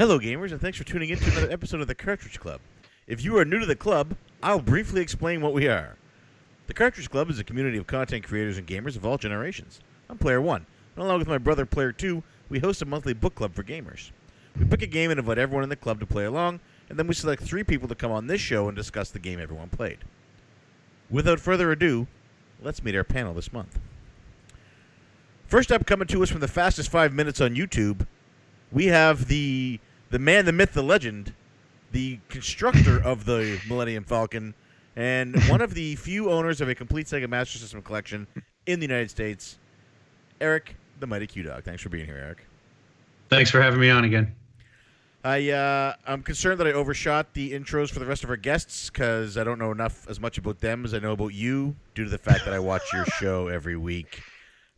Hello, gamers, and thanks for tuning in to another episode of the Cartridge Club. If you are new to the club, I'll briefly explain what we are. The Cartridge Club is a community of content creators and gamers of all generations. I'm Player 1, and along with my brother Player 2, we host a monthly book club for gamers. We pick a game and invite everyone in the club to play along, and then we select three people to come on this show and discuss the game everyone played. Without further ado, let's meet our panel this month. First up, coming to us from the fastest five minutes on YouTube, we have the the man, the myth, the legend, the constructor of the Millennium Falcon, and one of the few owners of a complete Sega Master System collection in the United States, Eric, the Mighty Q Dog. Thanks for being here, Eric. Thanks for having me on again. I uh, I'm concerned that I overshot the intros for the rest of our guests because I don't know enough as much about them as I know about you, due to the fact that I watch your show every week.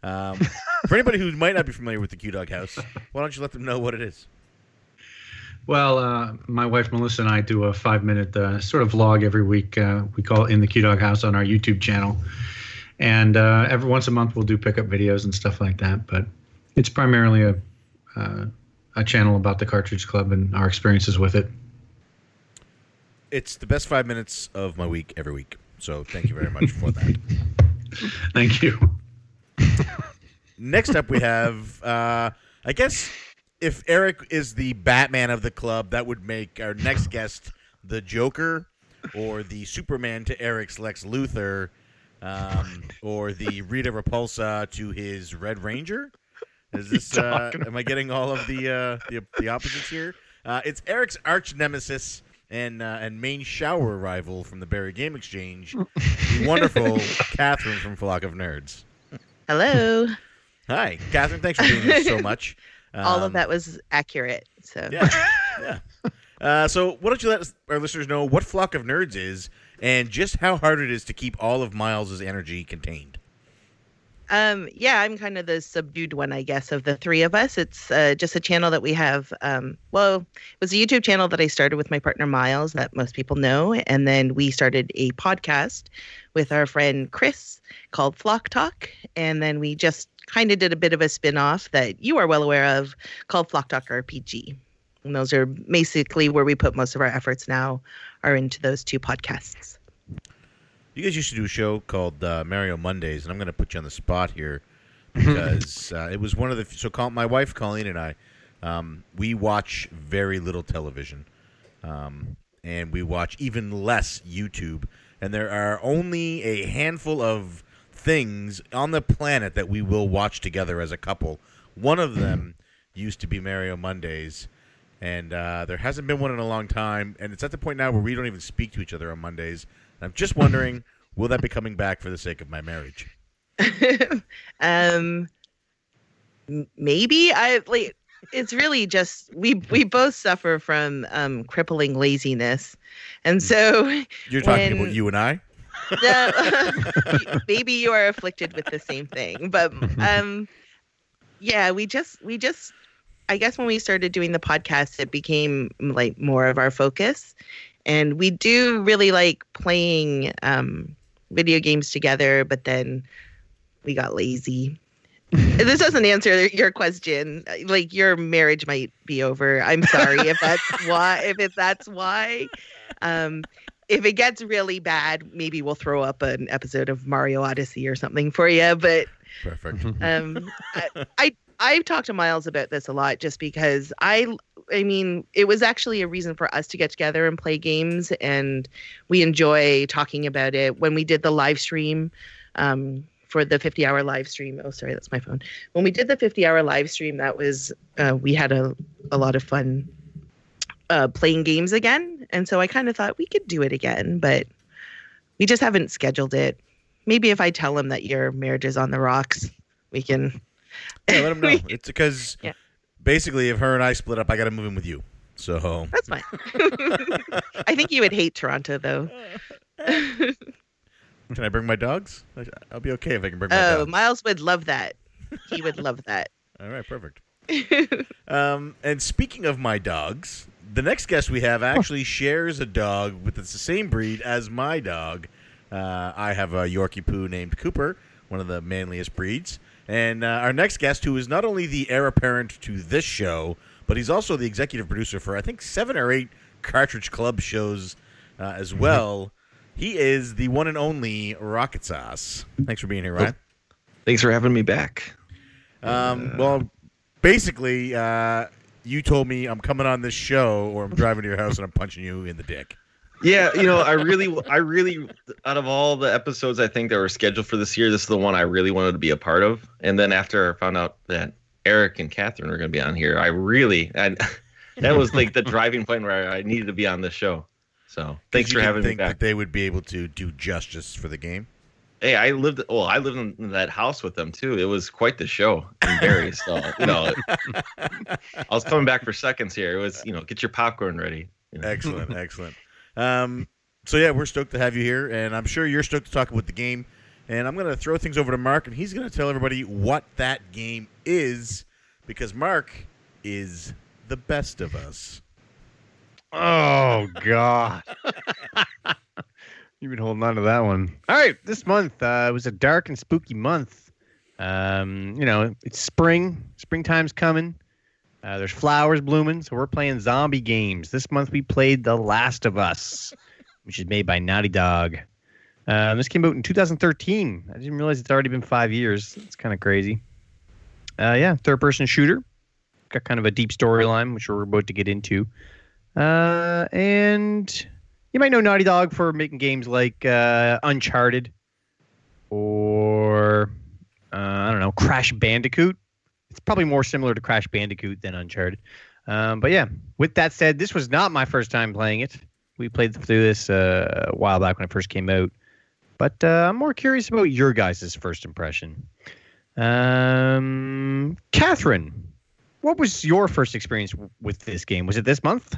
Um, for anybody who might not be familiar with the Q Dog House, why don't you let them know what it is? Well, uh, my wife Melissa and I do a five minute uh, sort of vlog every week. Uh, we call it In the Q Dog House on our YouTube channel. And uh, every once a month we'll do pickup videos and stuff like that. But it's primarily a, uh, a channel about the Cartridge Club and our experiences with it. It's the best five minutes of my week every week. So thank you very much for that. Thank you. Next up, we have, uh, I guess, if Eric is the Batman of the club, that would make our next guest the Joker, or the Superman to Eric's Lex Luthor, um, or the Rita Repulsa to his Red Ranger. Is this? Uh, am I getting all of the uh, the, the opposites here? Uh, it's Eric's arch nemesis and uh, and main shower rival from the Barrie Game Exchange, the wonderful Catherine from Flock of Nerds. Hello. Hi, Catherine. Thanks for being here so much. All Um, of that was accurate. So Yeah. yeah. Uh, so, why don't you let our listeners know what Flock of Nerds is and just how hard it is to keep all of Miles's energy contained? um yeah, I'm kind of the subdued one, I guess, of the three of us. It's uh, just a channel that we have um well, it was a YouTube channel that I started with my partner Miles that most people know, and then we started a podcast with our friend Chris called Flock Talk, and then we just kind of did a bit of a spin-off that you are well aware of called Flock Talk RPG. And those are basically where we put most of our efforts now are into those two podcasts. You guys used to do a show called uh, Mario Mondays, and I'm going to put you on the spot here because uh, it was one of the. So, call, my wife Colleen and I, um, we watch very little television, um, and we watch even less YouTube. And there are only a handful of things on the planet that we will watch together as a couple. One of them used to be Mario Mondays, and uh, there hasn't been one in a long time. And it's at the point now where we don't even speak to each other on Mondays. And I'm just wondering, will that be coming back for the sake of my marriage? um maybe i like it's really just we we both suffer from um crippling laziness and so You're talking When- about you and I. the, maybe you are afflicted with the same thing but um yeah we just we just i guess when we started doing the podcast it became like more of our focus. And we do really like playing um video games together but then we got lazy. This doesn't answer your question. Like your marriage might be over. I'm sorry if that's why if it, that's why. Um if it gets really bad maybe we'll throw up an episode of mario odyssey or something for you but Perfect. um I, I i've talked to miles about this a lot just because i i mean it was actually a reason for us to get together and play games and we enjoy talking about it when we did the live stream um for the 50 hour live stream oh sorry that's my phone when we did the 50 hour live stream that was uh, we had a, a lot of fun uh, playing games again and so i kind of thought we could do it again but we just haven't scheduled it maybe if i tell him that your marriage is on the rocks we can Yeah, let them know. It's because Yeah. basically, if her and I split up, I got to move in with you. So that's fine i think you would hate toronto though can I bring my dogs? I'll be okay if I can bring my oh dogs. miles would love that he would love that All right, perfect. Um, and speaking of my dogs, the next guest we have actually shares a dog with it's the same breed as my dog. Uh, I have a Yorkie poo named Cooper, one of the manliest breeds. And uh, our next guest, who is not only the heir apparent to this show, but but he's also the executive producer for I think seven or eight Cartridge Club shows uh, as well. He is the one and only Rocket Sauce. Thanks for being here, Ryan. Thanks for having me back. Um, well, basically, uh, you told me I'm coming on this show, or I'm driving to your house and I'm punching you in the dick. Yeah, you know, I really, I really, out of all the episodes I think that were scheduled for this year, this is the one I really wanted to be a part of. And then after I found out that Eric and Catherine were going to be on here, I really, I, that was like the driving point where I needed to be on this show. So thanks for having me I think back. That they would be able to do justice for the game. Hey, I lived. Well, I lived in that house with them too. It was quite the show in Barrie. so you know, I was coming back for seconds here. It was you know, get your popcorn ready. you know. Excellent, excellent. Um, so yeah, we're stoked to have you here, and I'm sure you're stoked to talk about the game. And I'm gonna throw things over to Mark, and he's gonna tell everybody what that game is, because Mark is the best of us. Oh God. You've been holding on to that one. All right, this month uh, was a dark and spooky month. Um, you know, it's spring. Springtime's coming. Uh, there's flowers blooming, so we're playing zombie games. This month we played The Last of Us, which is made by Naughty Dog. Um, this came out in 2013. I didn't realize it's already been five years. It's kind of crazy. Uh, yeah, third-person shooter. Got kind of a deep storyline, which we're about to get into. Uh, and you might know Naughty Dog for making games like uh, Uncharted or uh, I don't know Crash Bandicoot. It's probably more similar to Crash Bandicoot than Uncharted. Um, but yeah, with that said, this was not my first time playing it. We played through this uh, a while back when it first came out. But uh, I'm more curious about your guys' first impression. Um, Catherine, what was your first experience with this game? Was it this month?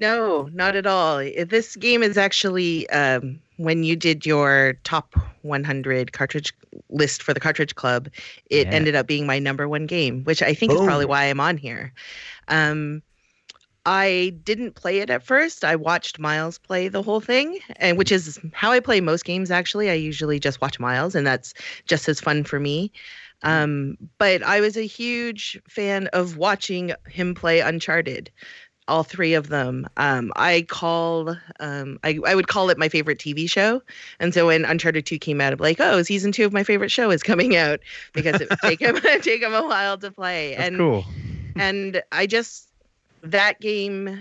No, not at all. This game is actually um, when you did your top 100 cartridge list for the Cartridge Club, it Yeah. ended up being my number one game, which I think is probably why I'm on here. Um, I didn't play it at first. I watched Miles play the whole thing, and which is how I play most games. Actually, I usually just watch Miles, and that's just as fun for me. Um, but I was a huge fan of watching him play Uncharted all three of them. Um, I call, um, I, I would call it my favorite TV show. And so when Uncharted 2 came out, I'm like, oh, season two of my favorite show is coming out because it would take him, take him a while to play. That's and, cool. and I just, that game,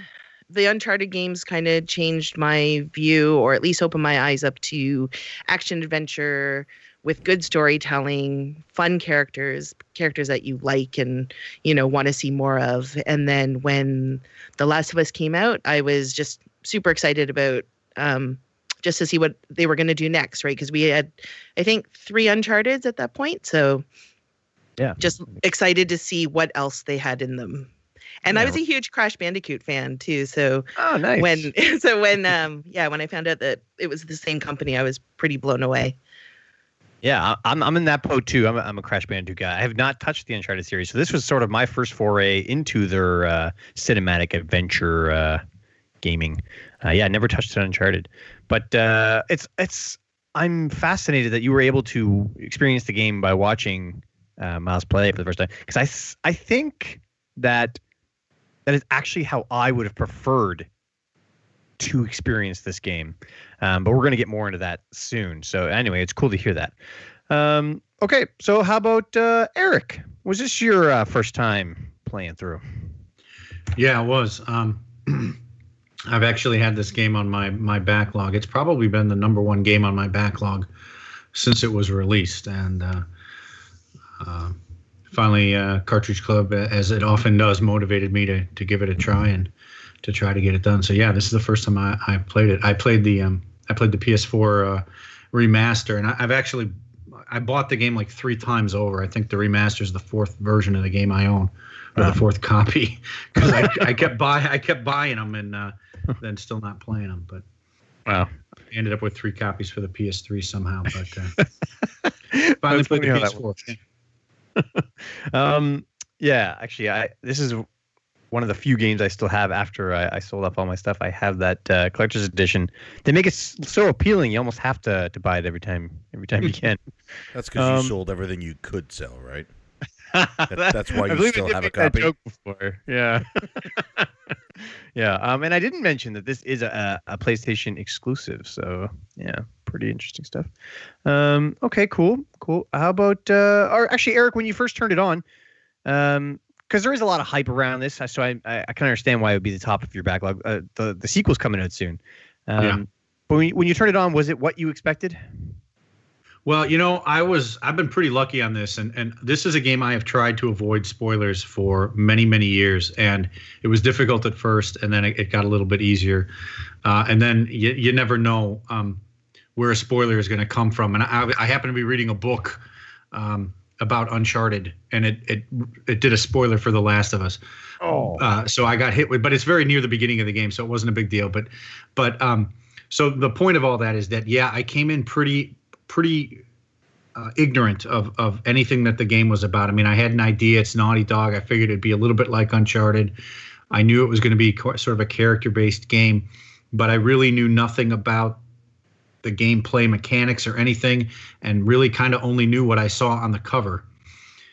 the Uncharted games kind of changed my view or at least opened my eyes up to action adventure with good storytelling, fun characters, characters that you like and, you know, want to see more of. And then when The Last of Us came out, I was just super excited about um, just to see what they were going to do next, right? Because we had, I think, three Uncharteds at that point. So Yeah. just excited to see what else they had in them. And I was a huge Crash Bandicoot fan too. So Oh, nice. when so when um yeah, when I found out that it was the same company, I was pretty blown away. Yeah, I'm I'm in that boat too. I'm a, I'm a Crash Bandicoot guy. I have not touched the Uncharted series, so this was sort of my first foray into their uh, cinematic adventure uh, gaming. Uh, yeah, never touched Uncharted, but uh, it's it's. I'm fascinated that you were able to experience the game by watching uh, Miles play for the first time because I I think that that is actually how I would have preferred to experience this game. Um, but we're going to get more into that soon. So anyway, it's cool to hear that. Um, okay, so how about uh, Eric? Was this your uh, first time playing through? Yeah, it was. Um, I've actually had this game on my my backlog. It's probably been the number one game on my backlog since it was released, and uh, uh, finally, uh, Cartridge Club, as it often does, motivated me to to give it a try and to try to get it done. So yeah, this is the first time I, I played it. I played the um, I played the PS4 uh, remaster, and I, I've actually I bought the game like three times over. I think the remaster is the fourth version of the game I own, or Wow. the fourth copy, because I, I kept buy I kept buying them and uh, then still not playing them. But Wow. I ended up with three copies for the PS3 somehow. But uh, finally played the funny how that PS4. Um, yeah, actually, I this is one of the few games I still have after I, I sold off all my stuff. I have that uh, collector's edition. They make it so appealing, you almost have to to buy it every time every time you can. That's because you Um, sold everything you could sell, right? That- that's why you still have a copy. joke before. Yeah. yeah. Um, and I didn't mention that this is a, a PlayStation exclusive. So yeah, pretty interesting stuff. Um, okay, cool, cool. How about uh, or actually, Eric, when you first turned it on, um, because there is a lot of hype around this, so I I, I can understand why it would be the top of your backlog. Uh, the the sequel's coming out soon. Um, Yeah. But when you, when you turned it on, was it what you expected? Well, you know, I was I've been pretty lucky on this, and and this is a game I have tried to avoid spoilers for many many years, and it was difficult at first, and then it, it got a little bit easier, uh, and then you you never know um, where a spoiler is going to come from, and I I happen to be reading a book. Um, about Uncharted, and it, it it did a spoiler for The Last of Us. Oh, Uh, so I got hit with, but it's very near the beginning of the game, so it wasn't a big deal. But, but um, so the point of all that is that yeah, I came in pretty pretty uh, ignorant of of anything that the game was about. I mean, I had an idea. It's Naughty Dog. I figured it'd be a little bit like Uncharted. I knew it was going to be sort of a character based game, but I really knew nothing about the gameplay mechanics or anything, and really kind of only knew what I saw on the cover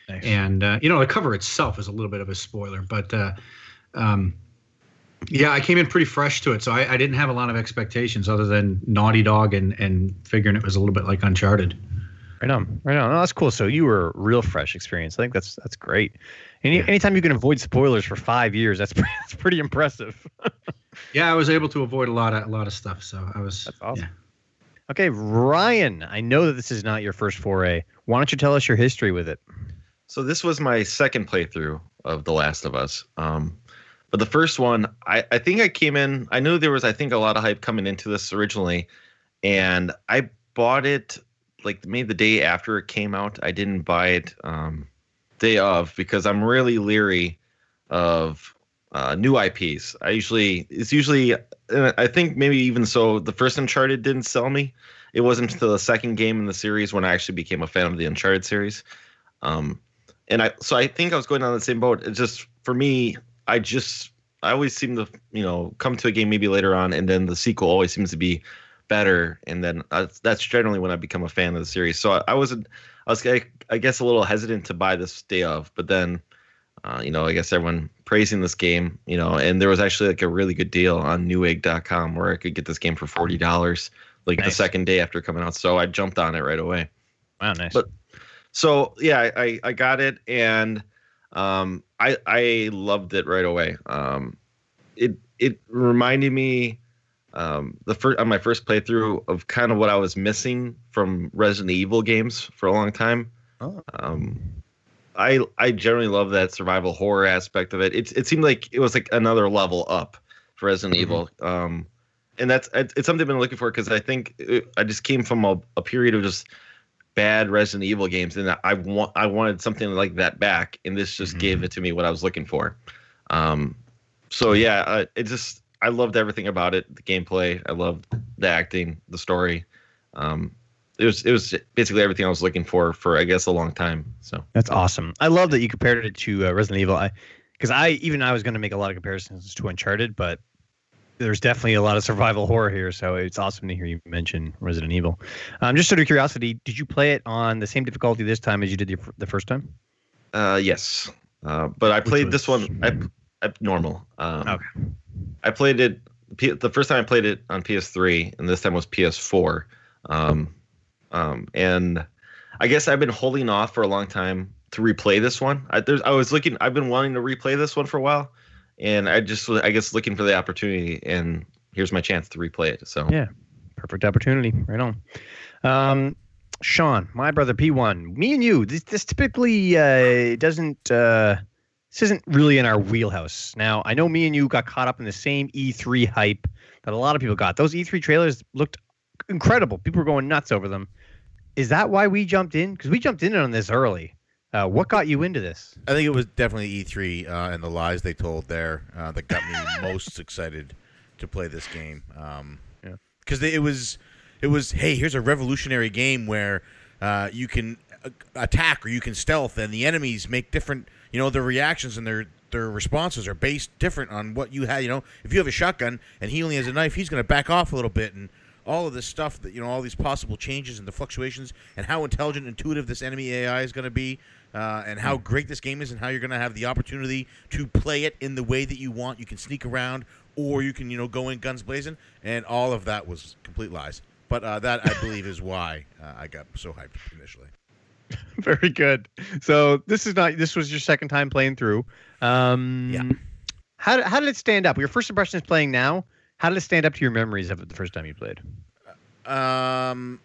nice. and uh, you know the cover itself is a little bit of a spoiler but uh, um, yeah i came in pretty fresh to it so I, I didn't have a lot of expectations other than naughty dog and and figuring it was a little bit like uncharted Right on, right on. Oh, that's cool. So you were a real fresh experience. I think that's that's great. Any Yeah. anytime you can avoid spoilers for five years, that's pretty, that's pretty impressive. yeah i was able to avoid a lot of a lot of stuff so i was That's awesome. yeah. Okay, Ryan. I know that this is not your first foray. Why don't you tell us your history with it? So this was my second playthrough of The Last of Us. Um, but the first one, I, I think I came in. I knew there was, I think, a lot of hype coming into this originally, and I bought it like maybe the day after it came out. I didn't buy it um, day of because I'm really leery of uh, new IPs. I usually it's usually I think maybe even so the first Uncharted didn't sell me. It wasn't until the second game in the series when I actually became a fan of the Uncharted series. Um, and I so I think I was going on the same boat. It's just for me, I just I always seem to you know come to a game maybe later on, and then the sequel always seems to be better, and then uh, that's generally when I become a fan of the series. So I, I wasn't I was I guess a little hesitant to buy this day of, but then uh, you know I guess everyone praising this game, you know, and there was actually like a really good deal on Newegg.com where I could get this game for forty dollars like the second day after coming out. So I jumped on it right away Wow, nice. But- so yeah I, I i got it and um i i loved it right away um it it reminded me um the first on my first playthrough of kind of what i was missing from resident evil games for a long time Oh. um i i generally love that survival horror aspect of it it, it seemed like it was like another level up for resident Mhm. evil um and that's it's something i've been looking for because i think it, i just came from a, a period of just bad Resident Evil games, and I want I wanted something like that back, and this just Mhm. gave it to me what I was looking for. Um, so yeah, uh, it just I loved everything about it, the gameplay, I loved the acting, the story. Um, it was it was basically everything I was looking for for I guess a long time. So That's awesome. I love that you compared it to uh, Resident Evil. I because I even I was going to make a lot of comparisons to Uncharted, but there's definitely a lot of survival horror here. So it's awesome to hear you mention Resident Evil. Um, just out of curiosity, did you play it on the same difficulty this time as you did the, the first time? uh, yes, uh, but I played was- this one I, I normal. Um, Okay. I played it P- the first time I played it on PS3, and this time was PS4. Um, um, and I guess I've been holding off for a long time to replay this one. I, I was looking, I've been wanting to replay this one for a while, and I just, I guess, looking for the opportunity, and here's my chance to replay it. So Yeah. Perfect opportunity. Right on. Um, Sean, my brother P1, me and you, this, this typically uh, doesn't, uh, this isn't really in our wheelhouse. Now, I know me and you got caught up in the same E3 hype that a lot of people got. Those E3 trailers looked incredible. People were going nuts over them. Is that why we jumped in? Because we jumped in on this early. Uh, what got you into this? I think it was definitely E3 uh, and the lies they told there uh, that got me most excited to play this game. Um, Yeah. because it was, it was hey, here's a revolutionary game where uh, you can uh, attack or you can stealth, and the enemies make different, you know, their reactions and their their responses are based different on what you had. You know, if you have a shotgun and he only has a knife, he's going to back off a little bit and. All of this stuff that you know, all these possible changes and the fluctuations, and how intelligent, intuitive this enemy AI is going to be, uh, and how great this game is, and how you're going to have the opportunity to play it in the way that you want. You can sneak around, or you can, you know, go in guns blazing, and all of that was complete lies. But uh, that I believe is why uh, I got so hyped initially. Very good. So this is not. This was your second time playing through. Um, Yeah. How how did it stand up? Your first impression is playing now. How did it stand up to your memories of it the first time you played? Um,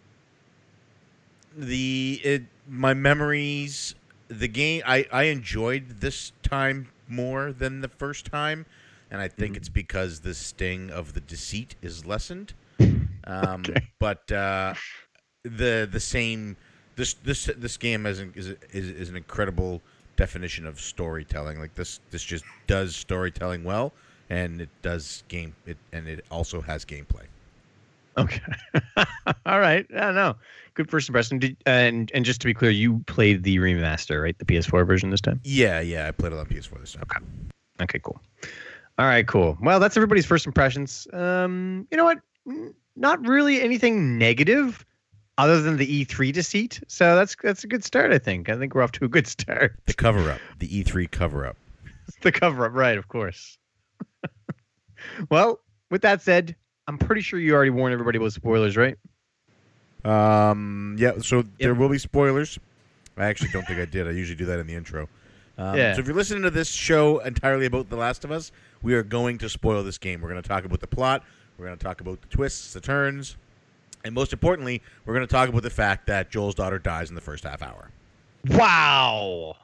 the it, my memories, the game. I I enjoyed this time more than the first time, and I think it's because the sting of the deceit is lessened. Um, Okay. but uh, the the same this this this game is an, is is is an incredible definition of storytelling. Like this this just does storytelling well, and it does game it, and it also has gameplay. Okay. All right. I don't know. Good first impression. Did, and and just to be clear, you played the remaster, right? The PS4 version this time. Yeah, yeah, I played it on PS4 this time. Okay, Okay. cool. All right, cool. Well, that's everybody's first impressions. Um, you know what? Not really anything negative, other than the E3 deceit. So that's that's a good start. I think. I think we're off to a good start. The cover up, the E3 cover up. the cover up, right? Of course. Well, with that said, I'm pretty sure you already warned everybody about spoilers, right? Um, yeah, so there will be spoilers. I actually don't think I did. I usually do that in the intro. Um, Yeah. So if you're listening to this show entirely about The Last of Us, we are going to spoil this game. We're going to talk about the plot. We're going to talk about the twists, the turns, and most importantly, we're going to talk about the fact that Joel's daughter dies in the first half hour. Wow.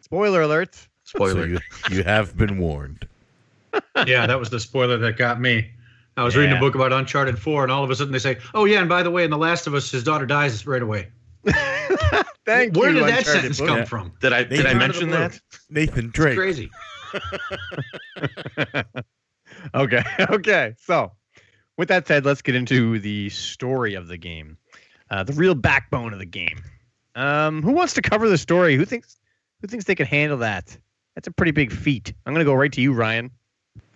Spoiler alert. Spoiler. So you you have been warned. Yeah, that was the spoiler that got me. I was reading a book about Uncharted 4, and all of a sudden they say, "Oh yeah, and by the way, in The Last of Us, his daughter dies right away." Thank Where you. did that Uncharted sentence book. come Yeah. from? Did I did I mention that? Nathan It's Drake. crazy. okay. Okay. So, with that said, let's get into the story of the game, uh, the real backbone of the game. Um, who wants to cover the story? Who thinks who thinks they can handle that? That's a pretty big feat. I'm gonna go right to you, Ryan.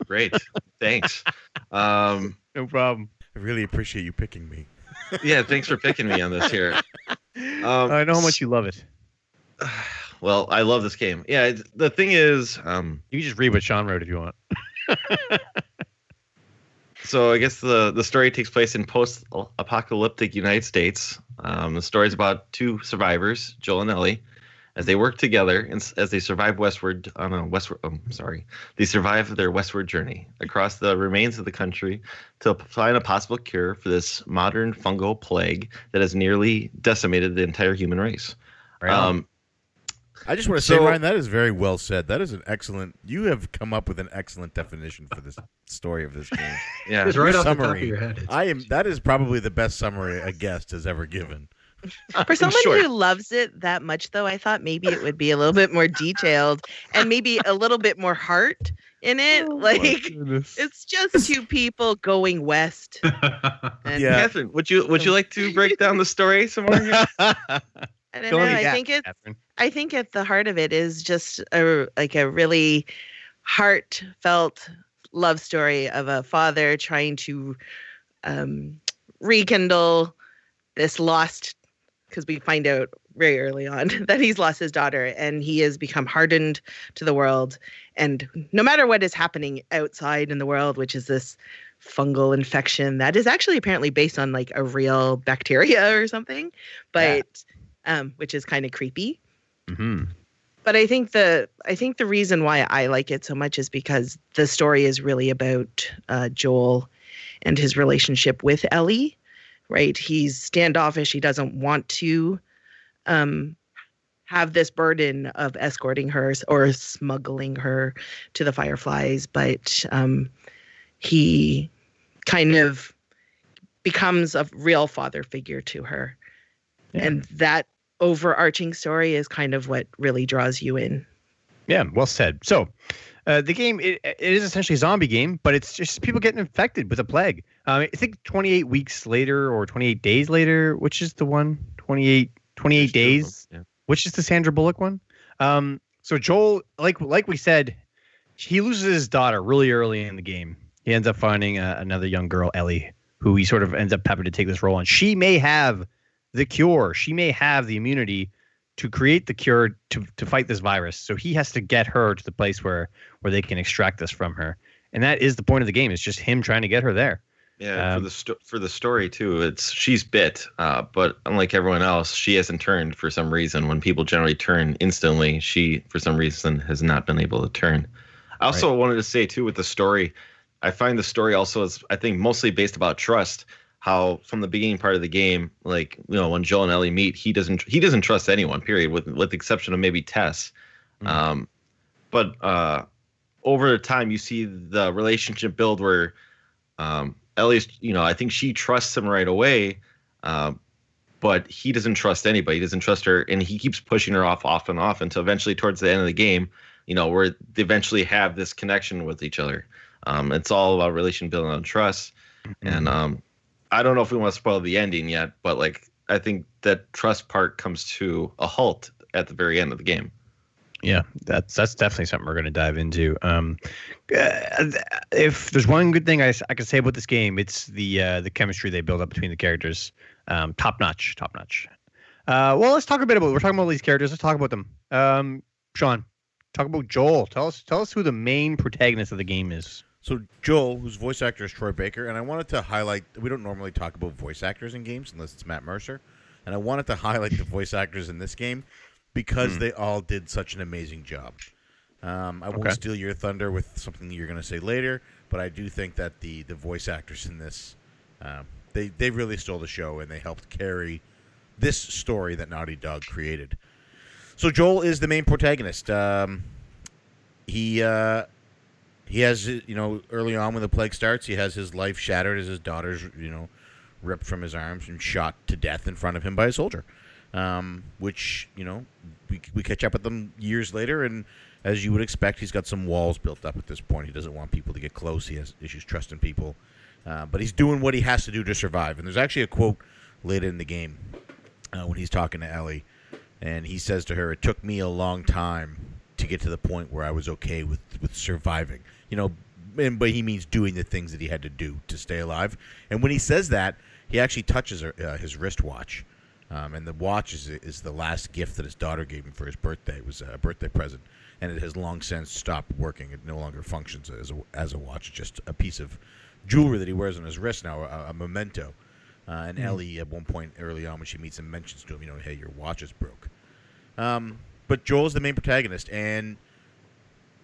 Great. Thanks. Um, No problem. I really appreciate you picking me. yeah, thanks for picking me on this here. Um, I know how much you love it. Well, I love this game. Yeah, the thing is, um, You can just read what Sean wrote if you want. so I guess the the story takes place in post-apocalyptic United States. Um, the story is about two survivors, Joel and Ellie, as they work together and as they survive westward on a westward. Oh, sorry, they survive their westward journey across the remains of the country to find a possible cure for this modern fungal plague that has nearly decimated the entire human race. Right. Um, I just want to say, Ryan, that is very well said. That is an excellent. You have come up with an excellent definition for this story of this game. yeah, It's right Your off the top of your head. It's- I am. That is probably the best summary a guest has ever given. For someone Sure. who loves it that much, though, I thought maybe it would be a little bit more detailed and maybe a little bit more heart in it. Oh, like it's just two people going west. And Yeah. Catherine, would you would you like to break down the story some more? here? I don't Fill know. I gap, think it's Catherine. I think at the heart of it is just a like a really heartfelt love story of a father trying to um, rekindle this lost because we find out very early on that he's lost his daughter and he has become hardened to the world and no matter what is happening outside in the world which is this fungal infection that is actually apparently based on like a real bacteria or something but um which is kind of creepy Mhm. but I think the I think the reason why I like it so much is because the story is really about uh, Joel and his relationship with Ellie. Right, he's standoffish. He doesn't want to um, have this burden of escorting her or smuggling her to the Fireflies, but um, he kind of becomes a real father figure to her, Yeah. and that overarching story is kind of what really draws you in. Yeah, well said. So, uh, the game it, it is essentially a zombie game, but it's just people getting infected with a plague. Um, I think 28 weeks later or 28 days later, which is the one 28 28 There's two of them, days, yeah. which is the Sandra Bullock one. Um, so Joel, like like we said, he loses his daughter really early in the game. He ends up finding uh, another young girl, Ellie, who he sort of ends up having to take this role on. She may have the cure. She may have the immunity to create the cure to to fight this virus. So he has to get her to the place where where they can extract this from her, and that is the point of the game. It's just him trying to get her there. Yeah, Um, for the sto- for the story too, it's she's bit, uh, but unlike everyone else, she hasn't turned for some reason. When people generally turn instantly, she for some reason has not been able to turn. I also wanted to say too with the story, I find the story also is I think mostly based about trust. How from the beginning part of the game, like you know when Joel and Ellie meet, he doesn't he doesn't trust anyone. Period, with with the exception of maybe Tess. Mhm. Um, but uh, over time, you see the relationship build where um, Ellie's, you know, I think she trusts him right away, um, but he doesn't trust anybody. He doesn't trust her, and he keeps pushing her off, off and off until eventually, towards the end of the game, you know, where they eventually have this connection with each other. Um, it's all about relation building on trust, and um, I don't know if we want to spoil the ending yet, but like I think that trust part comes to a halt at the very end of the game. Yeah, that's that's definitely something we're going to dive into. Um, uh, if there's one good thing I, I can say about this game, it's the uh, the chemistry they build up between the characters. Um, top notch, top notch. Uh, well, let's talk a bit about. We're talking about these characters. Let's talk about them. Um, Sean, talk about Joel. Tell us tell us who the main protagonist of the game is. So Joel, whose voice actor is Troy Baker, and I wanted to highlight. We don't normally talk about voice actors in games unless it's Matt Mercer, and I wanted to highlight the voice actors in this game because they all did such an amazing job. Um, I won't Okay. steal your thunder with something you're going to say later, but I do think that the the voice actors in this, um, they they really stole the show and they helped carry this story that Naughty Dog created. So Joel is the main protagonist. Um, he uh, he has you know early on when the plague starts, he has his life shattered as his daughter's you know ripped from his arms and shot to death in front of him by a soldier. Um, which you know we we catch up with them years later, and as you would expect, he's got some walls built up at this point. He doesn't want people to get close. He has issues trusting people, uh, but he's doing what he has to do to survive. And there's actually a quote later in the game uh, when he's talking to Ellie, and he says to her, "It took me a long time get to the point where I was okay with with surviving." You know, and, but he means doing the things that he had to do to stay alive. And when he says that, he actually touches her, uh, his wristwatch, um, and the watch is is the last gift that his daughter gave him for his birthday. It was a birthday present, and it has long since stopped working. It no longer functions as a, as a watch. It's just a piece of jewelry that he wears on his wrist now, a, a memento. Uh, and Ellie, at one point early on, when she meets him, mentions to him, you know, hey, your watch is broke. Um, but Joel's the main protagonist, and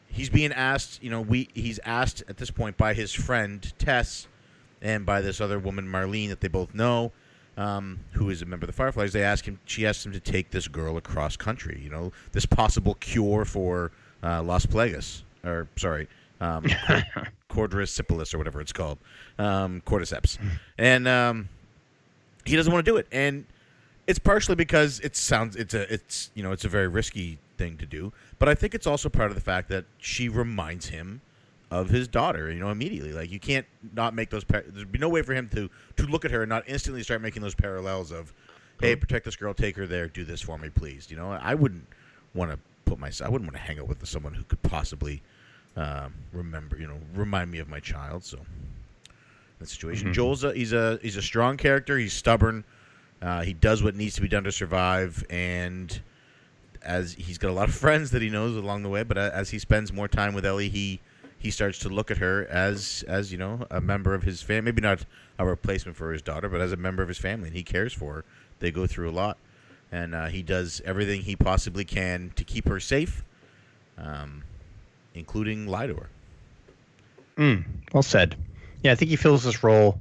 he's being asked, you know, we he's asked at this point by his friend Tess and by this other woman Marlene that they both know, um, who is a member of the Fireflies. They ask him, she asks him to take this girl across country. You know, this possible cure for uh, Las Plagas, or sorry, um, quadricypilus or whatever it's called, um, cordyceps, and um, he doesn't want to do it, and it's partially because it sounds it's a it's you know it's a very risky thing to do, but I think it's also part of the fact that she reminds him of his daughter. You know, immediately, like you can't not make those. Par- There'd be no way for him to to look at her and not instantly start making those parallels of, hey, protect this girl, take her there, do this for me, please. You know, I wouldn't want to put myself. I wouldn't want to hang out with someone who could possibly um, remember, you know, remind me of my child. So that situation. Mhm. Joel's a, he's a he's a strong character. He's stubborn. Uh, he does what needs to be done to survive, and as he's got a lot of friends that he knows along the way. But as he spends more time with Ellie, he he starts to look at her as as you know a member of his family. Maybe not a replacement for his daughter, but as a member of his family, and he cares for her. They go through a lot, and uh, he does everything he possibly can to keep her safe, um, including lie to her. Mm, well said. Yeah, I think he fills this role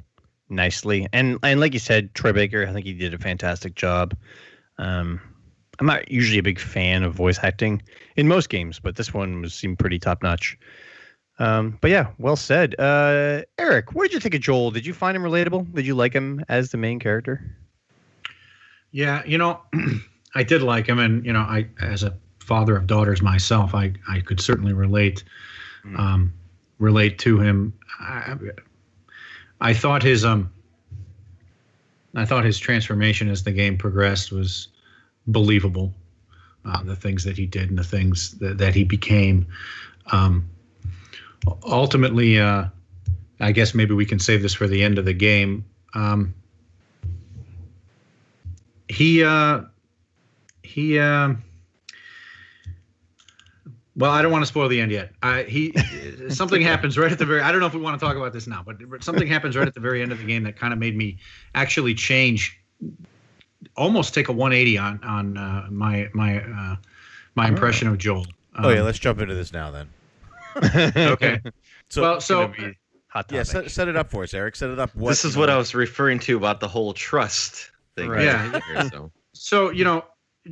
nicely, and and like you said, Troy Baker, I think he did a fantastic job. Um, I'm not usually a big fan of voice acting in most games, but this one was seemed pretty top notch. Um, but yeah, well said. Uh, Eric, what did you think of Joel? Did you find him relatable? Did you like him as the main character? Yeah, you know, I did like him, and you know, I as a father of daughters myself, I I could certainly relate Mm. um, relate to him. I, I thought his um I thought his transformation as the game progressed was believable. Uh, the things that he did and the things that, that he became. Um, ultimately, uh, I guess maybe we can save this for the end of the game. Um, he uh, he um well, I don't want to spoil the end yet. I, he something happens right at the very. I don't know if we want to talk about this now, but something happens right at the very end of the game that kind of made me actually change, almost take a 180 on on uh, my my uh, my impression of Joel. oh yeah, let's jump into this now then. okay. So, well, so Hot yeah, set, set it up for us, Eric. Set it up. What, this is what know, I was referring to about the whole trust thing. Right. Yeah. Here, so. so you know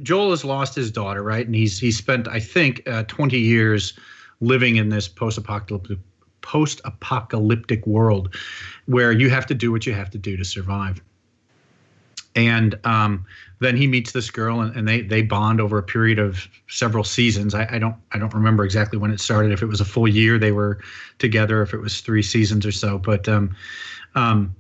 joel has lost his daughter right? And he's he's spent i think uh, 20 years living in this post-apocalyptic post-apocalyptic world where you have to do what you have to do to survive. And um, then he meets this girl and, and they they bond over a period of several seasons. I, I don't i don't remember exactly when it started if it was a full year they were together if it was three seasons or so but um, um,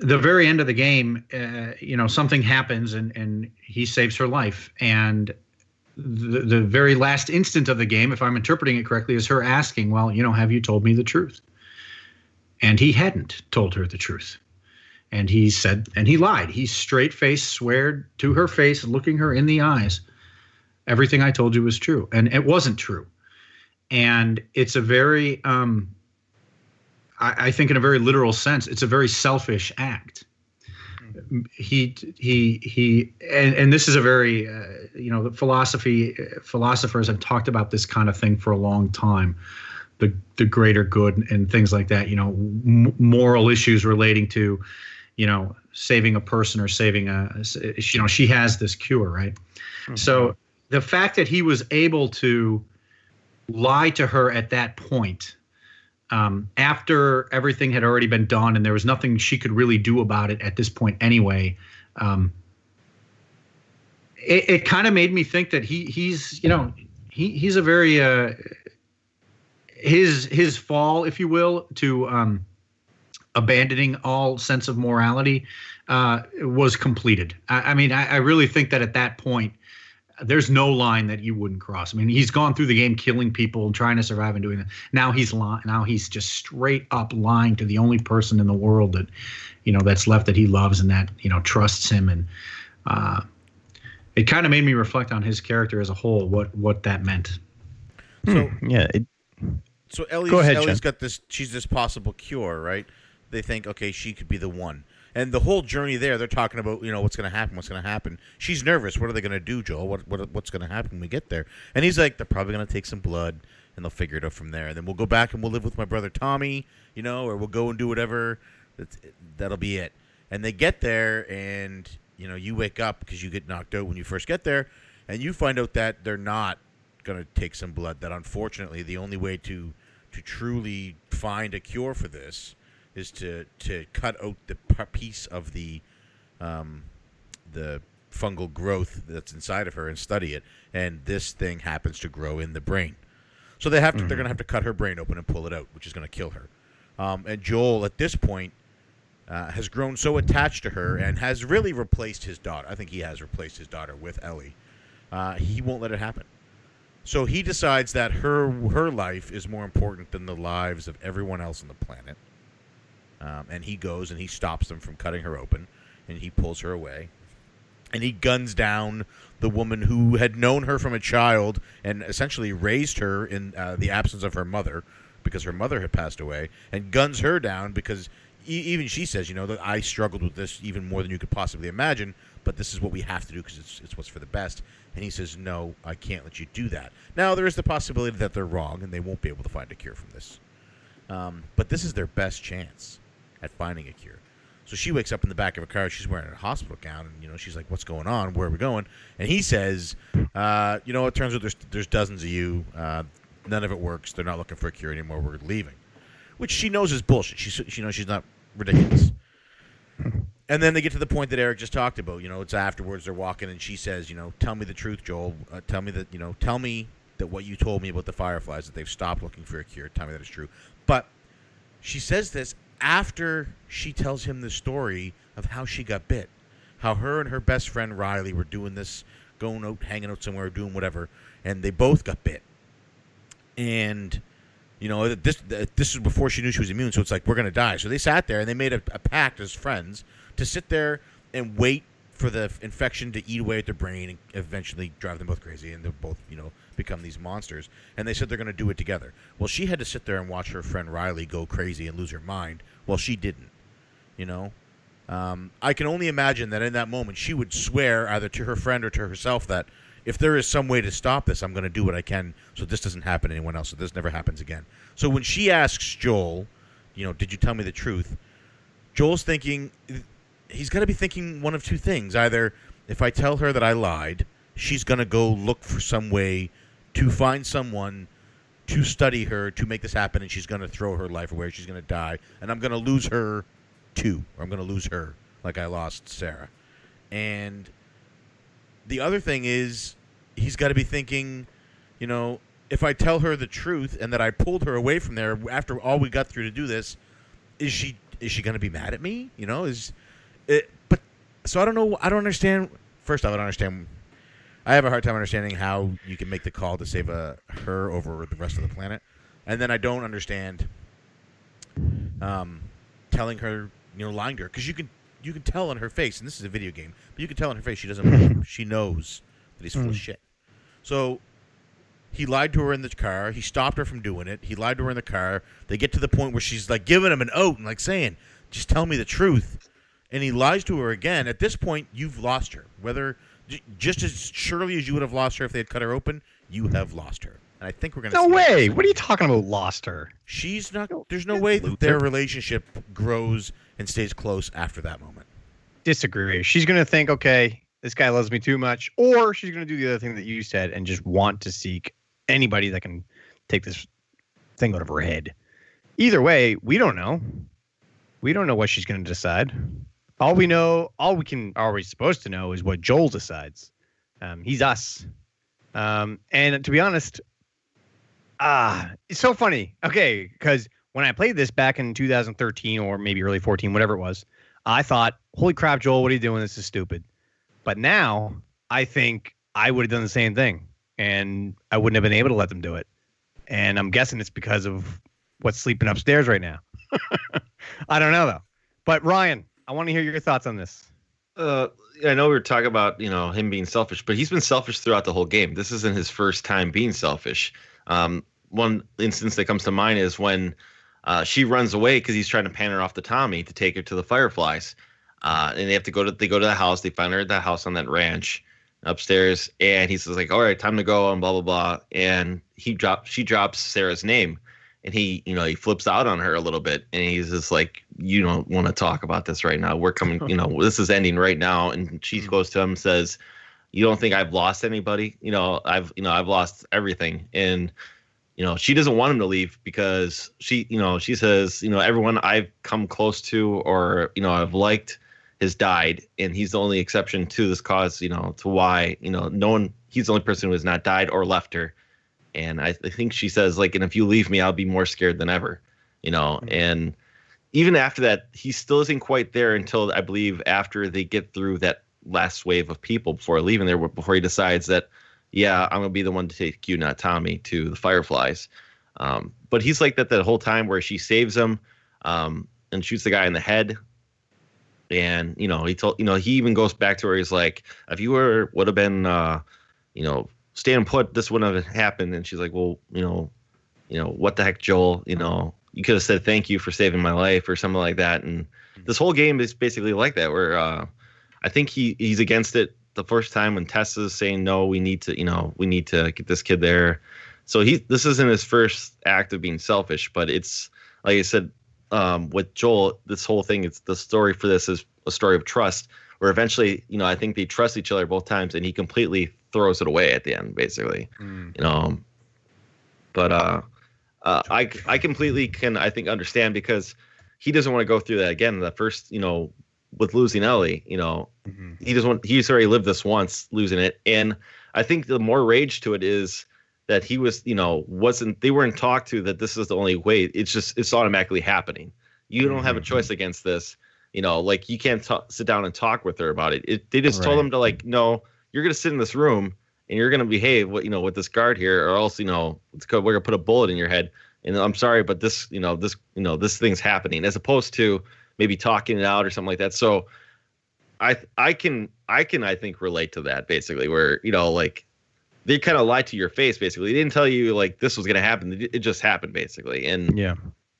the very end of the game, uh, you know, something happens and and he saves her life. And the the very last instant of the game, if I'm interpreting it correctly, is her asking, "Well, you know, have you told me the truth?" And he hadn't told her the truth. And he said, and he lied. He straight faced sweared to her face, looking her in the eyes, everything I told you was true. And it wasn't true. And it's a very um, I, I think in a very literal sense, it's a very selfish act. He he he, and, and this is a very uh, you know the philosophy philosophers have talked about this kind of thing for a long time, the the greater good and things like that. You know, m- moral issues relating to, you know, saving a person or saving a you know she has this cure right. So the fact that he was able to lie to her at that point um, after everything had already been done and there was nothing she could really do about it at this point anyway um, it, it kind of made me think that he he's you know he he's a very uh, his his fall if you will to um, abandoning all sense of morality uh, was completed. I, I mean I, I really think that at that point there's no line that you wouldn't cross. I mean, he's gone through the game killing people and trying to survive and doing that. Now he's lying. Now he's just straight up lying to the only person in the world that, you know, that's left that he loves and that you know trusts him. And uh, it kind of made me reflect on his character as a whole. What what that meant. So yeah, it, so Ellie's, Go ahead, Ellie's Jen. got this. She's this possible cure, right? They think, okay, she could be the one. And the whole journey there, they're talking about, you know, what's going to happen, what's going to happen. She's nervous. What are they going to do, Joel? What, what what's going to happen when we get there? And he's like, they're probably going to take some blood, and they'll figure it out from there. And then we'll go back and we'll live with my brother Tommy, you know, or we'll go and do whatever. That's, that'll be it. And they get there, and you know, you wake up because you get knocked out when you first get there, and you find out that they're not going to take some blood. That unfortunately, the only way to to truly find a cure for this is to to cut out the piece of the um, the fungal growth that's inside of her and study it. And this thing happens to grow in the brain. So they have to, they're going to have to cut her brain open and pull it out, which is going to kill her. Um, and Joel, at this point, uh, has grown so attached to her and has really replaced his daughter. I think he has replaced his daughter with Ellie. Uh, he won't let it happen. So he decides that her her life is more important than the lives of everyone else on the planet. Um, and he goes and he stops them from cutting her open, and he pulls her away, and he guns down the woman who had known her from a child and essentially raised her in uh, the absence of her mother, because her mother had passed away, and guns her down because e- even she says, you know, that I struggled with this even more than you could possibly imagine, but this is what we have to do because it's, it's what's for the best. And he says, no, I can't let you do that. Now there is the possibility that they're wrong and they won't be able to find a cure from this. Um, but this is their best chance at finding a cure. So she wakes up in the back of a car. She's wearing a hospital gown, and you know she's like, "What's going on? Where are we going?" And he says, uh, "You know, it turns out there's there's dozens of you. Uh, none of it works. They're not looking for a cure anymore. We're leaving." Which she knows is bullshit. She she knows she's not ridiculous. And then they get to the point that Eric just talked about. You know, it's afterwards they're walking, and she says, "You know, tell me the truth, Joel. Uh, tell me that you know, tell me that what you told me about the fireflies that they've stopped looking for a cure. Tell me that it's true." But she says this after she tells him the story of how she got bit, how her and her best friend Riley were doing this, going out, hanging out somewhere, doing whatever, and they both got bit. And you know this this is before she knew she was immune, so it's like we're gonna die. So they sat there and they made a, a pact as friends to sit there and wait for the infection to eat away at their brain and eventually drive them both crazy, and they'll both, you know, become these monsters. And they said they're going to do it together. Well, she had to sit there and watch her friend Riley go crazy and lose her mind. Well, she didn't. You know, um, I can only imagine that in that moment she would swear either to her friend or to herself that if there is some way to stop this, I'm going to do what I can so this doesn't happen to anyone else, so this never happens again. So when she asks Joel, you know, did you tell me the truth? Joel's thinking he's got to be thinking one of two things. Either if I tell her that I lied, she's going to go look for some way to find someone to study her to make this happen, and she's going to throw her life away. She's going to die, and I'm going to lose her too, I'm going to lose her like I lost Sarah. And the other thing is, he's got to be thinking, you know, if I tell her the truth and that I pulled her away from there after all we got through to do this, is she is she going to be mad at me? You know, is it, but so I don't know. I don't understand. First off, I don't understand. I have a hard time understanding how you can make the call to save a her over the rest of the planet, and then I don't understand um, telling her, you know, lying to her because you can you can tell on her face, and this is a video game, but you can tell on her face she doesn't. She knows that he's full of Mm. shit. So he lied to her in the car. He stopped her from doing it. He lied to her in the car. They get to the point where she's like giving him an oath and like saying, "Just tell me the truth." And he lies to her again. At this point, you've lost her. Whether just as surely as you would have lost her if they had cut her open, you have lost her. And I think we're gonna. No see way. What are you talking about? Lost her. She's not. There's no way that their relationship grows and stays close after that moment. Disagree. She's gonna think, okay, this guy loves me too much, or she's gonna do the other thing that you said and just want to seek anybody that can take this thing out of her head. Either way, we don't know. We don't know what she's gonna decide. All we know, all we can, all we're supposed to know, is what Joel decides. Um, he's us. Um, and to be honest, ah, it's so funny. Okay, because when I played this back in 2013 or maybe early 14, whatever it was, I thought, "Holy crap, Joel, what are you doing? This is stupid." But now I think I would have done the same thing, and I wouldn't have been able to let them do it. And I'm guessing it's because of what's sleeping upstairs right now. I don't know though. But Ryan, I want to hear your thoughts on this. Uh, I know we were talking about you know him being selfish, but he's been selfish throughout the whole game. This isn't his first time being selfish. Um, one instance that comes to mind is when uh, she runs away because he's trying to pan her off to Tommy to take her to the Fireflies, uh, and they have to go to they go to the house. They find her at the house on that ranch upstairs, and he says like, "All right, time to go," and blah blah blah. And he drops she drops Sarah's name, and he you know he flips out on her a little bit, and he's just like, "You don't want to talk about this right now. We're coming, you know, this is ending right now." And she mm-hmm. goes to him and says, "You don't think I've lost anybody? You know, I've you know I've lost everything." And you know she doesn't want him to leave because she you know she says you know everyone i've come close to or you know i've liked has died and he's the only exception to this cause you know to why you know no one he's the only person who has not died or left her and i, I think she says like and if you leave me i'll be more scared than ever you know and even after that he still isn't quite there until i believe after they get through that last wave of people before leaving there before he decides that yeah, I'm gonna be the one to take you, not Tommy, to the Fireflies. Um, but he's like that the whole time where she saves him um, and shoots the guy in the head. And you know, he told you know he even goes back to where he's like, if you were would have been, uh, you know, staying put, this wouldn't have happened. And she's like, well, you know, you know, what the heck, Joel? You know, you could have said thank you for saving my life or something like that. And this whole game is basically like that, where uh, I think he he's against it the first time when Tessa's saying no, we need to, you know, we need to get this kid there. So he this isn't his first act of being selfish, but it's like I said, um, with Joel, this whole thing, it's the story for this is a story of trust, where eventually, you know, I think they trust each other both times, and he completely throws it away at the end, basically, you know. But uh, uh, I I completely can I think understand because he doesn't want to go through that again. The first, you know, with losing Ellie, you know, he doesn't want he's already lived this once losing it. And i think the more rage to it is that he was you know wasn't they weren't talked to that this is the only way. It's just it's automatically happening. You don't have a Mhm. choice against this. You know like you can't ta- sit down and talk with her about it, it they just told him to like no you're gonna sit in this room and you're gonna behave what you know with this guard here or else you know it's we're gonna put a bullet in your head and i'm sorry but this you know this you know this thing's happening as opposed to maybe talking it out or something like that so I I can I can I think relate to that basically where you know like they kind of lied to your face basically. They didn't tell you like this was gonna happen. It it just happened basically, and Yeah.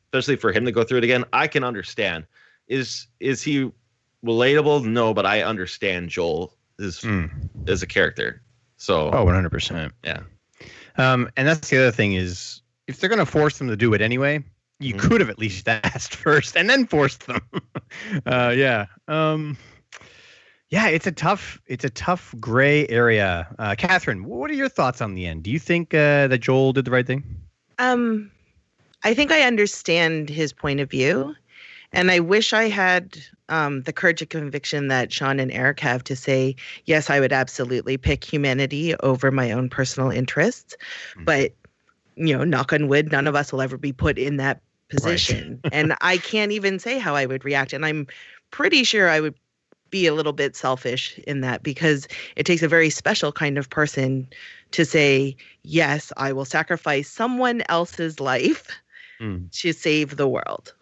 especially for him to go through it again, I can understand. Is is he relatable? No, but I understand Joel is Mm. as a character. So Oh, 100%. yeah, Um, and that's the other thing is if they're going to force them to do it anyway, you Mhm. could have at least asked first and then forced them. uh, yeah. Um, yeah, it's a tough, it's a tough gray area. Uh, Catherine, what are your thoughts on the end? Do you think uh, that Joel did the right thing? Um, I think I understand his point of view, and I wish I had um, the courage and conviction that Sean and Eric have to say, yes, I would absolutely pick humanity over my own personal interests. Mhm. But, you know, knock on wood, none of us will ever be put in that position. and I can't even say how I would react. And I'm pretty sure I would be a little bit selfish in that because it takes a very special kind of person to say, yes, I will sacrifice someone else's life Mm. to save the world.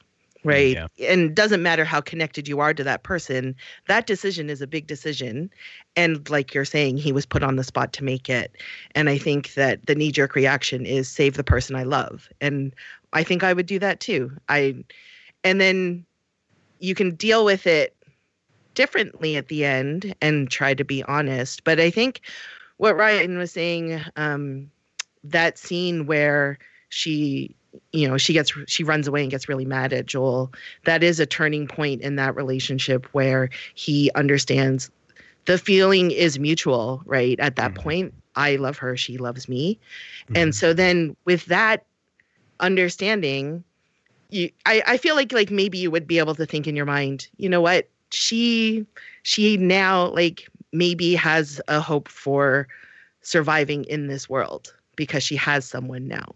Right. And doesn't matter how connected you are to that person, that decision is a big decision. And like you're saying, he was put on the spot to make it. And I think that the knee jerk reaction is save the person I love. And I think I would do that too. I, and then you can deal with it differently at the end and try to be honest. But I think what Ryan was saying, um, that scene where she, you know, she gets she runs away and gets really mad at Joel. That is a turning point in that relationship where he understands the feeling is mutual, right? At that Mhm. point, I love her, she loves me. Mhm. And so then with that understanding, you I, I feel like like maybe you would be able to think in your mind, you know what? She she now like maybe has a hope for surviving in this world because she has someone now.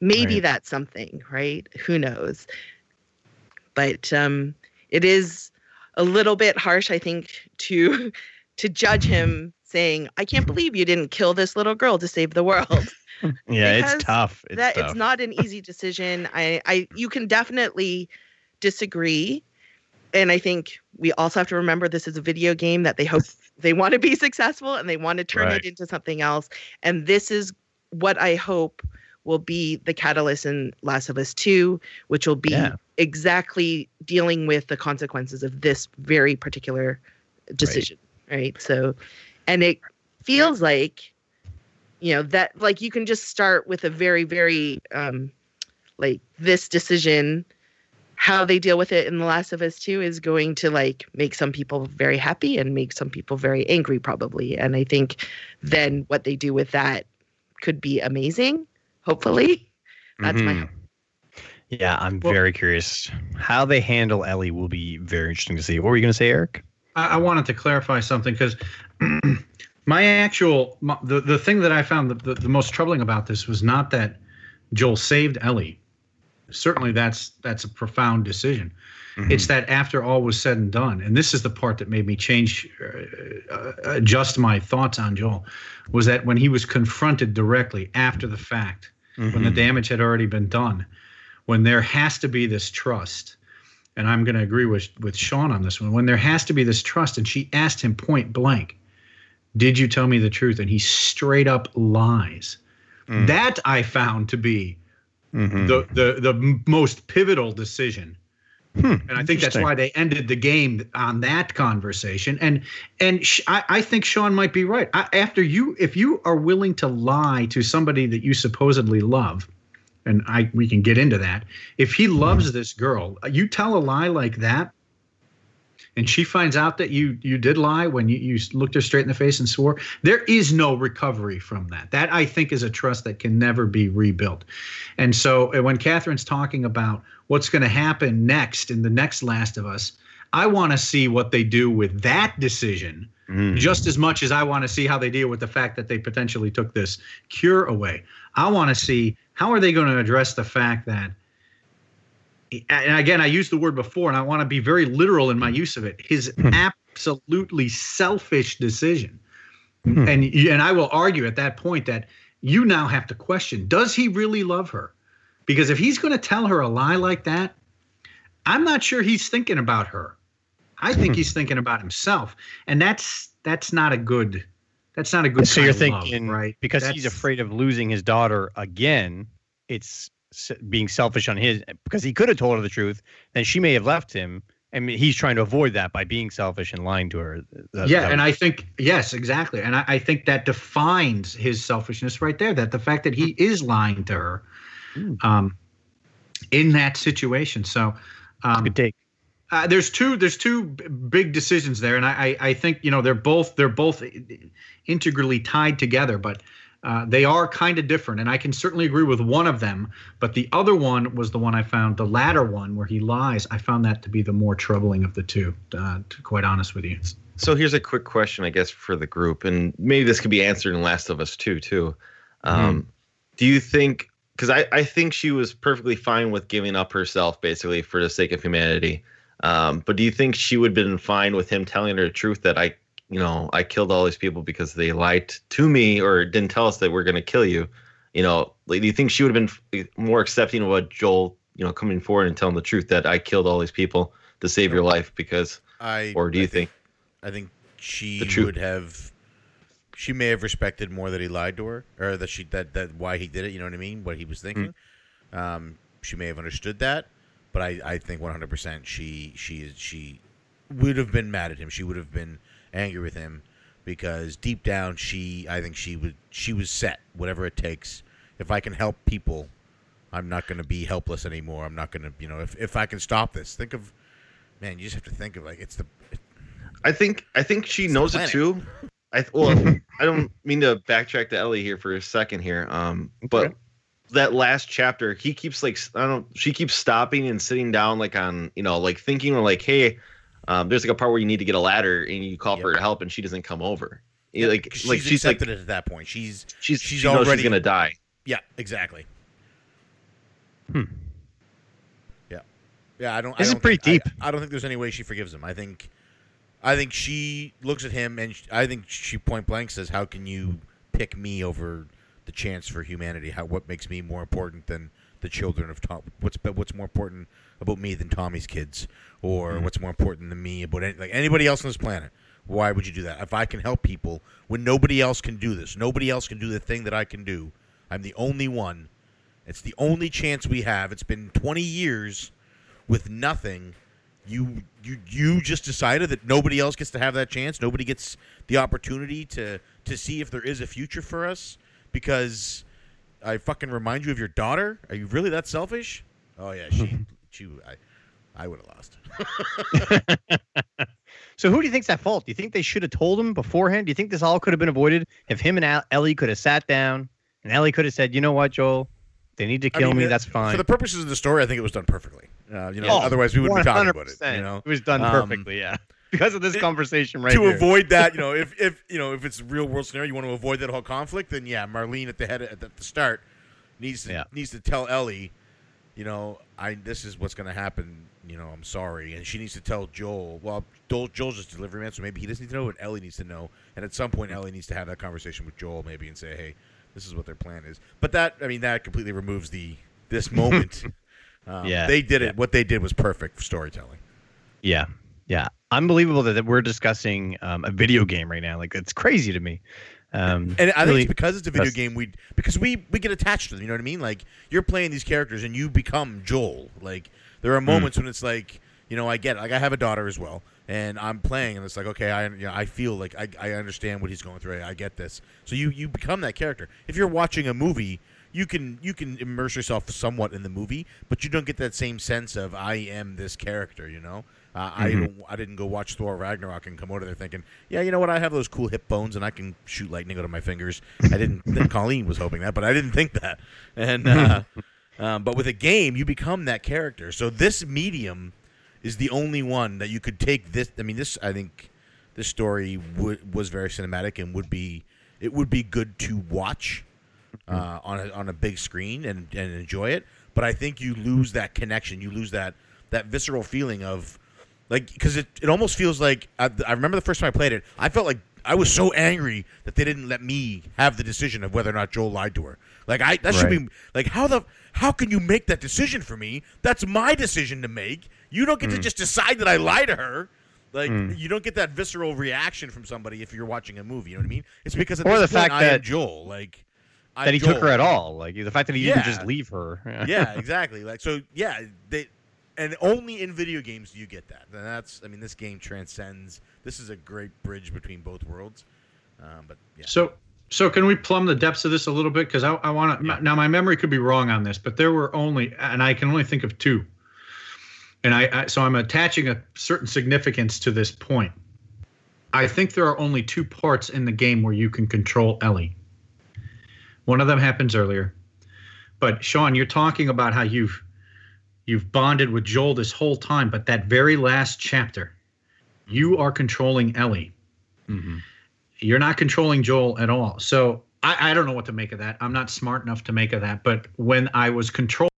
Maybe Right. that's something, right? Who knows? But um it is a little bit harsh, I think, to to judge him saying, I can't believe you didn't kill this little girl to save the world yeah, because it's tough. It's that tough. it's not an easy decision. I, I you can definitely disagree. And I think we also have to remember this is a video game that they hope they want to be successful and they want to turn Right. it into something else. And this is what I hope will be the catalyst in Last of Us 2, which will be Yeah. exactly dealing with the consequences of this very particular decision. right? So and it feels like you know that like you can just start with a very very um like this decision how they deal with it in the last of us 2 is going to like make some people very happy and make some people very angry probably and i think then what they do with that could be amazing hopefully that's my Mhm. hope. Yeah, I'm Well- very curious. How they handle Ellie will be very interesting to see. What were you going to say, Eric? I, I wanted to clarify something because my actual my, the the thing that I found the, the, the most troubling about this was not that Joel saved Ellie. Certainly, that's that's a profound decision. It's that after all was said and done, and this is the part that made me change, uh, uh, adjust my thoughts on Joel, was that when he was confronted directly after the fact, when the Mhm. damage had already been done, when there has to be this trust, and I'm going to agree with with Sean on this one. When there has to be this trust, and she asked him point blank, "Did you tell me the truth?" And he straight up lies. Mm. That I found to be Mhm. the the the most pivotal decision Hmm, and I think that's why they ended the game on that conversation. And and sh- I, I think Sean might be right. I, after you, if you are willing to lie to somebody that you supposedly love, and I we can get into that. If he loves this girl, you tell a lie like that, and she finds out that you you did lie when you, you looked her straight in the face and swore, there is no recovery from that. That I think is a trust that can never be rebuilt. And so when Catherine's talking about what's going to happen next in the next Last of Us, I want to see what they do with that decision Mm. just as much as I want to see how they deal with the fact that they potentially took this cure away. I want to see how are they going to address the fact that and again I used the word before and I want to be very literal in my use of it. His Hmm. absolutely selfish decision. Hmm. And and I will argue at that point that you now have to question does he really love her? Because if he's going to tell her a lie like that, I'm not sure he's thinking about her. I think he's thinking about himself, and that's that's not a good. That's not a good. So you're of love, thinking, right? Because he's afraid of losing his daughter again. It's being selfish on his because he could have told her the truth, then she may have left him. I mean, he's trying to avoid that by being selfish and lying to her. That- yeah, that and was- I think yes, exactly, and I, I think that defines his selfishness right there. That the fact that he is lying to her, Mm. um, in that situation. So, um, good take. uh, there's two there's two big decisions there, and I, I I think you know they're both they're both integrally tied together, but. Uh, they are kind of different, and I can certainly agree with one of them. But the other one was the one I found, the latter one where he lies. I found that to be the more troubling of the two. Uh, to quite honest with you. So here's a quick question, I guess, for the group, and maybe this could be answered in Last of Us too. Too, um, do you think? Because I, I think she was perfectly fine with giving up herself, basically for the sake of humanity. Um, but do you think she would have been fine with him telling her the truth that I, you know, I killed all these people because they lied to me or didn't tell us that we're going to kill you? You know, like, do you think she would have been more accepting of what Joel, you know, coming forward and telling the truth that I killed all these people to save your life? Because, I or do you I think? I think she would have. She may have respected more that he lied to her, or that she that that why he did it. You know what I mean? What he was thinking. Um, she may have understood that, but I I think one hundred percent she she is she would have been mad at him. She would have been angry with him because deep down she I think she would she was set whatever it takes. If I can help people, I'm not going to be helpless anymore. I'm not going to you know if if I can stop this. Think of man, you just have to think of like it's the I think I think she knows it too. I well, I don't mean to backtrack to Ellie here for a second here. Um, but Okay. that last chapter, he keeps like I don't. She keeps stopping and sitting down, like on you know, like thinking like, hey, um, there's like a part where you need to get a ladder and you call for help and she doesn't come over. Yeah, like she's like she's like accepted it at that point. She's she's she's she already- she's gonna die. yeah, exactly. Hmm. Yeah, yeah. I don't. I This is don't pretty think- deep. I, I don't think there's any way she forgives him. I think, I think she looks at him and sh I think she point blank says, "How can you pick me over the chance for humanity? How what makes me more important than the children of Tom? What's what's more important about me than Tommy's kids, or Mm-hmm. what's more important than me about any, like anybody else on this planet?" Why would you do that? If I can help people when nobody else can do this, nobody else can do the thing that I can do. I'm the only one. It's the only chance we have. It's been 20 years with nothing. You you you just decided that nobody else gets to have that chance. Nobody gets the opportunity to to see if there is a future for us because I fucking remind you of your daughter. Are you really that selfish? Oh yeah, she she I I would have lost. So who do you think's at fault? Do you think they should have told him beforehand? Do you think this all could have been avoided if him and Al- Ellie could have sat down and Ellie could have said, "You know what, Joel? They need to I kill mean, me. That's fine." For the purposes of the story, I think it was done perfectly. Uh, you know, Yeah. otherwise we wouldn't be talking about it. You know, it was done Um, perfectly. Yeah, because of this it- conversation right to here. avoid that, you know, if if you know if it's a real world scenario, you want to avoid that whole conflict, then yeah, Marlene at the head at the start needs to Yeah. needs to tell Ellie, you know, I this is what's going to happen. You know, I'm sorry, and she needs to tell Joel. Well, Joel, Joel's just a delivery man, so maybe he doesn't need to know, but Ellie needs to know. And at some point, Ellie needs to have that conversation with Joel, maybe, and say, hey, this is what their plan is. But that, I mean, that completely removes the this moment. um, Yeah, they did it. yeah. What they did was perfect for storytelling. Yeah, yeah, unbelievable that, that we're discussing um, a video game right now. Like it's crazy to me. Um, And I think it's because it's a video game. We because we we get attached to them. You know what I mean? Like you're playing these characters and you become Joel. Like there are moments when it's like you know I get it. like I have a daughter as well, and I'm playing and it's like okay I you know, I feel like I, I understand what he's going through. I, I get this. So you you become that character. If you're watching a movie. You can you can immerse yourself somewhat in the movie, but you don't get that same sense of I am this character. You know, uh, I Mhm. don't, I didn't go watch Thor Ragnarok and come out of there thinking, yeah, you know what? I have those cool hip bones and I can shoot lightning out of my fingers. I didn't think Colleen was hoping that, but I didn't think that. And uh, um, but with a game, you become that character. So this medium is the only one that you could take. This, I mean, this I think this story would, was very cinematic and would be it would be good to watch uh, on a, on a big screen and, and enjoy it. But I think you lose that connection. You lose that that visceral feeling of like because it, it almost feels like I, I remember the first time I played it. I felt like I was so angry that they didn't let me have the decision of whether or not Joel lied to her. Like I that should be like how the how can you make that decision for me? That's my decision to make. You don't get to just decide that I lie to her. Like Mm. you don't get that visceral reaction from somebody if you're watching a movie. You know what I mean? It's because at Or the point, fact that- Joel. Like I'm that he took her at all. Like the fact that he didn't just leave her. yeah, exactly. Like so, yeah. They and only in video games do you get that. And that's, I mean, this game transcends. This is a great bridge between both worlds. Um, but yeah, So, so can we plumb the depths of this a little bit? Because I, I want to. Now, my memory could be wrong on this, but there were only, and I can only think of two. And I, I so I'm attaching a certain significance to this point. I think there are only two parts in the game where you can control Ellie. One of them happens earlier, but Sean, you're talking about how you've you've bonded with Joel this whole time, but that very last chapter, you are controlling Ellie Mhm. you're not controlling Joel at all. So I, I don't know what to make of that. I'm not smart enough to make of that. But when I was controlling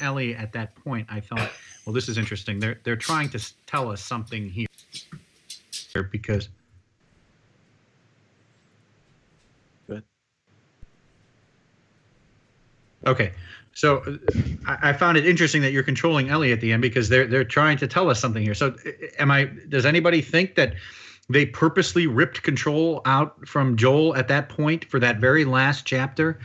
Ellie at that point, I thought, well, this is interesting. They're they're trying to tell us something here because. Good. Okay, so uh, I, I found it interesting that you're controlling Ellie at the end because they're they're trying to tell us something here. So uh, am I? Does anybody think that? they purposely ripped control out from Joel at that point for that very last chapter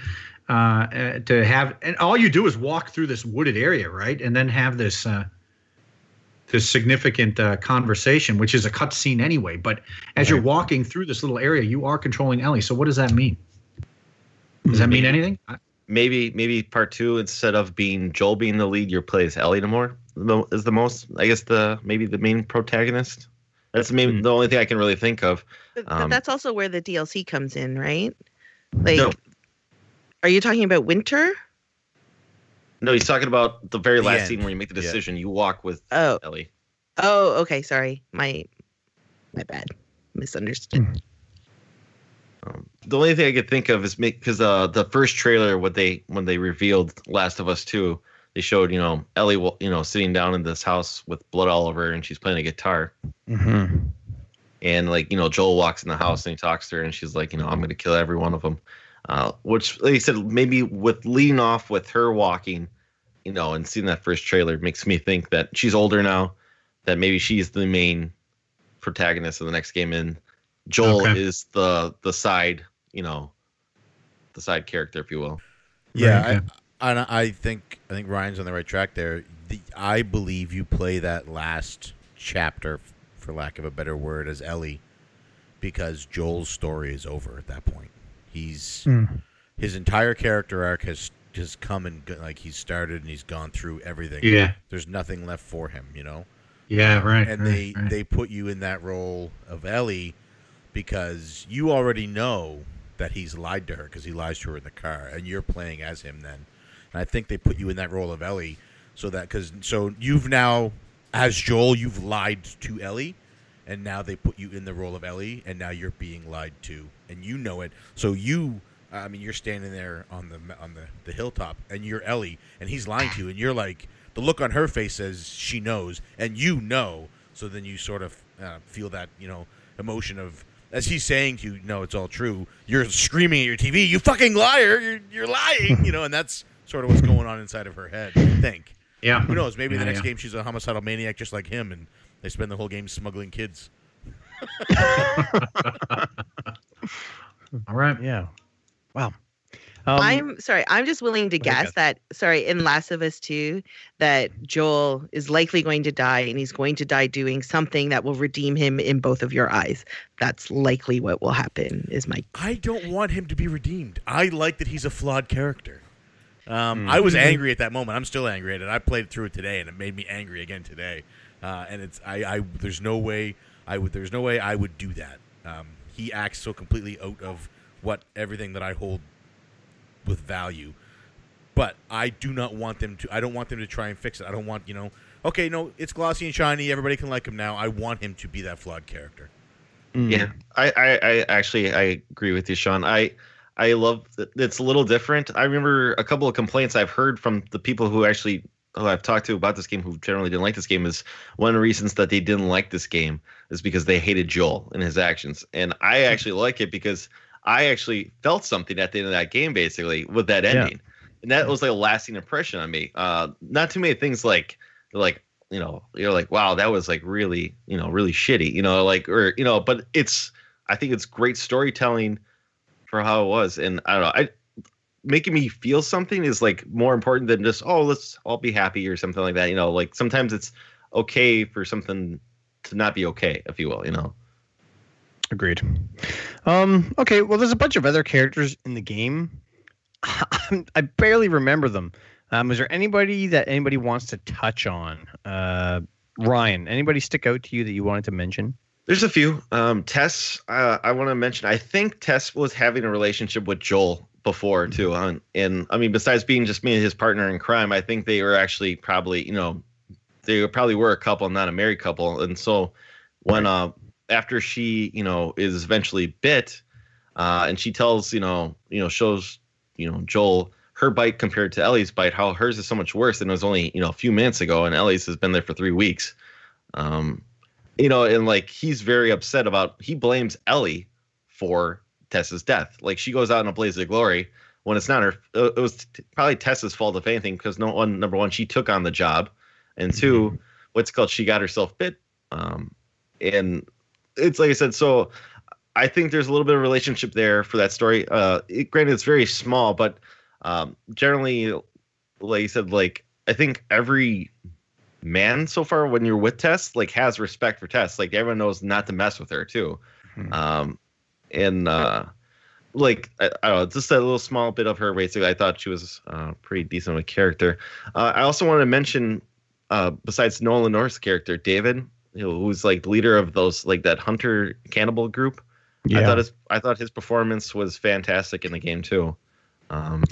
uh, uh, to have and all you do is walk through this wooded area right and then have this uh, this significant uh, conversation which is a cutscene anyway but as you're walking through this little area you are controlling Ellie so what does that mean does that mean anything I- maybe maybe part two instead of being Joel being the lead, your play is Ellie more is the most I guess the maybe the main protagonist. That's the main Hmm. the only thing I can really think of. But, but Um, that's also where the DLC comes in, right? Like, No. are you talking about Winter? No, he's talking about the very The last end. scene where you make the Yeah. decision. You walk with Oh, Ellie. oh, okay. Sorry, my my bad. Misunderstood. Um, the only thing I could think of is because uh, the first trailer, what they when they revealed Last of Us Two, they showed you know Ellie, you know, sitting down in this house with blood all over her, and she's playing a guitar. Mhm. and like you know joel walks in the house and he talks to her and she's like you know i'm gonna kill every one of them uh, which like said maybe with leading off with her walking you know and seeing that first trailer makes me think that she's older now that maybe she's the main protagonist of the next game and joel Okay. is the the side you know the side character if you will yeah. Right, okay. I, and I think I think Ryan's on the right track there. The, I believe you play that last chapter, for lack of a better word, as Ellie, because Joel's story is over at that point. He's Mm. his entire character arc has has come and go, like he's started and he's gone through everything. yeah There's nothing left for him, you know. yeah right and right, they right. they put you in that role of Ellie because you already know that he's lied to her because he lies to her in the car, and you're playing as him then. And I think they put you in that role of Ellie so that because so you've now as Joel you've lied to Ellie, and now they put you in the role of Ellie, and now you're being lied to, and you know it. So you. I mean, you're standing there on the on the, the hilltop, and you're Ellie, and he's lying to you, and you're like, the look on her face says she knows, and you know. So then you sort of uh, feel that you know emotion of as he's saying to you, no, it's all true. You're screaming at your TV, you fucking liar, you're you're lying, you know, and that's sort of what's going on inside of her head. I think. yeah Who knows? Maybe Yeah, the next yeah. game she's a homicidal maniac just like him, and they spend the whole game smuggling kids. all right Yeah. Wow. Um, I'm sorry. I'm just willing to Go ahead, guess that. Sorry, in Last of Us Two, that Joel is likely going to die, and he's going to die doing something that will redeem him in both of your eyes. That's likely what will happen. Is my I don't want him to be redeemed. I like that he's a flawed character. Um, Hmm. I was angry at that moment. I'm still angry at it. I played through it today, and it made me angry again today. Uh, and it's I, I there's no way I would there's no way I would do that. Um, he acts so completely out of what everything that I hold with value. But I do not want them to. I don't want them to try and fix it. I don't want you know. Okay, no, it's glossy and shiny. Everybody can like him now. I want him to be that flawed character. mm. Yeah, I, I, I actually I agree with you, Sean. I I love that it's a little different. I remember a couple of complaints I've heard from the people who actually who I've talked to about this game who generally didn't like this game is one of the reasons that they didn't like this game is because they hated Joel and his actions. And I actually like it because I actually felt something at the end of that game basically with that Yeah. ending. And that was like a lasting impression on me. Uh not too many things like like you know you're like wow that was like really you know really shitty you know like or you know but it's i think it's great storytelling for how it was and i don't know i making me feel something is like more important than just oh let's all be happy or something like that you know like sometimes it's okay for something to not be okay if you will you know Agreed. Um, okay, well, there's a bunch of other characters in the game. I barely remember them. Um, is there anybody that anybody wants to touch on? Uh, Ryan, anybody stick out to you that you wanted to mention? There's a few. Um, Tess, uh, I want to mention. I think Tess was having a relationship with Joel before too. On and I mean, besides being just me and his partner in crime, I think they were actually probably, you know, they probably were a couple, not a married couple. And so when uh after she, you know, is eventually bit, uh, and she tells, you know, you know, shows, you know, Joel her bite compared to Ellie's bite, how hers is so much worse, and it was only, you know, a few minutes ago, and Ellie's has been there for three weeks. Um, you know, and like he's very upset about he blames Ellie for Tess's death. Like she goes out in a blaze of glory when it's not her. It was probably Tess's fault if anything, because no one, number one, she took on the job, and 2 what's called, she got herself bit. Um, and it's like I said, so I think there's a little bit of relationship there for that story. Uh, it, granted, it's very small, but um, generally, like you said, like I think every man so far when you're with Tess, like has respect for Tess. Like everyone knows not to mess with her too. Mhm. Um, and uh, like I, I don't know, just a little small bit of her basically. I thought she was uh, pretty decent of a character. Uh, I also wanted to mention, uh, besides Nolan North's character, David, who's like the leader of those like that hunter cannibal group. Yeah. I thought his I thought his performance was fantastic in the game too. Um,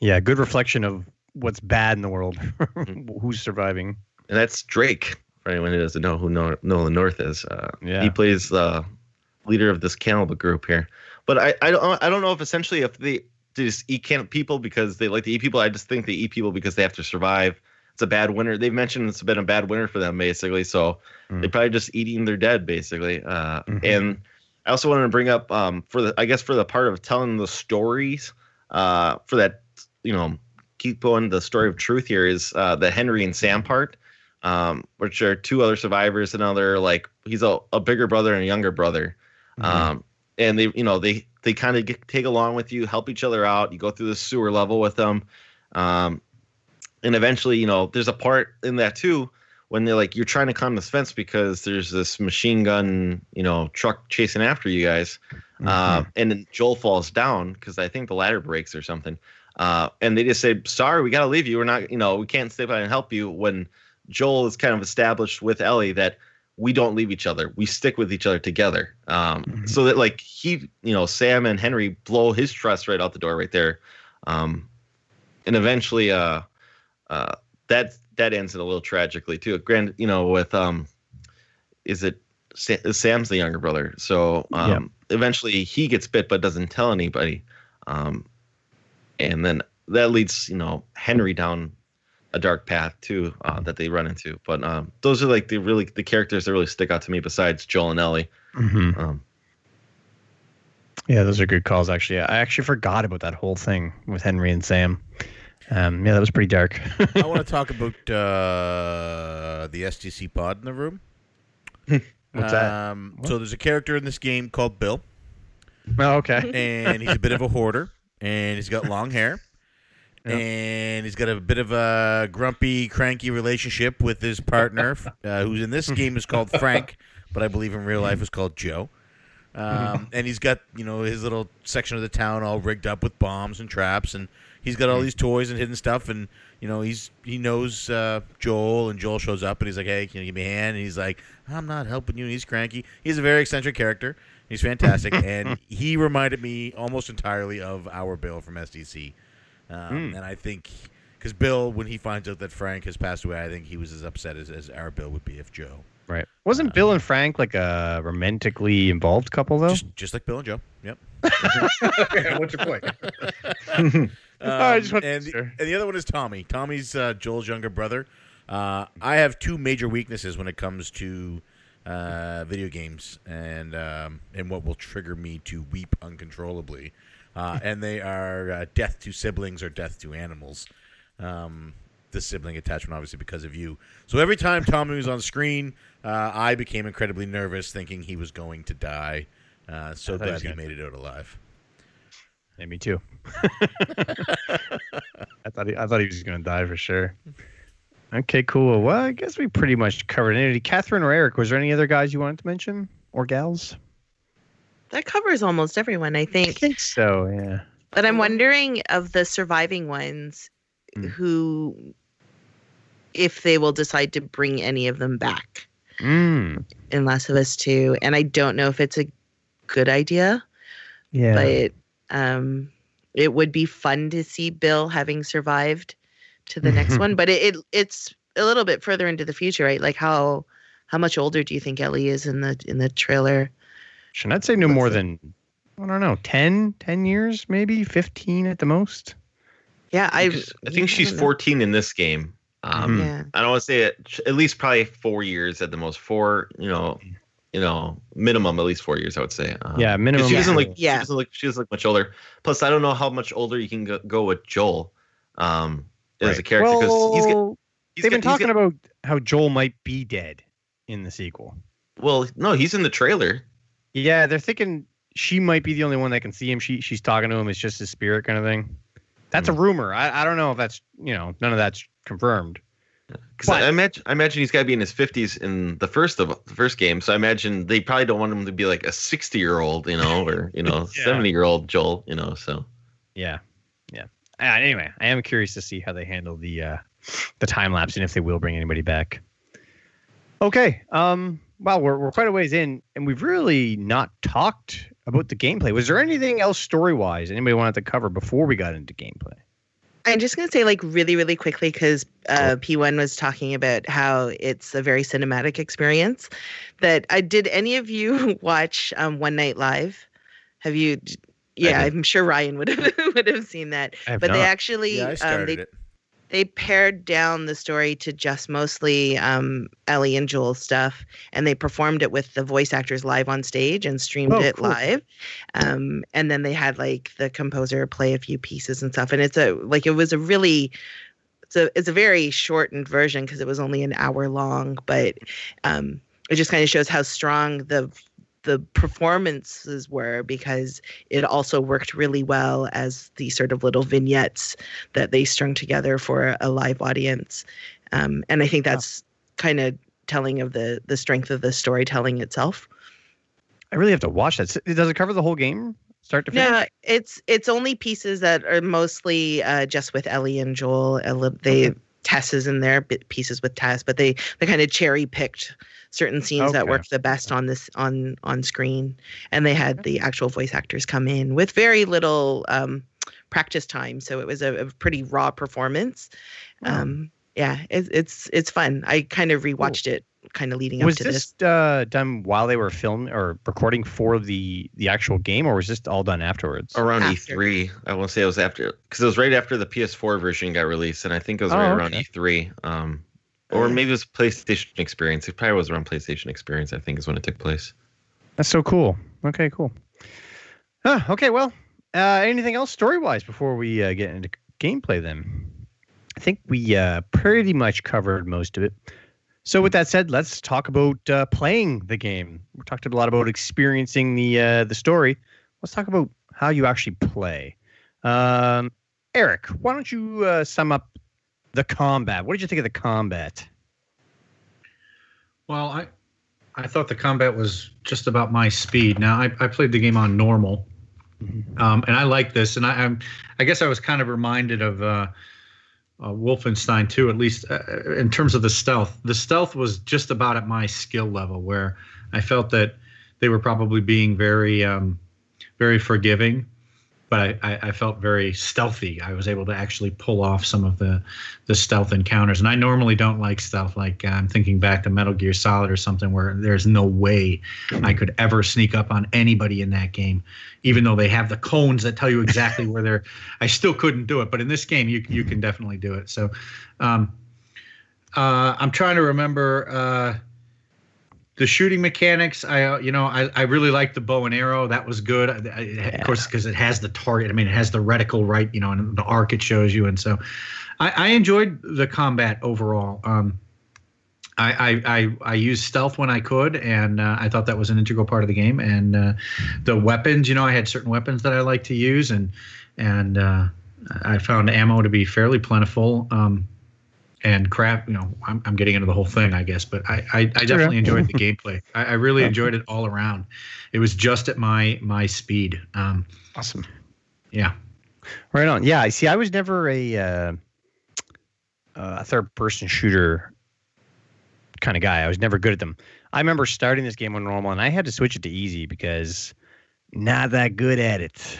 yeah, good reflection of what's bad in the world. Who's surviving? and that's Drake. For anyone who doesn't know who Nolan North is, uh, Yeah. he plays the leader of this cannibal group here. But I, I don't I don't know if essentially if they just eat can people because they like to eat people. I just think they eat people because they have to survive. It's a bad winter. They've mentioned it's been a bad winter for them basically. So Mm. they probably just eating their dead basically. Uh, Mhm. And I also wanted to bring up um, for the I guess for the part of telling the stories uh, for that you know keep going the story of truth here is uh, the Henry and Sam part um, which are two other survivors. Another like he's a, a bigger brother and a younger brother, Mhm. um, and they you know they they kind of take along with you, help each other out. You go through the sewer level with them, um, and eventually you know there's a part in that too when they're like you're trying to climb this fence because there's this machine gun you know truck chasing after you guys. Mm-hmm. Uh, and then Joel falls down because I think the ladder breaks or something. Uh, and they just say, "Sorry, we gotta leave you. We're not, you know, we can't stay by and help you." When Joel is kind of established with Ellie that we don't leave each other, we stick with each other together. Um, Mhm. So that like he, you know, Sam and Henry blow his trust right out the door right there. Um, and eventually, uh, uh, that that ends it a little tragically too. Grand, you know, with um, is it Sa- Sam's the younger brother, so um, Yeah. eventually he gets bit but doesn't tell anybody, um, and then that leads you know Henry down a dark path too uh, that they run into. But um, those are like the really the characters that really stick out to me besides Joel and Ellie. Mhm. Um, Yeah, those are good calls. Actually, I actually forgot about that whole thing with Henry and Sam. Um, yeah, that was pretty dark. I want to talk about uh, the STC pod in the room. What's that? Um, so there's a character in this game called Bill, oh, okay. and he's a bit of a hoarder, and he's got long hair, Yeah. and he's got a bit of a grumpy, cranky relationship with his partner, uh, who's in this game is called Frank, but I believe in real life is called Joe. Um, and he's got you know his little section of the town all rigged up with bombs and traps, and he's got all these toys and hidden stuff, and you know he's he knows uh, Joel, and Joel shows up, and he's like, "Hey, can you give me a hand?" And he's like, "I'm not helping you." And he's cranky. He's a very eccentric character. He's fantastic, and he reminded me almost entirely of our Bill from SDC. Um, Hmm. And I think because Bill, when he finds out that Frank has passed away, I think he was as upset as, as our Bill would be if Joe. Right. Wasn't Bill and Frank like a romantically involved couple though? Just, just like Bill and Joe. Yep. What's your point? Um, I just wanted and, the, and the other one is Tommy. Tommy's uh, Joel's younger brother. Uh, I have two major weaknesses when it comes to uh, video games and um, and what will trigger me to weep uncontrollably, uh, and they are uh, death to siblings or death to animals. Um, the sibling attachment, obviously because of you. So every time Tommy was on screen, uh, I became incredibly nervous, thinking he was going to die. Uh, so I thought he glad he made it out alive. Yeah, me too. I thought he, I thought he was going to die for sure. Okay, cool. Well, I guess we pretty much covered it. Catherine or Eric, was there any other guys you wanted to mention or gals? That covers almost everyone, I I think. think so. Yeah. But I'm wondering of the surviving ones Mm. who, if they will decide to bring any of them back Mm. in Last of Us 2. And I don't know if it's a good idea, Yeah. but um, it would be fun to see Bill having survived to the next one. But it, it it's a little bit further into the future, right? Like how how much older do you think Ellie is in the in the trailer? Should I'd say no more than I don't know, 10, 10 years, maybe 15 at the most. Yeah, I I think she's don't 14 in this game. Um. Yeah. I don't want to say it, at least probably four years at the most. Four, you know, you know, minimum at least four years. I would say. Um, Yeah, 'cause minimum. She doesn't four. look. Yeah. She doesn't look. She doesn't look much older. Plus, I don't know how much older you can go, go with Joel, um, as a character because he's, get- Well, he's they've been get- he's talking get- about how Joel might be dead in the sequel. Well, no, he's in the trailer. Yeah, they're thinking she might be the only one that can see him. She she's talking to him. It's just his spirit kind of thing. That's a rumor. I, I don't know if that's you know none of that's confirmed. Because I imagine, I imagine he's got to be in his fifties in the first of the first game. So I imagine they probably don't want him to be like a sixty year old, you know, or you know, seventy year old Joel, you know. So Yeah, yeah. Uh, anyway, I am curious to see how they handle the uh, the time lapse and if they will bring anybody back. Okay. Um. Well, we're we're quite a ways in, and we've really not talked about the gameplay. Was there anything else story wise anybody wanted to cover before we got into gameplay? I'm just going to say, like, really, really quickly, because uh, P1 was talking about how it's a very cinematic experience. That I did any of you watch um, One Night Live? Have you? Yeah. I'm sure Ryan would have would have seen that. I have But they actually, Yeah, I um, started they it. They pared down the story to just mostly um, Ellie and Joel stuff, and they performed it with the voice actors live on stage and streamed Oh, it cool. live. Um, and then they had like the composer play a few pieces and stuff, and it's a like it was a really it's a it's a very shortened version because it was only an hour long, but um, it just kind of shows how strong the the performances were because it also worked really well as these sort of little vignettes that they strung together for a live audience. Um, and I think that's kind of telling of the the strength of the storytelling itself. I really have to watch that. Does it cover the whole game, start to finish? No, it's it's only pieces that are mostly uh, just with Ellie and Joel. They Okay. Tess is in there, pieces with Tess, but they they kind of cherry picked certain scenes that Okay. worked the best on this on on screen, and they had the actual voice actors come in with very little um, practice time, so it was a, a pretty raw performance. Wow. Um, yeah, it, it's it's fun. I kind of rewatched it, kind of leading was up to this Was this. uh, done while they were filming or recording for the the actual game, or was this all done afterwards? around After. E3, I want to say it was after because it was right after the PS4 version got released, and I think it was Oh, right around. E3. Um, or maybe it was PlayStation Experience. It probably was around PlayStation Experience. I think is when it took place. That's so cool. Okay, cool. Huh, okay, well, uh, anything else story wise before we uh, get into gameplay then? I think we uh, pretty much covered most of it. So, with that said, let's talk about uh, playing the game. We talked a lot about experiencing the uh, the story. Let's talk about how you actually play. Um, Eric, why don't you uh, sum up the combat? What did you think of the combat? Well, I I thought the combat was just about my speed. Now I, I played the game on normal, um, and I like this. And I, I'm I guess I was kind of reminded of uh, uh, Wolfenstein 2, at least uh, in terms of the stealth. The stealth was just about at my skill level, where I felt that they were probably being very um, very forgiving. But I, I, felt very stealthy. I was able to actually pull off some of the, the stealth encounters. And I normally don't like stealth. Like uh, I'm thinking back to Metal Gear Solid or something where there's no way I could ever sneak up on anybody in that game, even though they have the cones that tell you exactly where they're. I still couldn't do it, but in this game you you can definitely do it. So, um, uh, I'm trying to remember. Uh, the shooting mechanics i uh, you know i, I really like the bow and arrow that was good I, I, of course because it has the target i mean it has the reticle right you know and the arc it shows you and so I, I enjoyed the combat overall. Um, I, I, I, I used stealth when I could, and uh, I thought that was an integral part of the game. And uh, the weapons, you know, I had certain weapons that I like to use, and and uh, I found ammo to be fairly plentiful. Um, and craft, you know, I'm, I'm getting into the whole thing, I guess, but I, I, I definitely enjoyed the gameplay. I, I really enjoyed it all around. It was just at my my speed. Um, Awesome. yeah. Right on. Yeah. I see. I was never a uh, a third person shooter kind of guy. I was never good at them. I remember starting this game on normal, and I had to switch it to easy because not that good at it.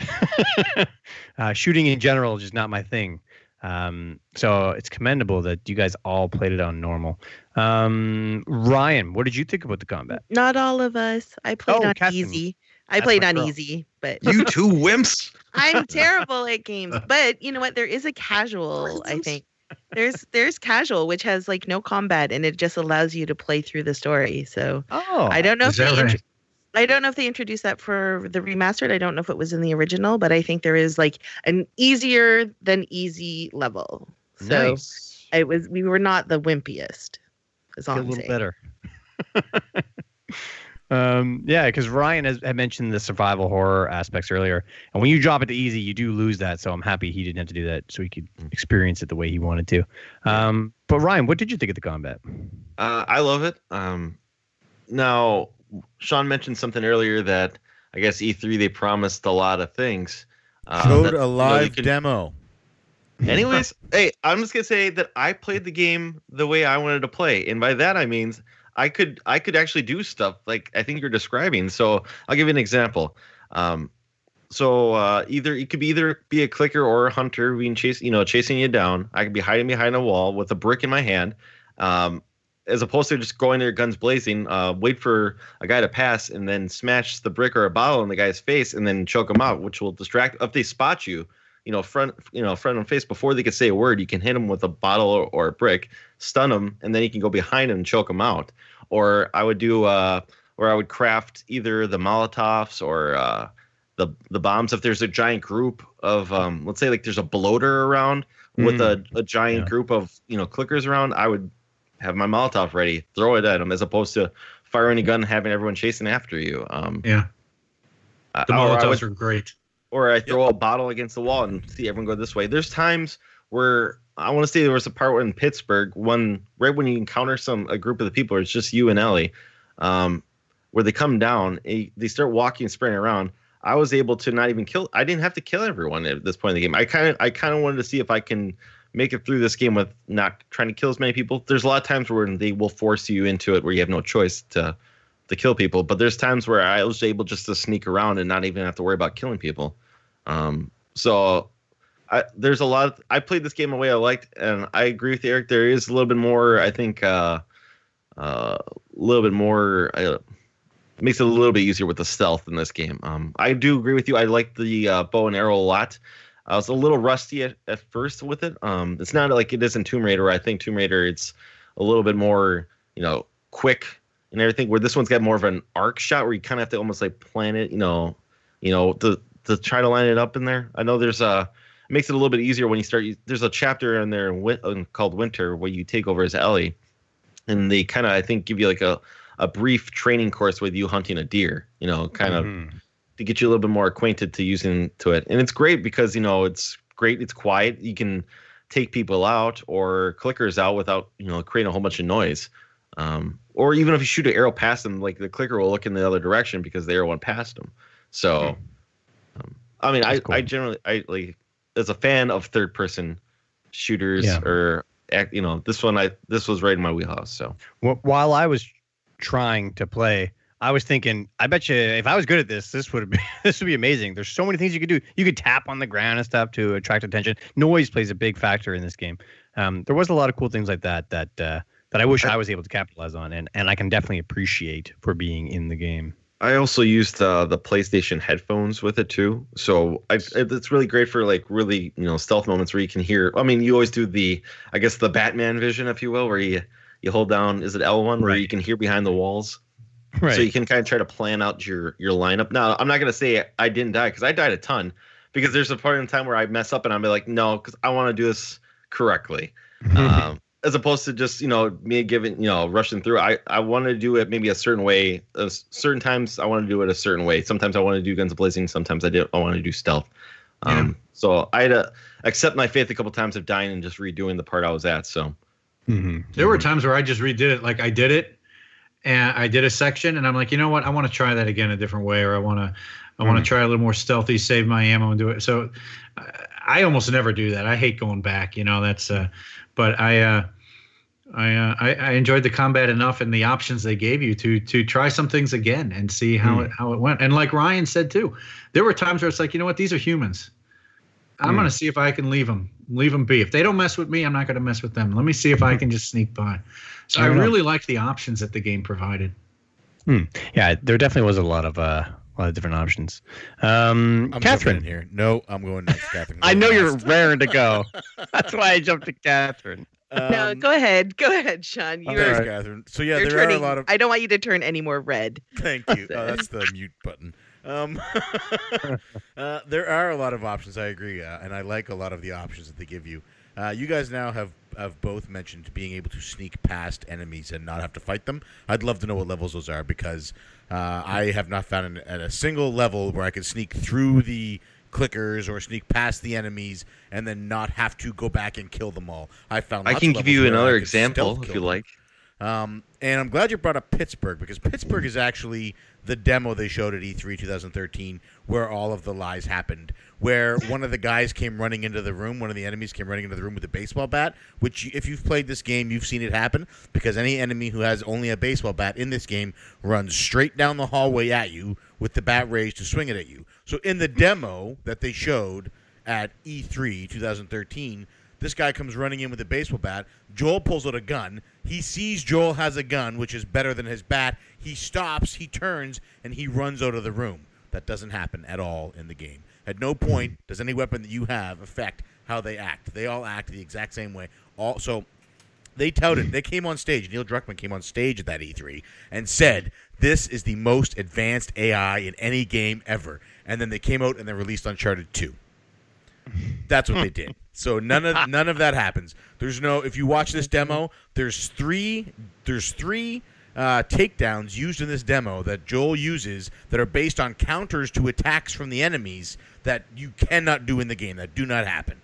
uh, shooting in general is just not my thing. Um, so it's commendable that you guys all played it on normal. Um, Ryan, what did you think about the combat? Not all of us. I played Oh, on Catherine. easy. I That's played on girl. easy, but You two wimps. I'm terrible at games. But you know what? There is a casual, I think. There's there's casual, which has like no combat and it just allows you to play through the story. So Oh, I don't know Is if that they right? intro- I don't know if they introduced that for the remastered. I don't know if it was in the original, but I think there is like an easier than easy level. So nice. it was we were not the wimpiest. Is all a I'm little saying. better. um, yeah, because Ryan has had mentioned the survival horror aspects earlier, and when you drop it to easy, you do lose that. So I'm happy he didn't have to do that, so he could experience it the way he wanted to. Um, but Ryan, what did you think of the combat? Uh, I love it. Um, now, Sean mentioned something earlier that I guess E3 they promised a lot of things. Uh, Showed that, a live you can- demo. Anyways, hey, I'm just gonna say that I played the game the way I wanted to play, and by that I mean I could I could actually do stuff like I think you're describing. So I'll give you an example. Um, so uh, either it could be either be a clicker or a hunter being chase you know chasing you down. I could be hiding behind a wall with a brick in my hand, um, as opposed to just going there guns blazing, uh, wait for a guy to pass and then smash the brick or a bottle in the guy's face and then choke him out, which will distract if they spot you you know, front, you know, front and face before they can say a word. You can hit them with a bottle or, or a brick, stun them, and then you can go behind them and choke them out. Or I would do, uh, or I would craft either the Molotovs or uh, the the bombs. If there's a giant group of, um, let's say, like there's a bloater around with a, a giant Yeah. group of you know clickers around, I would have my Molotov ready, throw it at them, as opposed to firing a gun and having everyone chasing after you. Um, Yeah. The I would- Molotovs were great. or I throw a bottle against the wall and see everyone go this way. There's times where I want to say there was a part in Pittsburgh, one right when you encounter some a group of the people, it's just you and Ellie, um, where they come down, eh, they start walking, sprinting around. I was able to not even kill. I didn't have to kill everyone at this point in the game. I kind of, I kind of wanted to see if I can make it through this game with not trying to kill as many people. There's a lot of times where they will force you into it where you have no choice to to kill people. But there's times where I was able just to sneak around and not even have to worry about killing people. Um, so I, there's a lot. Of, I played this game the way I liked, and I agree with Eric. There is a little bit more. I think uh, uh, a little bit more. Uh, makes it a little bit easier with the stealth in this game. Um, I do agree with you. I like the uh, bow and arrow a lot. I was a little rusty at, at first with it. Um, it's not like it is in Tomb Raider. I think Tomb Raider it's a little bit more, you know, quick and everything. Where this one's got more of an arc shot where you kind of have to almost like plan it, you know, you know, to to try to line it up in there. I know there's a it makes it a little bit easier when you start. There's a chapter in there called Winter where you take over as Ellie, and they kind of I think give you like a a brief training course with you hunting a deer. You know, kind of Mhm. To get you a little bit more acquainted to using to it. And it's great because you know it's great. It's quiet. You can take people out or clickers out without you know creating a whole bunch of noise. Um, or even if you shoot an arrow past them, like the clicker will look in the other direction because the arrow went past them. So, um, I mean, I, cool. I generally I like as a fan of third person shooters Yeah. or you know this one I this was right in my wheelhouse. So Wh- While I was trying to play, I was thinking, I bet you if I was good at this, this would be this would be amazing. There's so many things you could do. You could tap on the ground and stuff to attract attention. Noise plays a big factor in this game. Um, there was a lot of cool things like that that uh, that I wish I was able to capitalize on, and and I can definitely appreciate for being in the game. I also used uh, the PlayStation headphones with it too, so I, it- it's really great for like really you know stealth moments where you can hear. I mean, you always do the I guess the Batman vision, if you will, where you you hold down is it L one where Right. you can hear behind the walls, Right. so you can kind of try to plan out your your lineup. Now, I'm not gonna say I didn't die because I died a ton because there's a part in time where I mess up and I'm like no because I want to do this correctly. um, as opposed to just you know me giving you know rushing through. I I want to do it maybe a certain way. Uh, certain times I want to do it a certain way. Sometimes I want to do guns blazing. Sometimes I do I want to do stealth. Um, so I had to accept my faith a couple times of dying and just redoing the part I was at. So Mhm. There were times where I just redid it. Like I did it, and I did a section, and I'm like, you know what? I want to try that again a different way, or I want to, I want to try a little more stealthy, save my ammo, and do it. So, I, I almost never do that. I hate going back. You know, that's. Uh, but I, uh, I, uh, I, I enjoyed the combat enough and the options they gave you to to try some things again and see how it how it went. And like Ryan said too, there were times where it's like, you know what? These are humans. I'm Mm. gonna see if I can leave them, leave them be. If they don't mess with me, I'm not gonna mess with them. Let me see if I can just sneak by. So I Fair enough. really liked the options that the game provided. Yeah, there definitely was a lot of uh, a lot of different options. Um, I'm Catherine, here. No, I'm going next, Catherine. I know you're Last. raring to go. That's why I jumped to Catherine. no, Um, go ahead. Go ahead, Sean. You're, Thanks, Alright. Catherine. So yeah, you're there turning. are a lot of. I don't want you to turn any more red. Thank you. Oh, that's the mute button. Um, uh, there are a lot of options. I agree, uh, and I like a lot of the options that they give you. Uh, you guys now have have both mentioned being able to sneak past enemies and not have to fight them. I'd love to know what levels those are because uh, I have not found an, at a single level where I can sneak through the clickers or sneak past the enemies and then not have to go back and kill them all. I found. I can give you another example if you them. like. Um, and I'm glad you brought up Pittsburgh because Pittsburgh is actually the demo they showed at E E3 2013 where all of the lies happened. Where one of the guys came running into the room, one of the enemies came running into the room with a baseball bat, which, if you've played this game, you've seen it happen because any enemy who has only a baseball bat in this game runs straight down the hallway at you with the bat raised to swing it at you. So in the demo that they showed at E E3 2013, this guy comes running in with a baseball bat. Joel pulls out a gun. He sees Joel has a gun, which is better than his bat. He stops, he turns, and he runs out of the room. That doesn't happen at all in the game. At no point does any weapon that you have affect how they act. They all act the exact same way. All so they touted. They came on stage. Neil Druckmann came on stage at that E3 and said, "This is the most advanced AI in any game ever." And then they came out and they released Uncharted 2. That's what they did. So none of none of that happens. There's no. If you watch this demo, there's three. There's three uh, takedowns used in this demo that Joel uses that are based on counters to attacks from the enemies that you cannot do in the game. That do not happen.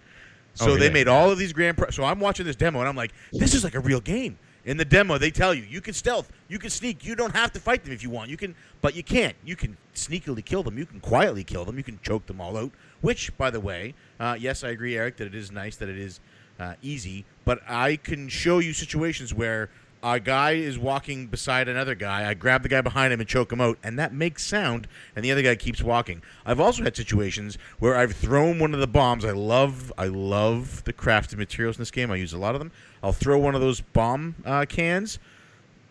So Oh, they made all of these grand. Pro- so I'm watching this demo and I'm like, this is like a real game. In the demo, they tell you you can stealth, you can sneak, you don't have to fight them if you want. You can, but you can't. You can sneakily kill them. You can quietly kill them. You can choke them all out. Which, by the way, uh, yes, I agree, Eric, that it is nice that it is uh, easy. But I can show you situations where a guy is walking beside another guy. I grab the guy behind him and choke him out, and that makes sound, and the other guy keeps walking. I've also had situations where I've thrown one of the bombs. I love, I love the crafted materials in this game. I use a lot of them. I'll throw one of those bomb uh, cans.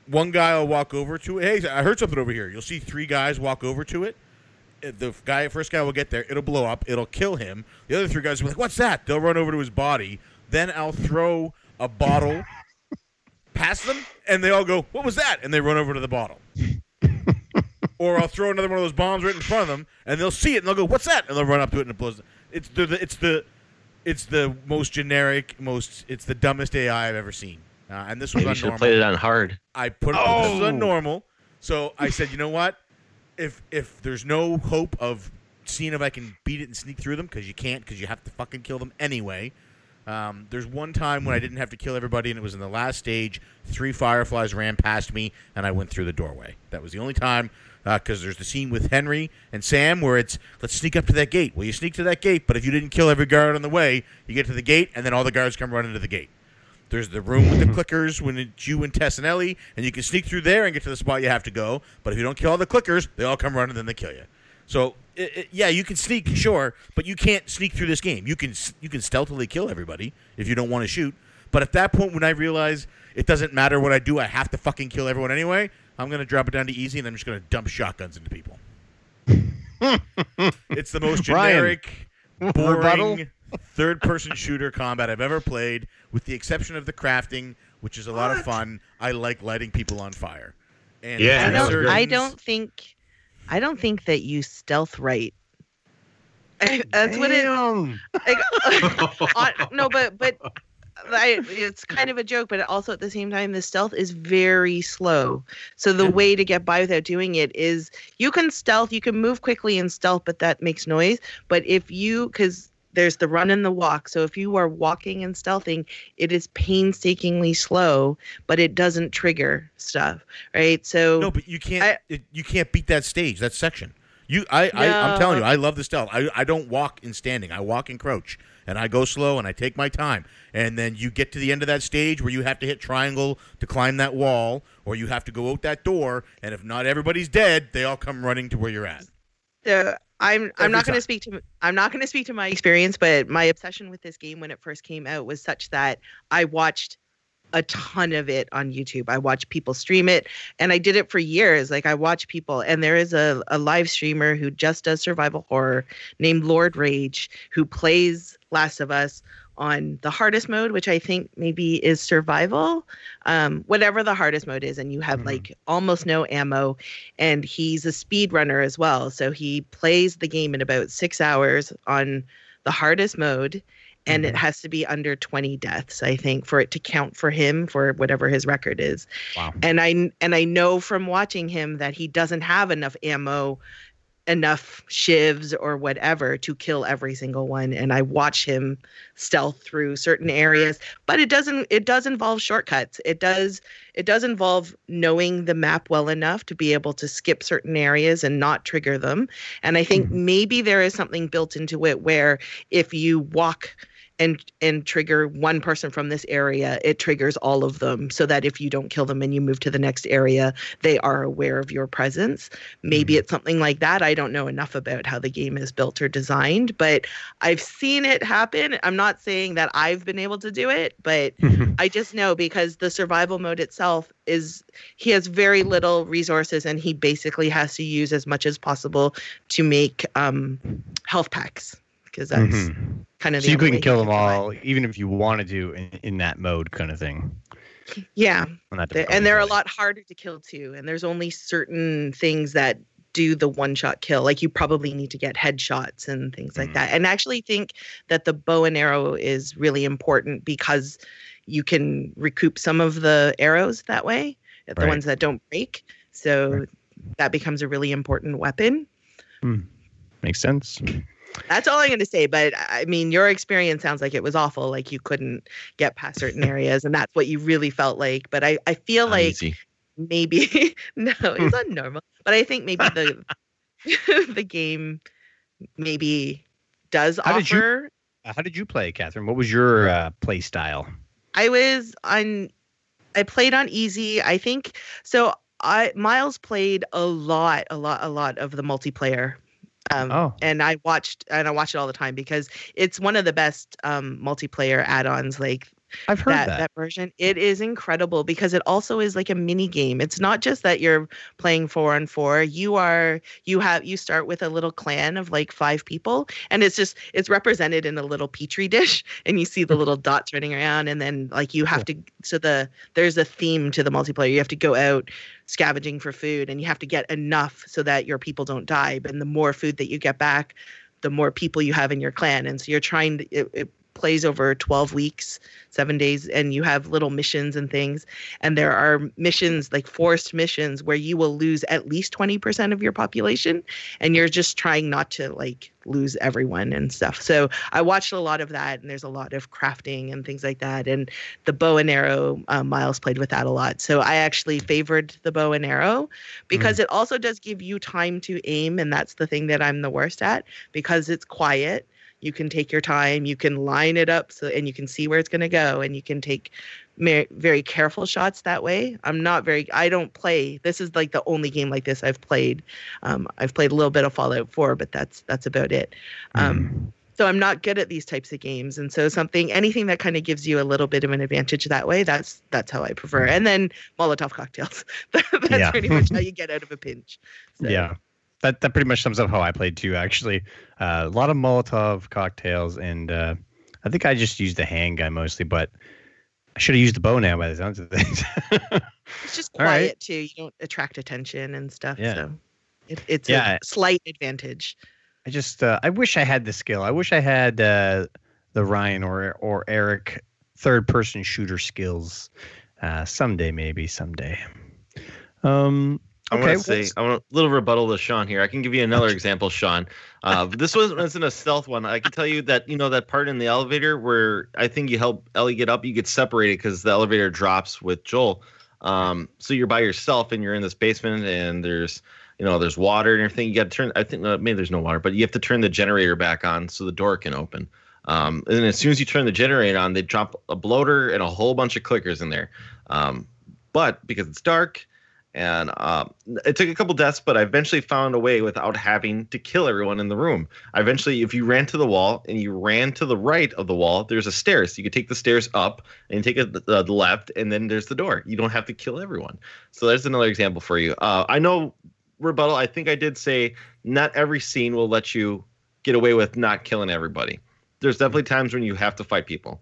One guy will walk over to it. Hey, I heard something over here. You'll see three guys walk over to it. The guy, first guy will get there. It'll blow up. It'll kill him. The other three guys will be like, "What's that?" They'll run over to his body. Then I'll throw a bottle past them, and they all go, "What was that?" And they run over to the bottle. or I'll throw another one of those bombs right in front of them, and they'll see it, and they'll go, "What's that?" And they'll run up to it, and it blows. It's the, the it's the it's the most generic, most it's the dumbest AI I've ever seen. Uh, and this was Maybe you should have normal. played it on hard. I put it this was Oh. on normal. So I said, you know what? If if there's no hope of seeing if I can beat it and sneak through them, because you can't, because you have to fucking kill them anyway. Um, there's one time when I didn't have to kill everybody, and it was in the last stage. Three fireflies ran past me, and I went through the doorway. That was the only time, because there's the scene with Henry and Sam where it's let's sneak up to that gate. Well, you sneak to that gate, but if you didn't kill every guard on the way, you get to the gate, and then all the guards come running to the gate. There's the room with the clickers when it's you and Tess and Ellie, and you can sneak through there and get to the spot you have to go. But if you don't kill all the clickers, they all come running, then they kill you. So it, it, yeah, you can sneak, sure, but you can't sneak through this game. You can you can stealthily kill everybody if you don't want to shoot. But at that point, when I realize it doesn't matter what I do, I have to fucking kill everyone anyway. I'm gonna drop it down to easy, and I'm just gonna dump shotguns into people. it's the most generic, Rebuttal? Boring third-person shooter combat I've ever played, with the exception of the crafting, which is a lot of fun. I like lighting people on fire. And Yeah, I don't. I don't think. I don't think that you stealth right. I, that's what it. Damn. Like, on, no, but but I, it's kind of a joke, but also at the same time, the stealth is very slow. So the way to get by without doing it is you can stealth, you can move quickly in stealth, but that makes noise. But if you, because there's the run and the walk. So if you are walking and stealthing, it is painstakingly slow, but it doesn't trigger stuff, right? So No, but you can't. I- it, you can't beat that stage, that section. You, I, I, I'm telling you, I love the stealth. I, I don't walk in standing. I walk in crouch, and I go slow, and I take my time. And then you get to the end of that stage where you have to hit triangle to climb that wall, or you have to go out that door. And if not everybody's dead, they all come running to where you're at. So I'm Every I'm not going to speak to I'm not going to speak to my experience, but my obsession with this game when it first came out was such that I watched a ton of it on YouTube. I watched people stream it and I did it for years. Like I watch people and there is a, a live streamer who just does survival horror named Lord Rage who plays Last of Us on the hardest mode, which I think maybe is survival, um, whatever the hardest mode is, and you have Mhm. like almost no ammo. And he's a speed runner as well, so he plays the game in about six hours on the hardest mode, and it has to be under 20 deaths, I think, for it to count for him for whatever his record is. Wow. And I and I know from watching him that he doesn't have enough ammo enough shivs or whatever to kill every single one and i watch him stealth through certain areas. But it doesn't it does involve shortcuts. It does it does involve knowing the map well enough to be able to skip certain areas and not trigger them. And i think mm-hmm. maybe there is something built into it where if you walk and and trigger one person from this area it triggers all of them so that if you don't kill them and you move to the next area they are aware of your presence. Maybe it's something like that. I don't know enough about how the game is built or designed but i've seen it happen. I'm not saying that i've been able to do it but I just know because the survival mode itself is he has very little resources and he basically has to use as much as possible to make um, health packs because that's Mhm. kind of So you couldn't kill them all, even if you wanted to, in, in that mode, kind of thing. Yeah, On that They're- difficulty and they're a lot harder to kill too. And there's only certain things that do the one shot kill. Like you probably need to get headshots and things like Mhm. that. And I actually think that the bow and arrow is really important because you can recoup some of the arrows that way, the ones that don't break. So Right. that becomes a really important weapon. Makes sense. That's all I'm going to say. But I mean, your experience sounds like it was awful. Like you couldn't get past certain areas, and that's what you really felt like. But I, I feel Not like easy. maybe no, Hmm. it's not normal. But I think maybe the the game maybe does How did you- Uh, How did you play, Catherine? What was your uh, play style? I was on. I played on easy. I think so. I Miles played a lot, a lot, a lot of the multiplayer. Um, Oh. and I watched and I watch it all the time because it's one of the best um, multiplayer add-ons. Like I've heard that, that. that version. It is incredible because it also is like a mini game. It's not just that you're playing four on four. You are you have you start with a little clan of like five people and it's just it's represented in a little petri dish and you see the mm-hmm. little dots running around and then like you have to so the there's a theme to the multiplayer. You have to go out scavenging for food and you have to get enough so that your people don't die. But the more food that you get back, the more people you have in your clan. And so you're trying to it, it plays over 12 weeks seven days and you have little missions and things. And there are missions like forced missions where you will lose at least 20% of your population and you're just trying not to like lose everyone and stuff. So i watched a lot of that and there's a lot of crafting and things like that and the bow and arrow uh, miles played with that a lot. So i actually favored the bow and arrow because it also does give you time to aim and that's the thing that i'm the worst at because it's quiet you can take your time you can line it up so and you can see where it's going to go and you can take mer- very careful shots that way i'm not very i don't play this is like the only game like this i've played um, i've played a little bit of fallout 4 but that's that's about it um, Mm. so i'm not good at these types of games and so something anything that kind of gives you a little bit of an advantage that way that's that's how i prefer and then molotov cocktails that's Yeah. pretty much how you get out of a pinch So, Yeah. That that pretty much sums up how I played too. Actually, uh, a lot of Molotov cocktails, and uh, I think I just used the handgun mostly. But I should have used the bow now by the sounds of things. it's just All right. quiet too you don't attract attention and stuff Yeah. so it, it's Yeah. a slight advantage I just uh, I wish I had the skill. I wish I had uh, the Ryan or or Eric third person shooter skills. Uh, someday, maybe someday. Um, I okay, want to say, I want a little rebuttal to Sean here. I can give you another example, Sean. Uh, this was wasn't a stealth one. I can tell you that you know that part in the elevator where I think you help Ellie get up, you get separated because the elevator drops with Joel. Um, so you're by yourself and you're in this basement and there's you know there's water and everything. You got to turn. I think uh, maybe there's no water, but you have to turn the generator back on so the door can open. Um, and then as soon as you turn the generator on, they drop a bloater and a whole bunch of clickers in there. Um, but because it's dark and um, it took a couple deaths, but I eventually found a way without having to kill everyone in the room. I eventually, if you ran to the wall and you ran to the right of the wall, there's a stairs. You could take the stairs up and take it the, the left, and then there's the door. You don't have to kill everyone. So there's another example for you. Uh, I know rebuttal. I think I did say not every scene will let you get away with not killing everybody. There's definitely times when you have to fight people.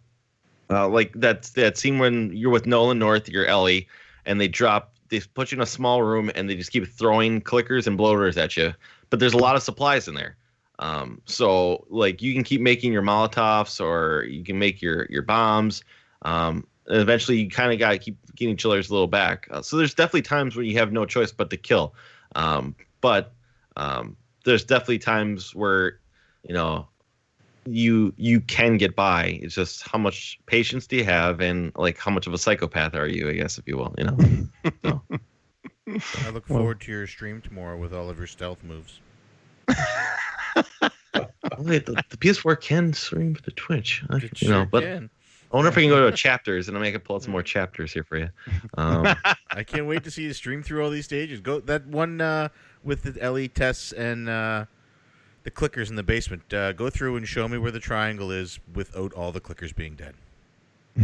Uh, like that that scene when you're with Nolan North, you're Ellie, and they drop they put you in a small room and they just keep throwing clickers and bloaters at you. But there's a lot of supplies in there. Um, so like you can keep making your Molotovs or you can make your your bombs. Um, eventually you kind of got to keep getting each other's little back. Uh, so there's definitely times when you have no choice but to kill. Um, but um, there's definitely times where you know you you can get by. It's just how much patience do you have, and like how much of a psychopath are you? I guess if you will, you know. I look forward to your stream tomorrow with all of your stealth moves. Wait, the, the PS4 can stream to Twitch, I- It you know. But can. I wonder if I can go to chapters and I can pull out some more chapters here for you. Um, I can't wait to see you stream through all these stages. Go that one uh, with the Ellie Tess and uh, the clickers in the basement. Uh, go through and show me where the triangle is without all the clickers being dead.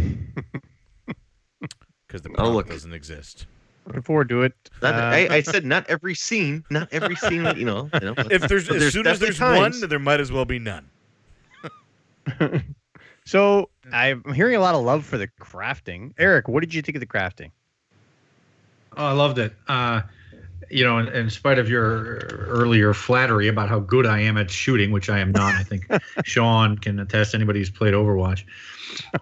Because the Oh, prompt look. doesn't exist. Looking forward to it. not, Uh, I, I said not every scene, not every scene, you know. You know If there's but as soon as there's times- one, there might as well be none. so I'm hearing a lot of love for the crafting. Eric, what did you think of the crafting? Oh, I loved it. Uh, you know, in, in spite of your earlier flattery about how good I am at shooting, which I am not, I think Sean can attest. Anybody who's played Overwatch,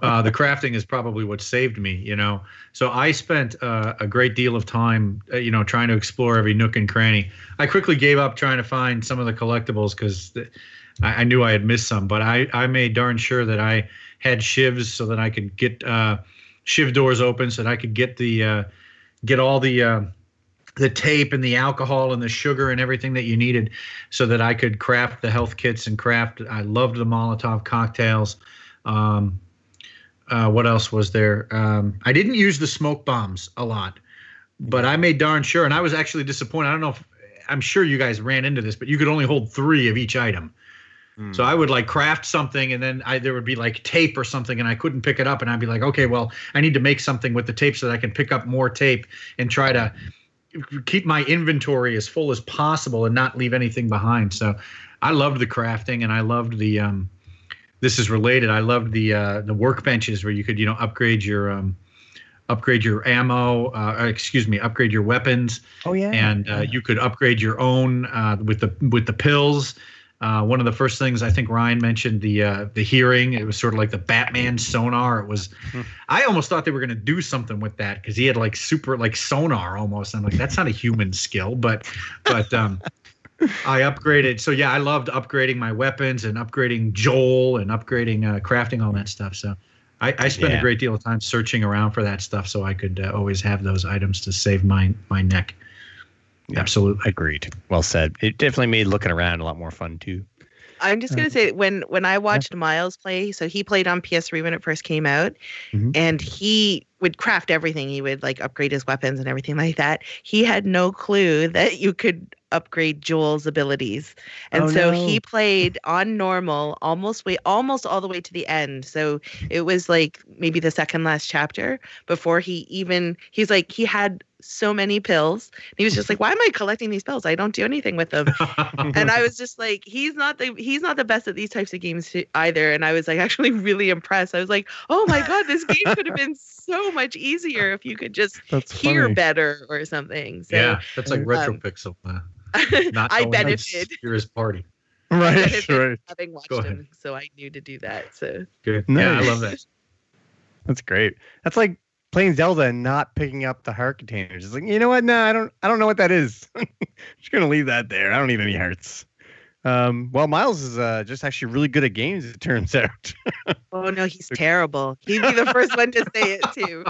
uh, the crafting is probably what saved me. You know, so I spent uh, a great deal of time, uh, you know, trying to explore every nook and cranny. I quickly gave up trying to find some of the collectibles because I, I knew I had missed some. But I, I made darn sure that I had shivs so that I could get uh, shiv doors open, so that I could get the uh, get all the uh, the tape and the alcohol and the sugar and everything that you needed so that I could craft the health kits and craft. I loved the Molotov cocktails. Um, uh, what else was there? Um, I didn't use the smoke bombs a lot, but I made darn sure. And I was actually disappointed. I don't know if I'm sure you guys ran into this, but you could only hold three of each item. Hmm. So I would like craft something, and then I, there would be like tape or something, and I couldn't pick it up, and I'd be like, okay, well, I need to make something with the tape so that I can pick up more tape and try to keep my inventory as full as possible and not leave anything behind. So I loved the crafting, and I loved the. Um, this is related. I loved the uh, the workbenches where you could you know upgrade your um, upgrade your ammo. Uh, excuse me, upgrade your weapons Oh yeah, and uh, you could upgrade your own uh, with the with the pills. Uh, one of the first things I think Ryan mentioned the uh, the hearing. It was sort of like the Batman sonar. It was. Hmm. I almost thought they were going to do something with that because he had like super like sonar almost. I'm like that's not a human skill, but but um, I upgraded. So yeah, I loved upgrading my weapons and upgrading Joel and upgrading uh, crafting all that stuff. So. I, I spent Yeah. a great deal of time searching around for that stuff so I could uh, always have those items to save my my neck. Yeah. Absolutely. agreed. Well said. It definitely made looking around a lot more fun too. I'm just gonna say when when I watched Miles play, so he played on PS3 when it first came out, Mhm. and he would craft everything. He would like upgrade his weapons and everything like that. He had no clue that you could upgrade Joel's abilities, and Oh, so no. he played on normal almost way almost all the way to the end. So it was like maybe the second last chapter before he even he's like he had so many pills. He was just like, why am I collecting these pills? I don't do anything with them and I was just like, he's not the he's not the best at these types of games either. And I was like actually really impressed. I was like, oh my god, this game could have been so much easier if you could just That's hear better or something. So yeah, that's like retro um, pixel. Uh, not I knowing how to benefited Hear his party. Right, right. having watched Go ahead. him, so I knew to do that. So Good. Yeah, I love that. That's great. That's like playing Zelda and not picking up the heart containers. It's like, you know what? No, I don't I don't know what that is. just gonna leave that there. I don't need any hearts. Um, well, Miles is uh, just actually really good at games, it turns out. Oh no, he's terrible. He'd be the first one to say it too.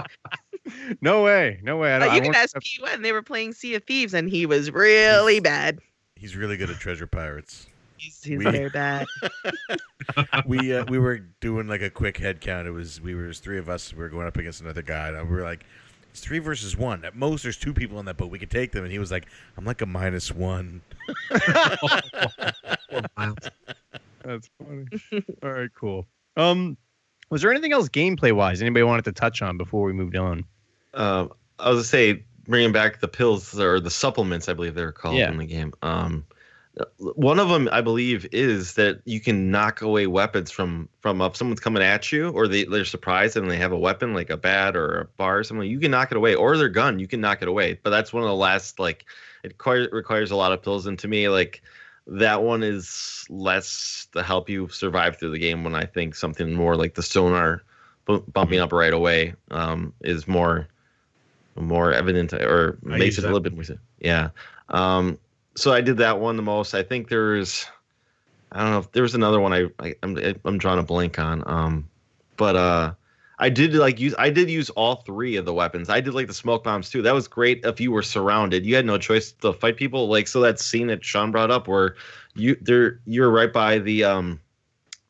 no way. No way. I don't, Uh, I you can ask P1. They were playing Sea of Thieves, and he was really bad. He's really good at treasure pirates. He's, he's We- very bad. we uh, we were doing like a quick head count. It was we were it was three of us. We were going up against another guy, and we were like, "It's three versus one. At most, there's two people on that boat. We could take them." And he was like, "I'm like a minus one." That's funny. All right, cool. Um, was there anything else gameplay wise anybody wanted to touch on before we moved on? Uh, I was gonna say bringing back the pills or the supplements, I believe they're called Yeah. in the game. Um, one of them, I believe, is that you can knock away weapons from from if someone's coming at you or they they're surprised and they have a weapon like a bat or a bar or something. You can knock it away, or their gun, you can knock it away. But that's one of the last like it requires requires a lot of pills, and to me, like that one is less to help you survive through the game. When I think something more like the sonar bu- bumping up right away um, is more more evident or I makes it a little bit more. Yeah. Um, so I did that one the most. I think there's, I don't know if there was another one I, I I'm I'm drawing a blank on. Um, but uh, I did like use I did use all three of the weapons. I did like the smoke bombs too. That was great if you were surrounded. You had no choice to fight people. Like so that scene that Sean brought up where you there you're right by the um,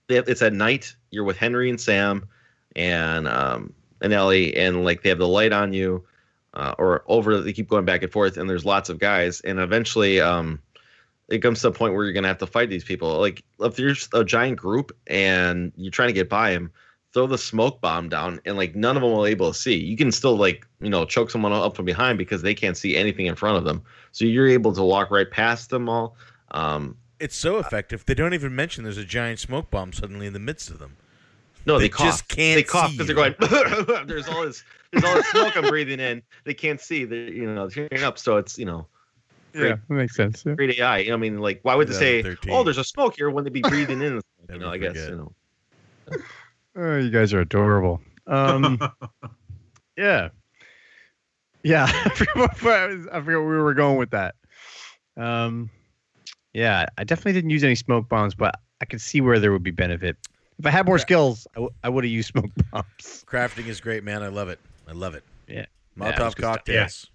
it's at night. You're with Henry and Sam, and um and Ellie, and like they have the light on you uh, or over they keep going back and forth and there's lots of guys and eventually um it comes to a point where you're gonna have to fight these people like if there's a giant group and you're trying to get by them throw the smoke bomb down and like none of them will be able to see you can still like you know choke someone up from behind because they can't see anything in front of them so you're able to walk right past them all um It's so effective. They don't even mention there's a giant smoke bomb suddenly in the midst of them. No They they, cough just can't they cough because they're going there's all this there's all this smoke i'm breathing in they can't see they're you know tearing up so it's you know Great. Yeah, that makes sense. Yeah. great AI. You know, I mean, like, why would they say, 2013. "Oh, there's a smoke here" when they be breathing in? You know, I guess you know. Oh, you guys are adorable. Um, yeah, yeah. I forgot where I was- I forgot where we were going with that. Um, yeah, I definitely didn't use any smoke bombs, but I could see where there would be benefit. If I had more Yeah. skills, I, w- I would have used smoke bombs. Crafting is great, man. I love it. I love it. Yeah. Yeah, Molotov it's good stuff. cocktails.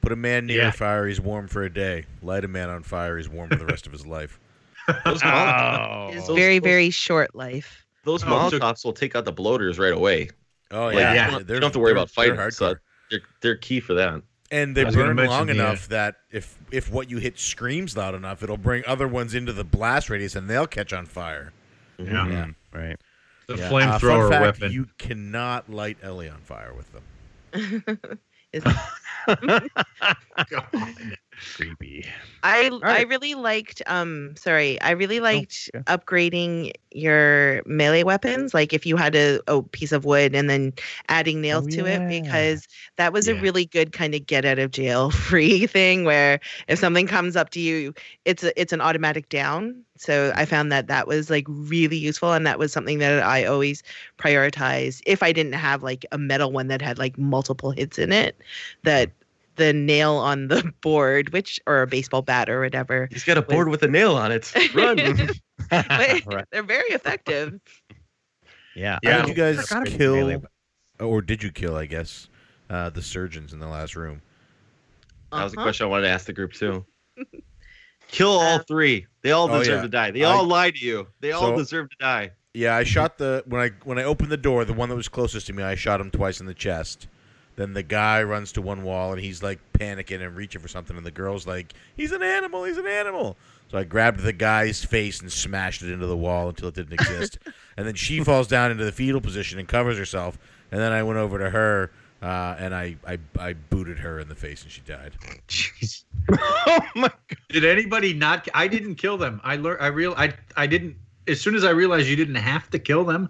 Put a man near Yeah. a fire, he's warm for a day. Light a man on fire, he's warm for the rest of his life. Those, Molotov, Oh, His very, those- very short life. those Oh, Molotovs will take out the bloaters right away. Oh Like, yeah, yeah. you don't- you don't have to worry about they're fighting. So they're they're key for that. and they I was gonna burn long the, enough that if if what you hit screams loud enough, it'll bring other ones into the blast radius, and they'll catch on fire. Yeah. Mm, right. The Yeah. Uh, flamethrower fact, weapon. You cannot light Ellie on fire with them. Is- Creepy. I I really liked um sorry I really liked yeah. upgrading your melee weapons like if you had a, a piece of wood and then adding nails Oh, to yeah. it because that was a really good kind of get out of jail free thing where if something comes up to you it's a, it's an automatic down so I found that that was like really useful and that was something that I always prioritized if I didn't have like a metal one that had like multiple hits in it that the nail on the board which or a baseball bat or whatever He's got a board with a nail on it. Run. Right. they're very effective. Yeah. Yeah. How did you guys Forgot about kill, or did you kill? I guess uh, the surgeons in the last room. That was a Uh-huh. question I wanted to ask the group too. Kill all Uh, three. They all Oh, deserve yeah. to die. They I- all lie to you. They all So- deserve to die. Yeah, I shot the when I when I opened the door, the one that was closest to me, I shot him twice in the chest. Then the guy runs to one wall and he's like panicking and reaching for something, and the girl's like, "He's an animal! He's an animal!" So I grabbed the guy's face and smashed it into the wall until it didn't exist. and then she falls down into the fetal position and covers herself. And then I went over to her uh, and I, I I booted her in the face and she died. Jeez. oh my God. Did anybody not? I didn't kill them. I learned. I real. I. I didn't. As soon as I realized you didn't have to kill them,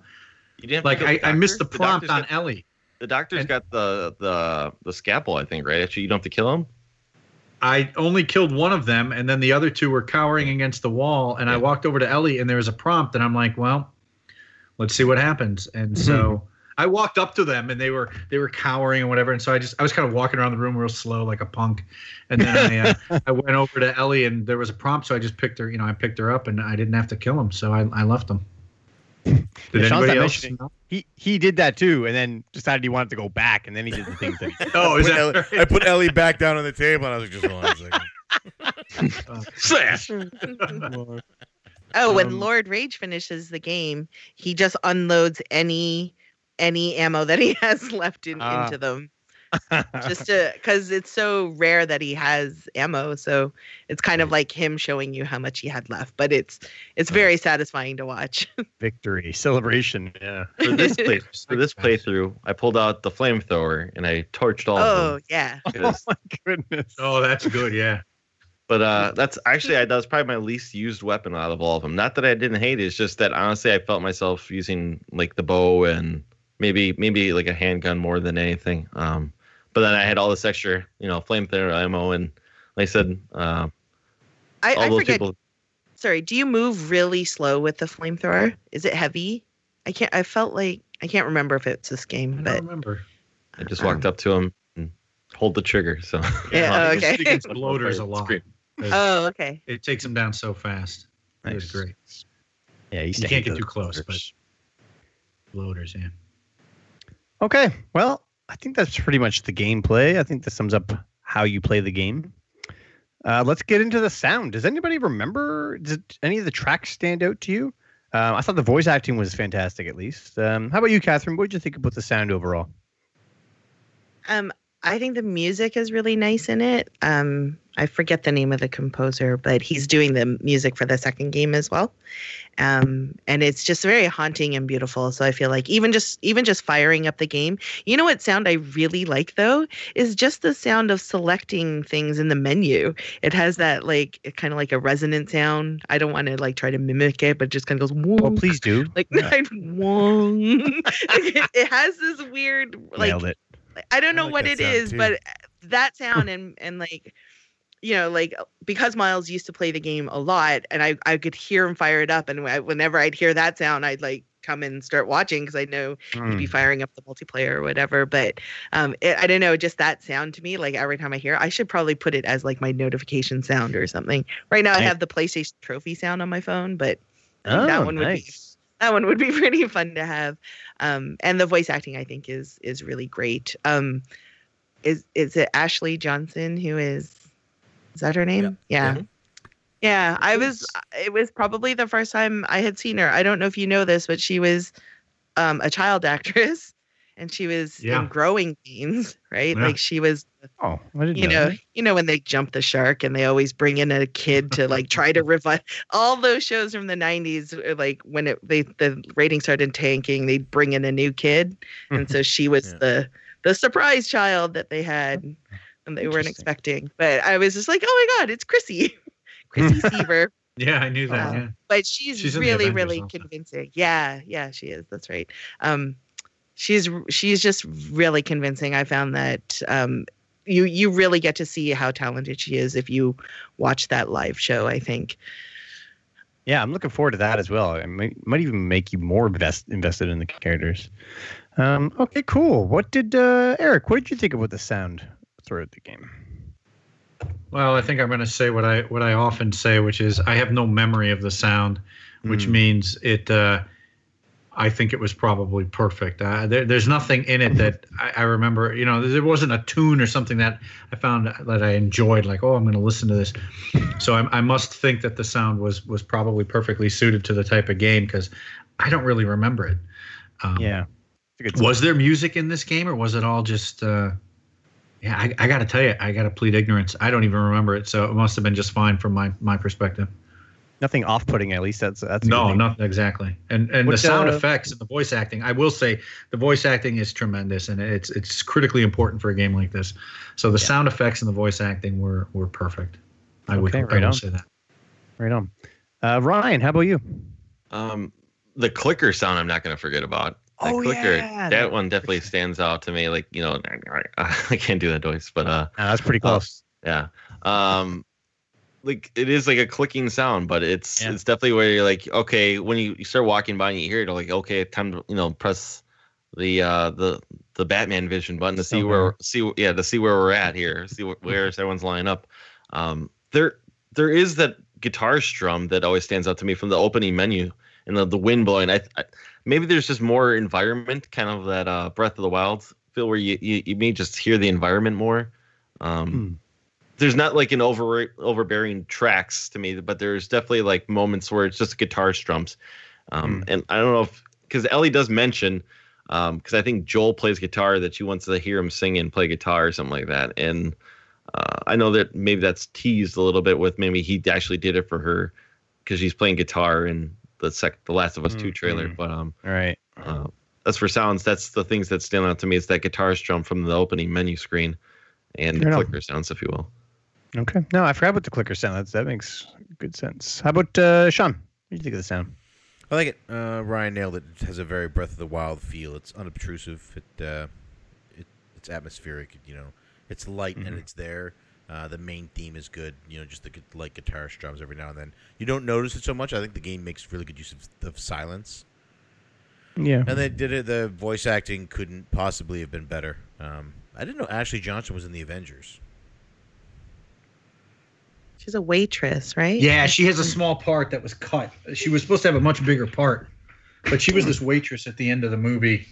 You didn't like I, I missed the prompt doctor's on got- Ellie. The doctor's And- got the the the scalpel, I think, right? Actually, you don't have to kill him. I only killed one of them, and then the other two were cowering against the wall. And I walked over to Ellie, and there was a prompt, and I'm like, well, let's see what happens. And so I walked up to them and they were they were cowering and whatever, and so I just I was kind of walking around the room real slow like a punk, and then I uh, I went over to Ellie and there was a prompt, so I just picked her. You know, I picked her up and I didn't have to kill him, so I I left him. Did Yeah, anybody else? He he did that too, and then decided he wanted to go back, and then he did the things that he did. Oh, is Put that Ellie- right? I put Ellie back down on the table, and I was like, just hold on a second. Slash. Oh, when Um, Lord Rage finishes the game, he just unloads any any ammo that he has left in, Ah. into them. Just to because it's so rare that he has ammo, so it's kind of like him showing you how much he had left. But it's it's very satisfying to watch. victory celebration. Yeah. For this play, for this playthrough, I pulled out the flamethrower and I torched all oh of yeah, Oh my goodness. Oh, that's good. Yeah. But uh, that's actually I, that was probably my least used weapon out of all of them. Not that I didn't hate it, it's just that honestly I felt myself using like the bow and maybe maybe like a handgun more than anything. Um, but then I had all this extra, you know, flamethrower ammo, and like I said, uh, I, all I those forget. people. Sorry, do you move really slow with the flamethrower? Is it heavy? I can't. I felt like I can't remember if it's this I game, don't but remember. I just walked up to him and hold the trigger. So Yeah, oh, okay. shoot against bloaters a lot. Oh okay. It takes them down so fast. It was great. Yeah, You can't get too close, bloaters. Bloaters, yeah. Okay, well, I think that's pretty much the gameplay. I think this sums up how you play the game. Uh, let's get into the sound. Does anybody remember? Did any of the tracks stand out to you? Um, I thought the voice acting was fantastic, at least. Um, how about you, Catherine? What did you think about the sound overall? Um, I think the music is really nice in it. Um, I forget the name of the composer, but he's doing the music for the second game as well. Um, and it's just very haunting and beautiful. So I feel like even just even just firing up the game, you know what sound I really like though is just the sound of selecting things in the menu. It has that like kind of like a resonant sound. I don't want to like try to mimic it, but it just kind of goes. Oh, "Whoa." please do. Like Yeah. Wong. it, it has this weird like Nailed it. I don't I know like what it is, too. but that sound and and like you know like because Miles used to play the game a lot and I I could hear him fire it up and I, whenever I'd hear that sound I'd like come and start watching because I know he'd Mm. be firing up the multiplayer or whatever but um it, I don't know just that sound to me like every time I hear it, I should probably put it as like my notification sound or something right now I Right. have the PlayStation trophy sound on my phone but Oh, that one would be that one would be pretty fun to have um and the voice acting i think is is really great um is is it ashley johnson who is is that her name yeah Yeah. yeah, i was it was probably the first time i had seen her i don't know if you know this but she was um a child actress and she was Yeah. in growing pains right Yeah. like she was Oh, I didn't you know. know, you know when they jump the shark and they always bring in a kid to like try to revive all those shows from the 90s uh, like when it they the ratings started tanking they'd bring in a new kid and so she was Yeah. the the surprise child that they had and they weren't expecting but i was just like oh my god it's chrissy chrissy seaver Yeah, I knew that. Wow. Yeah. but she's, She's really really also. convincing yeah yeah she is that's right um she's she's just really convincing i found that um you you really get to see how talented she is if you watch that live show i think Yeah, I'm looking forward to that as well. It might, might even make you more invest, invested in the characters. Um, okay, cool. What did uh, Eric? What did you think about the sound throughout the game? Well, I think I'm going to say what I what I often say, which is I have no memory of the sound, which Mm. means it. Uh, I think it was probably perfect. Uh, there, there's nothing in it that I, I remember. You know, there wasn't a tune or something that I found that I enjoyed. Like, oh, I'm going to listen to this. So I, I must think that the sound was was probably perfectly suited to the type of game because I don't really remember it. Um, Yeah, It's a good was there music in this game, or was it all just? Uh, yeah, I, I got to tell you, I got to plead ignorance. I don't even remember it, so it must have been just fine from my my perspective. nothing off-putting. At least that's that's No, not exactly. And and What, the sound uh, effects and the voice acting, I will say, the voice acting is tremendous, and it's it's critically important for a game like this. So the Yeah. sound effects and the voice acting were were perfect. I would Okay, I right will on. say that. right on. Uh, Ryan, how about you? Um, the clicker sound I'm not going to forget about. The Oh, clicker, yeah, that, that one definitely stands out to me. Like you know, I can't do that voice, but uh, Ah, that's pretty close. yeah. Um, like it is like a clicking sound, but it's Yeah. it's definitely where you're like, okay, when you, you start walking by and you hear it, like, okay, time to you know press the uh, the the Batman Vision button to see So where see yeah to see where we're at here, see wh- where everyone's lining up. Um, there there is that guitar strum that always stands out to me from the opening menu and the, the wind blowing. I, I maybe there's just more environment, kind of that uh, Breath of the Wild feel where you, you you may just hear the environment more. Um, Hmm. There's not like an over overbearing tracks to me, but there's definitely like moments where it's just guitar strums. Um, And I don't know if because Ellie does mention because I think Joel plays guitar that she wants to hear him sing and play guitar or something like that. And uh, I know that maybe that's teased a little bit with maybe he actually did it for her because she's playing guitar in the sec the Last of Us Two trailer. Mhm. But um, All right. uh, as for sounds, that's the things that stand out to me is that guitar strum from the opening menu screen and the enough. clicker sounds, if you will. Okay. No, I forgot about the clicker sound. That's, that makes good sense. How about uh, Sean? What do you think of the sound? I like it. Uh, Ryan nailed it. It has a very Breath of the Wild feel. It's unobtrusive. It, uh, it it's atmospheric. You know, it's light and Mhm. it's there. Uh, the main theme is good. You know, just the like light guitar strums every now and then. You don't notice it so much. I think the game makes really good use of, of silence. Yeah. And they did it. The voice acting couldn't possibly have been better. Um, I didn't know Ashley Johnson was in the Avengers. She's a waitress, right? Yeah, she has a small part that was cut. She was supposed to have a much bigger part, but she was this waitress at the end of the movie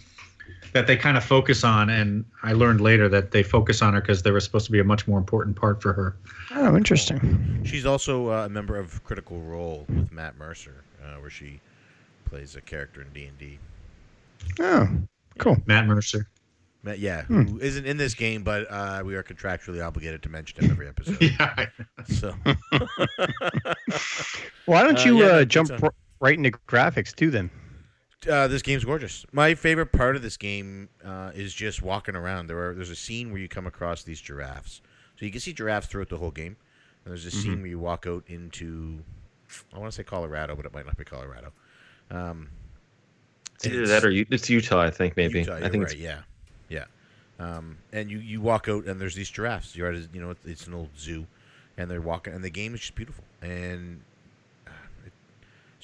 that they kind of focus on. And I learned later that they focus on her because there was supposed to be a much more important part for her. Oh, interesting. She's also uh, a member of Critical Role with Matt Mercer, uh, where she plays a character in D and D. Oh, cool. Matt Mercer. Matt, yeah, Hmm. who isn't in this game, but uh, we are contractually obligated to mention him every episode. Yeah. So Why don't Uh, you yeah, uh, jump sound. r- right into graphics too? Then. Uh, this game's gorgeous. My favorite part of this game uh, is just walking around. There are there's a scene where you come across these giraffes, so you can see giraffes throughout the whole game. And there's a Mm-hmm. scene where you walk out into, I want to say Colorado, but it might not be Colorado. Um, It's either that or it's Utah, I think maybe. Utah, I think right. it's Yeah, yeah. Um, and you you walk out and there's these giraffes. You're at a, you know it's, it's an old zoo, and they're walking and the game is just beautiful and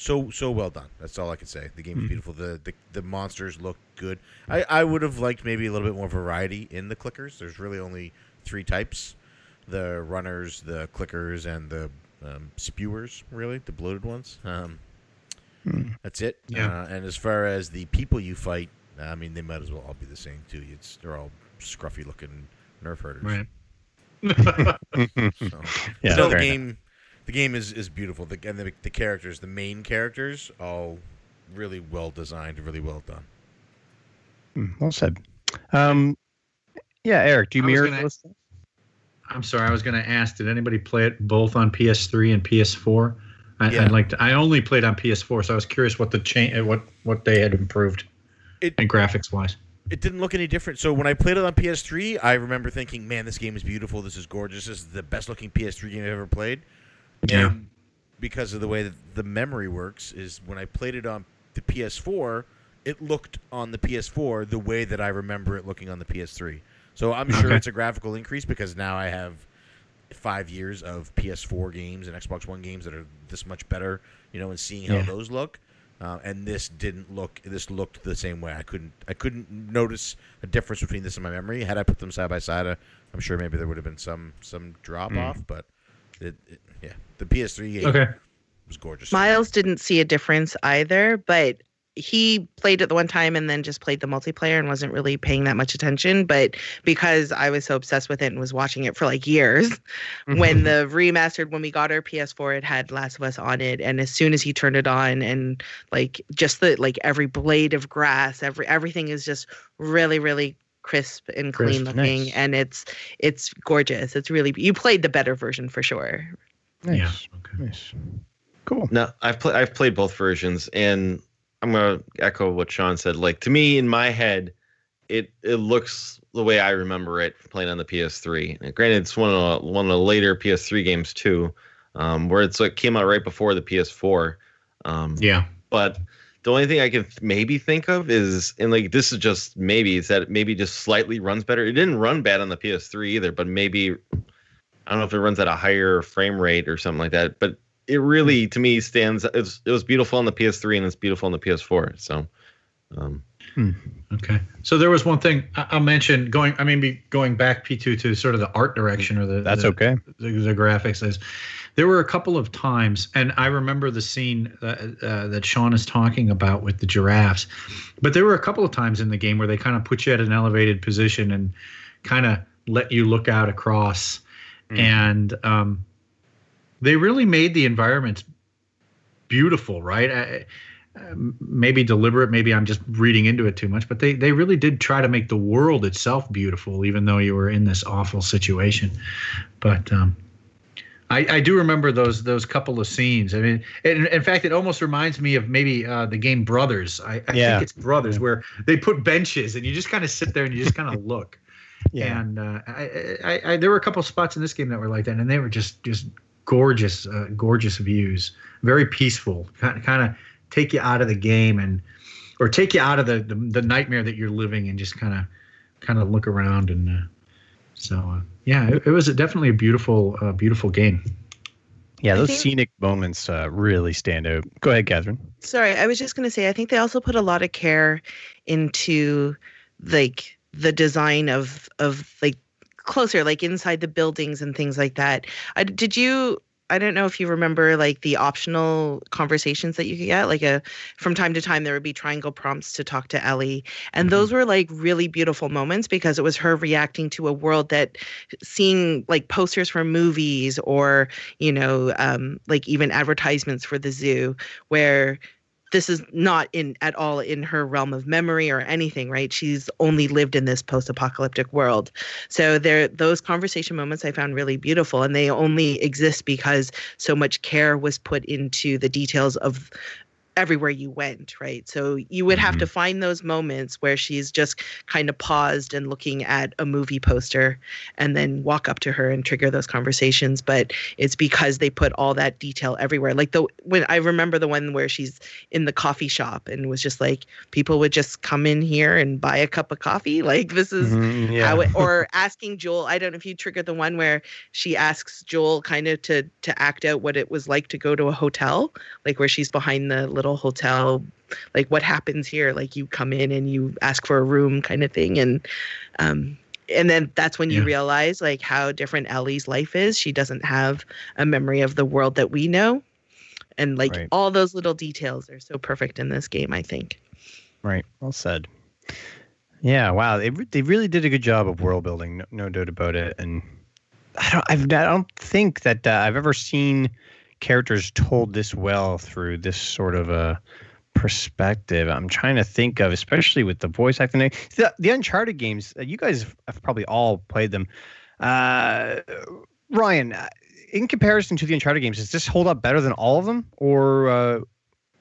so so well done. That's all I can say. The game is Mhm. beautiful. The, the the monsters look good. I I would have liked maybe a little bit more variety in the clickers. There's really only three types: the runners, the clickers, and the um, spewers. Really, the bloated ones. Um, Hmm. that's it. Yeah. Uh, and as far as the people you fight, I mean, they might as well all be the same too. It's they're all scruffy looking nerf herders. Right. So, Yeah, still, the fair game, the game is, is beautiful. The, and the, the characters, the main characters, all really well designed, really well done. Mm, Well said. Um, yeah, Eric, do you I mirror gonna- those? I'm sorry, I was going to ask, did anybody play it both on PS3 and PS4? I, Yeah. I'd like to, I only played on PS4, so I was curious what the change, what what they had improved, It- and graphics wise. It didn't look any different. So when I played it on PS3, I remember thinking, "Man, this game is beautiful. This is gorgeous. This is the best looking PS3 game I've ever played." Yeah. And because of the way that the memory works, is when I played it on the PS4, it looked on the PS4 the way that I remember it looking on the PS3. So I'm sure Okay. it's a graphical increase because now I have five years of PS4 games and Xbox One games that are this much better, you know, and seeing how Yeah. those look. Uh, and this didn't look. This looked the same way. I couldn't. I couldn't notice a difference between this and my memory. Had I put them side by side, uh, I'm sure maybe there would have been some some drop off. But it, it, yeah, the PS3 game Okay. was gorgeous. Miles didn't see a difference either, but he played it the one time and then just played the multiplayer and wasn't really paying that much attention. But because I was so obsessed with it and was watching it for like years, mm-hmm. when the remastered, when we got our PS4, it had Last of Us on it. And as soon as he turned it on and like just the like every blade of grass, every everything is just really, really crisp and clean Crisp, looking nice. and it's it's gorgeous it's really you played the better version for sure Nice. Yeah. Okay. Nice. Cool. No, I've played I've played both versions, and I'm gonna echo what Sean said. Like to me, in my head, it it looks the way I remember it playing on the PS3. And granted, it's one of the, one of the later PS3 games too, um, where it's like came out right before the PS4. Um, Yeah. but the only thing I can maybe think of is, and like this is just maybe, is that it maybe just slightly runs better. It didn't run bad on the PS3 either, but maybe I don't know if it runs at a higher frame rate or something like that. But it really, to me, stands. It's, it was beautiful on the PS3 and it's beautiful on the PS4. So, um, Okay. So there was one thing I- I'll mention going. I mean, be going back P2 to sort of the art direction or the That's the, okay. the, the graphics is there were a couple of times and i remember the scene uh, uh, that sean is talking about with the giraffes but there were a couple of times in the game where they kind of put you at an elevated position and kind of let you look out across Mm. and um, they really made the environments beautiful right I, maybe deliberate maybe i'm just reading into it too much but they they really did try to make the world itself beautiful even though you were in this awful situation but um I, I do remember those those couple of scenes. I mean, in, in fact, it almost reminds me of maybe uh, the game Brothers. I, I Yeah. think it's Brothers where they put benches and you just kind of sit there and you just kind of look. Yeah. And uh, I, there were a couple spots in this game that were like that, and they were just just gorgeous, uh, gorgeous views, very peaceful. Kind kind of take you out of the game and or take you out of the the, the nightmare that you're living and just kind of kind of look around and. Uh, so uh, yeah, it, it was a, definitely a beautiful, uh, beautiful game. Yeah, those think- scenic moments uh, really stand out. Go ahead, Catherine. Sorry, I was just going to say I think they also put a lot of care into like the design of of like closer like inside the buildings and things like that. I, did you I don't know if you remember like the optional conversations that you could get like a from time to time there would be triangle prompts to talk to Ellie. And those were like really beautiful moments because it was her reacting to a world that seeing like posters for movies or you know um, like even advertisements for the zoo where this is not in at all in her realm of memory or anything right? She's only lived in this post-apocalyptic world. So there those conversation moments i found really beautiful and they only exist because so much care was put into the details of everywhere you went right? So you would have to find those moments where she's just kind of paused and looking at a movie poster and then walk up to her and trigger those conversations but it's because they put all that detail everywhere. Like the when i remember the one where she's in the coffee shop and was just like people would just come in here and buy a cup of coffee? Like this is Mhm, how it, or asking Joel. I don't know if you triggered the one where she asks Joel kind of to to act out what it was like to go to a hotel, like where she's behind the little hotel, like what happens here. Like you come in and you ask for a room, kind of thing, and um, and then that's when you Yeah. realize like how different Ellie's life is. She doesn't have a memory of the world that we know. And like Right. all those little details are so perfect in this game, I think. Right. Well said. Yeah. Wow. They they really did a good job of world building. No, no doubt about it. And I don't I've, I don't think that uh, I've ever seen characters told this well through this sort of a perspective. I'm trying to think of, especially with the voice acting. The, the Uncharted games. uh, You guys have probably all played them. Uh, Ryan, uh, in comparison to the Uncharted games, does this hold up better than all of them, or uh,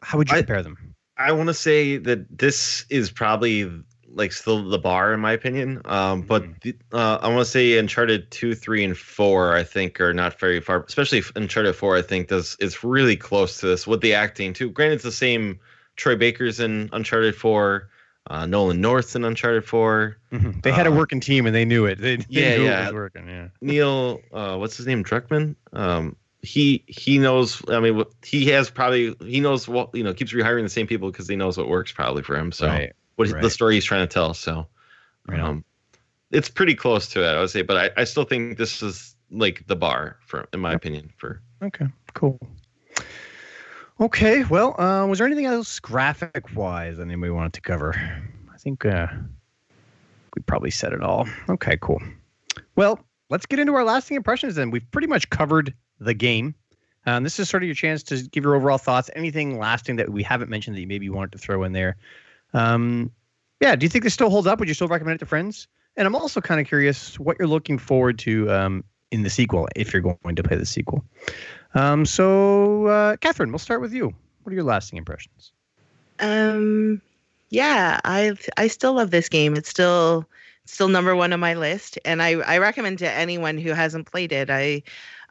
how would you I- compare them? I want to say that this is probably like still the bar in my opinion. Um, but Mhm. the, uh, I want to say Uncharted two, three, and four. I think are not very far. Especially Uncharted four. I think does is really close to this with the acting too. Granted, it's the same Troy Baker's in Uncharted four, uh, Nolan North's in Uncharted four. Mhm. They had a Uh, working team and they knew it. They, they Yeah, knew yeah. it was working. Yeah. Neil, uh, what's his name? Druckmann. Um, he he knows. I mean, he has probably he knows what you know. Keeps rehiring the same people because he knows what works probably for him. So right. What right. the story he's trying to tell. So, Right um, it's pretty close to it, I would say. But I, I still think this is like the bar for, in my opinion, for Okay. Cool. Okay. Well, uh, was there anything else graphic wise that anybody wanted to cover? I think uh, we probably said it all. Okay. Cool. Well, let's get into our lasting impressions then. We've pretty much covered the game. Um, this is sort of your chance to give your overall thoughts. Anything lasting that we haven't mentioned that you maybe wanted to throw in there? Um, yeah. Do you think this still holds up? Would you still recommend it to friends? And I'm also kind of curious what you're looking forward to um, in the sequel, if you're going to play the sequel. Um, so, uh, Catherine, we'll start with you. What are your lasting impressions? Um, yeah, I I still love this game. It's still still number one on my list, and I I recommend to anyone who hasn't played it. I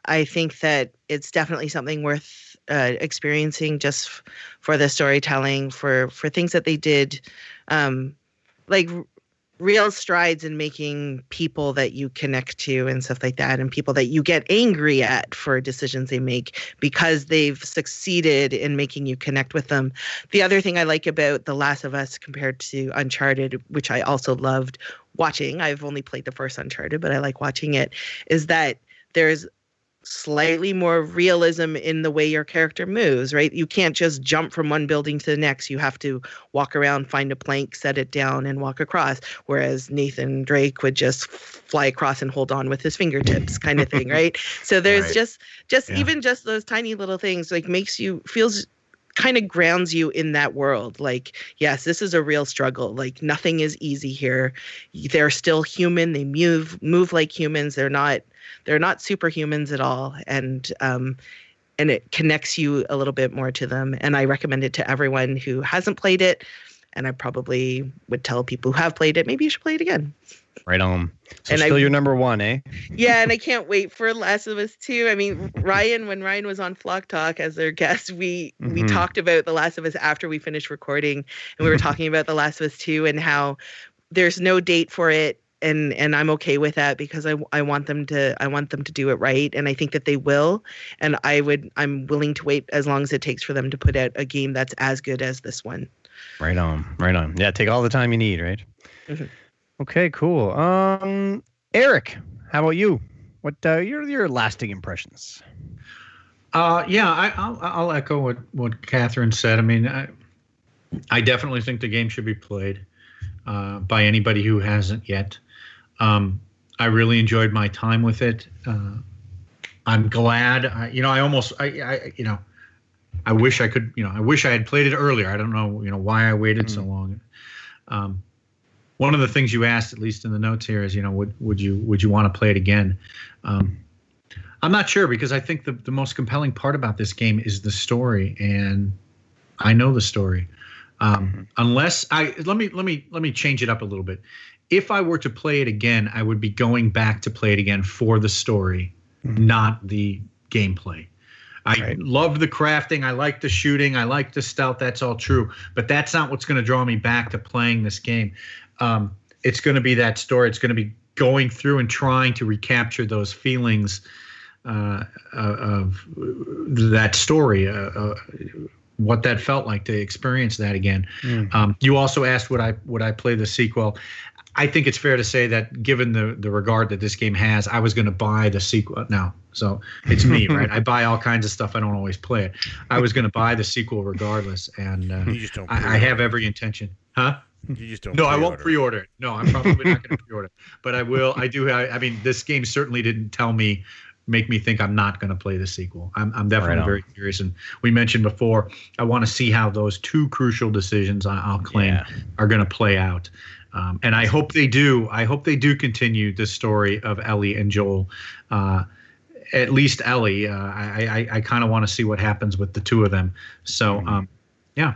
I think that it's definitely something worth uh, experiencing just f- for the storytelling, for for things that they did, um, like real strides in making people that you connect to and stuff like that and people that you get angry at for decisions they make because they've succeeded in making you connect with them. The other thing i like about the last of us compared to uncharted which i also loved watching i've only played the first uncharted but i like watching it is that there's slightly more realism in the way your character moves, right? You can't just jump from one building to the next. You have to walk around, find a plank, set it down, and walk across. Whereas Nathan Drake would just fly across and hold on with his fingertips, kind of thing, right? So there's Right. just, just Yeah. even just those tiny little things, like makes you feels kind of grounds you in that world. Like yes this is a real struggle. Like nothing is easy here. They're still human. They move move like humans. They're not they're not superhumans at all. And um and it connects you a little bit more to them. And i recommend it to everyone who hasn't played it. And i probably would tell people who have played it maybe you should play it again Right on. So And I- still your number one, eh? yeah and i can't wait for last of us 2 i mean ryan when ryan was on flock talk as their guest we we Mhm. talked about the last of us after we finished recording and we were talking about the last of us 2 and how there's no date for it and and i'm okay with that because i i want them to i want them to do it right and i think that they will and i would i'm willing to wait as long as it takes for them to put out a game that's as good as this one Right on. Right on. Yeah, take all the time you need, right? Mhm. Okay, cool. Um, Eric, how about you? What uh, your your lasting impressions? Uh, yeah, I, I'll, I'll echo what, what Catherine said. I mean, I, I definitely think the game should be played uh, by anybody who hasn't yet. Um, I really enjoyed my time with it. Uh, I'm glad. I, you know, I almost, I, I, you know, I wish I could. You know, I wish I had played it earlier. I don't know, you know, why I waited so long. Um, one of the things you asked, at least in the notes here, is you know, would would you would you want to play it again? Um, I'm not sure because I think the, the most compelling part about this game is the story, and I know the story. Um, Unless I let me let me let me change it up a little bit. If I were to play it again, I would be going back to play it again for the story, not the gameplay. I Right. love the crafting. I like the shooting. I like the stealth. That's all true. But that's not what's going to draw me back to playing this game. Um, it's going to be that story. It's going to be going through and trying to recapture those feelings uh, uh, of that story, uh, uh, what that felt like to experience that again. Mm. Um, you also asked would I would I play the sequel. I think it's fair to say that given the the regard that this game has, I was going to buy the sequel now. So it's me, right? I buy all kinds of stuff. I don't always play it. I was going to buy the sequel regardless, and uh, You just don't. I, I have every intention. Huh? You just don't. No, I won't pre-order it. No, I'm probably not going to pre-order it, but I will. I do. I, I mean, this game certainly didn't tell me, make me think I'm not going to play the sequel. I'm, I'm definitely Right very curious. And we mentioned before, I want to see how those two crucial decisions I- I'll claim Yeah. are going to play out. Um, and I hope they do. I hope they do continue the story of Ellie and Joel. Uh, at least Ellie. Uh, I I, I kind of want to see what happens with the two of them. So Mhm. um, yeah,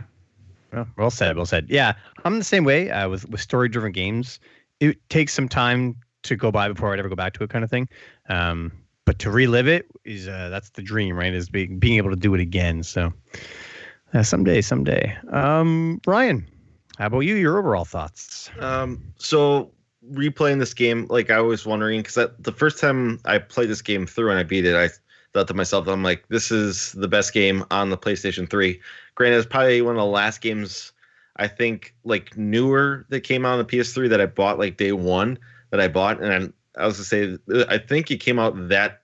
Well, said. Well said. Yeah, I'm the same way uh, with with story driven games. It takes some time to go by before I'd ever go back to it, kind of thing. Um, but to relive it is uh, that's the dream, right? Is being being able to do it again. So uh, someday, someday. Um, Ryan, how about you? Your overall thoughts? Um, so replaying this game, like I was wondering, because the first time I played this game through and I beat it, I thought to myself, I'm like, this is the best game on the PlayStation 3. Granted, it's probably one of the last games I think like newer that came out on the PS3 that I bought like day one that I bought, and I, I was to say, I think it came out that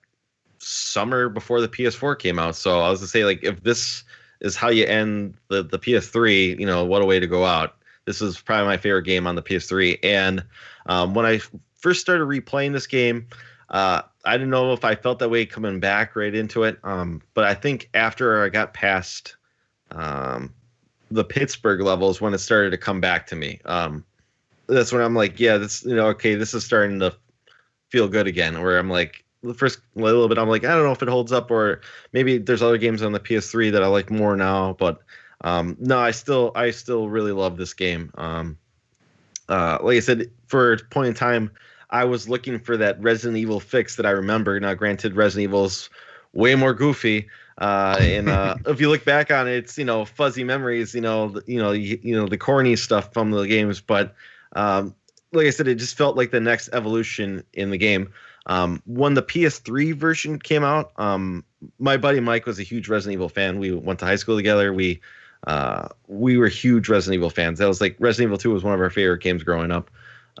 summer before the PS4 came out. So I was to say, like, if this is how you end the the PS3, you know, what a way to go out this is probably my favorite game on the PS3. And um, when I first started replaying this game, uh, I didn't know if I felt that way coming back right into it. Um, but I think after I got past um, the Pittsburgh levels, when it started to come back to me, um, that's when I'm like, yeah, this, you know, okay, this is starting to feel good again. Where I'm like, the first little bit, I'm like, I don't know if it holds up, or maybe there's other games on the PS3 that I like more now, but um, no, I still I still really love this game. Um, uh, like I said, for a point in time, I was looking for that Resident Evil fix that I remember. Now, granted, Resident Evil's way more goofy. Uh, and uh, if you look back on it, it's you know fuzzy memories. You know, you know, you, you know the corny stuff from the games. But um, like I said, it just felt like the next evolution in the game. Um, when the PS3 version came out, um, my buddy Mike was a huge Resident Evil fan. We went to high school together. We uh, we were huge Resident Evil fans. That was like Resident Evil 2 was one of our favorite games growing up.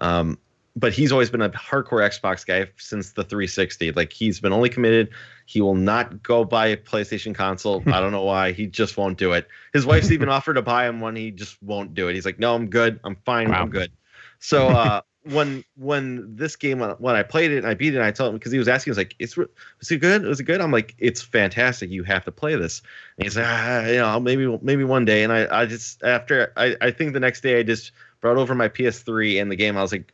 Um, but he's always been a hardcore Xbox guy since the 360. Like he's been only committed. He will not go buy a PlayStation console. I don't know why. He just won't do it. His wife's even offered to buy him one. He just won't do it. He's like, no, I'm good. I'm fine. Wow. I'm good. So uh, when when this game when I played it and I beat it, and I told him because he was asking, he was like, "It's was it good? Was it good?" I'm like, "It's fantastic. You have to play this." And he's like, ah, "You know, maybe maybe one day." And I I just after I I think the next day I just brought over my PS3 and the game. I was like,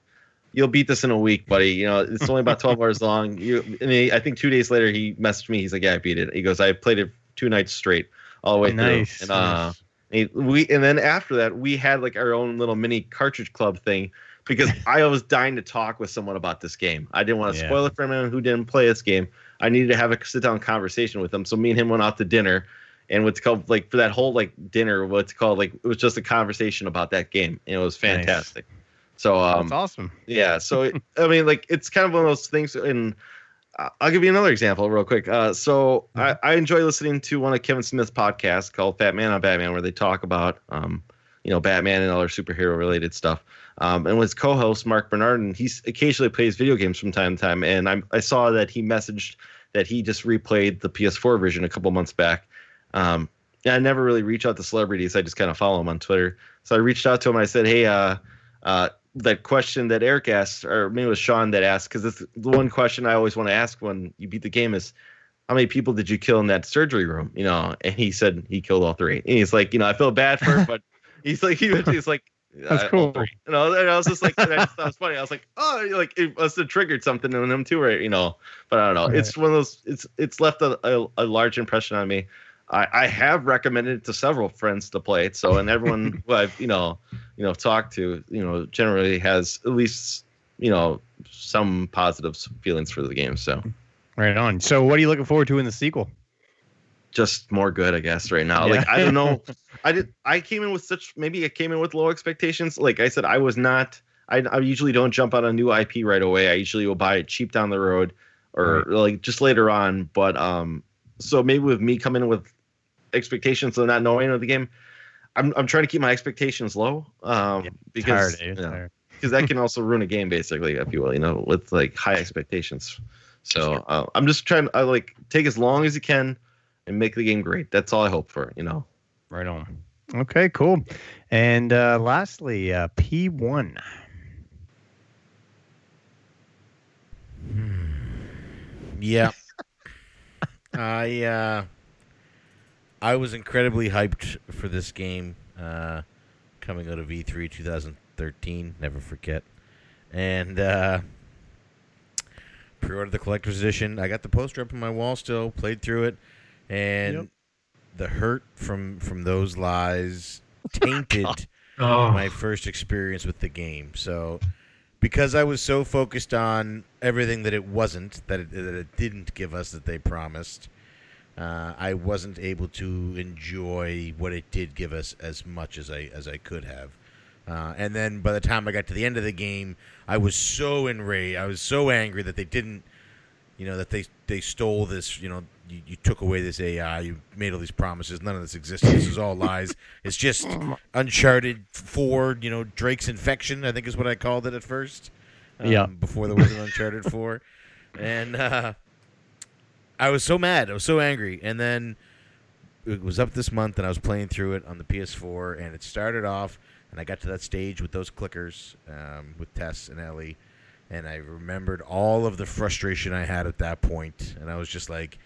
"You'll beat this in a week, buddy. You know, it's only about 12 hours long." You and he, I think two days later he messaged me. He's like, "Yeah, I beat it." He goes, "I played it two nights straight, all the way Nice, through." And uh, nice. he, we and then after that we had like our own little mini cartridge club thing because I was dying to talk with someone about this game. I didn't want to Yeah. spoil it for anyone who didn't play this game. I needed to have a sit down conversation with them. So me and him went out to dinner, and what's called like for that whole like dinner, what's called like it was just a conversation about that game, and it was Nice. So um, That's awesome. yeah. So I mean, like it's kind of one of those things. And I'll give you another example real quick. Uh, so I, I enjoy listening to one of Kevin Smith's podcasts called Fat Man on Batman, where they talk about um, you know Batman and other superhero related stuff. Um, and with his co-host Marc Bernardin, and he occasionally plays video games from time to time. And I, I saw that he messaged that he just replayed the PS4 version a couple months back. Um, and I never really reach out to celebrities. I just kind of follow him on Twitter. So I reached out to him. I said, "Hey, uh, uh, that question that Eric asked, or maybe it was Sean that asked, because it's the one question I always want to ask when you beat the game is, how many people did you kill in that surgery room? You know, and he said he killed all three. And he's like, you know, I feel bad for, him, but he's like, he was, he's like, That's "Uh, cool. You know, and I was just like, and I just thought was funny. I was like, oh, like it must have triggered something in him too, right? You know, but I don't know. Right. It's one of those. It's it's left a, a, a large impression on me. I, I have recommended it to several friends to play it. So, and everyone who I've you know you know talked to you know generally has at least you know some positive feelings for the game. So Right on. So, what are you looking forward to in the sequel? just more good, I guess, right now. Like I don't know. I did. I came in with such maybe I came in with low expectations. Like I said, I was not. I, I usually don't jump on a new IP right away. I usually will buy it cheap down the road, or like just later on. But um, so maybe with me coming in with expectations of not knowing of the game, I'm I'm trying to keep my expectations low. Um, Yeah, because Tired, you know, because that can also ruin a game basically if you will you know with like high expectations so uh, i'm just trying to uh, like take as long as you can and make the game great that's all i hope for you know Right on. Okay, cool. And uh, lastly, uh, P1. Yeah. I uh I was incredibly hyped for this game uh coming out of E E3 2013, never forget. And uh pre-ordered the collector's edition. I got the poster up on my wall still, played through it and Yep. the hurt from from those lies tainted Oh, my first experience with the game. So, because I was so focused on everything that it wasn't, that it, that it didn't give us that they promised, uh, I wasn't able to enjoy what it did give us as much as I as I could have. Uh, and then by the time I got to the end of the game, I was so enraged. I was so angry that they didn't, you know, that they they stole this. You know, you, you took away this AI. You made all these promises. None of this existed. This is all lies. It's just Uncharted Four. You know, Drake's Infection. I think is what I called it at first. Um, Yeah. Before there was an Uncharted Four, and uh, I was so mad. I was so angry. And then it was up this month, and I was playing through it on the PS4, and it started off, and I got to that stage with those clickers um, with Tess and Ellie, and I remembered all of the frustration I had at that point, and I was just like,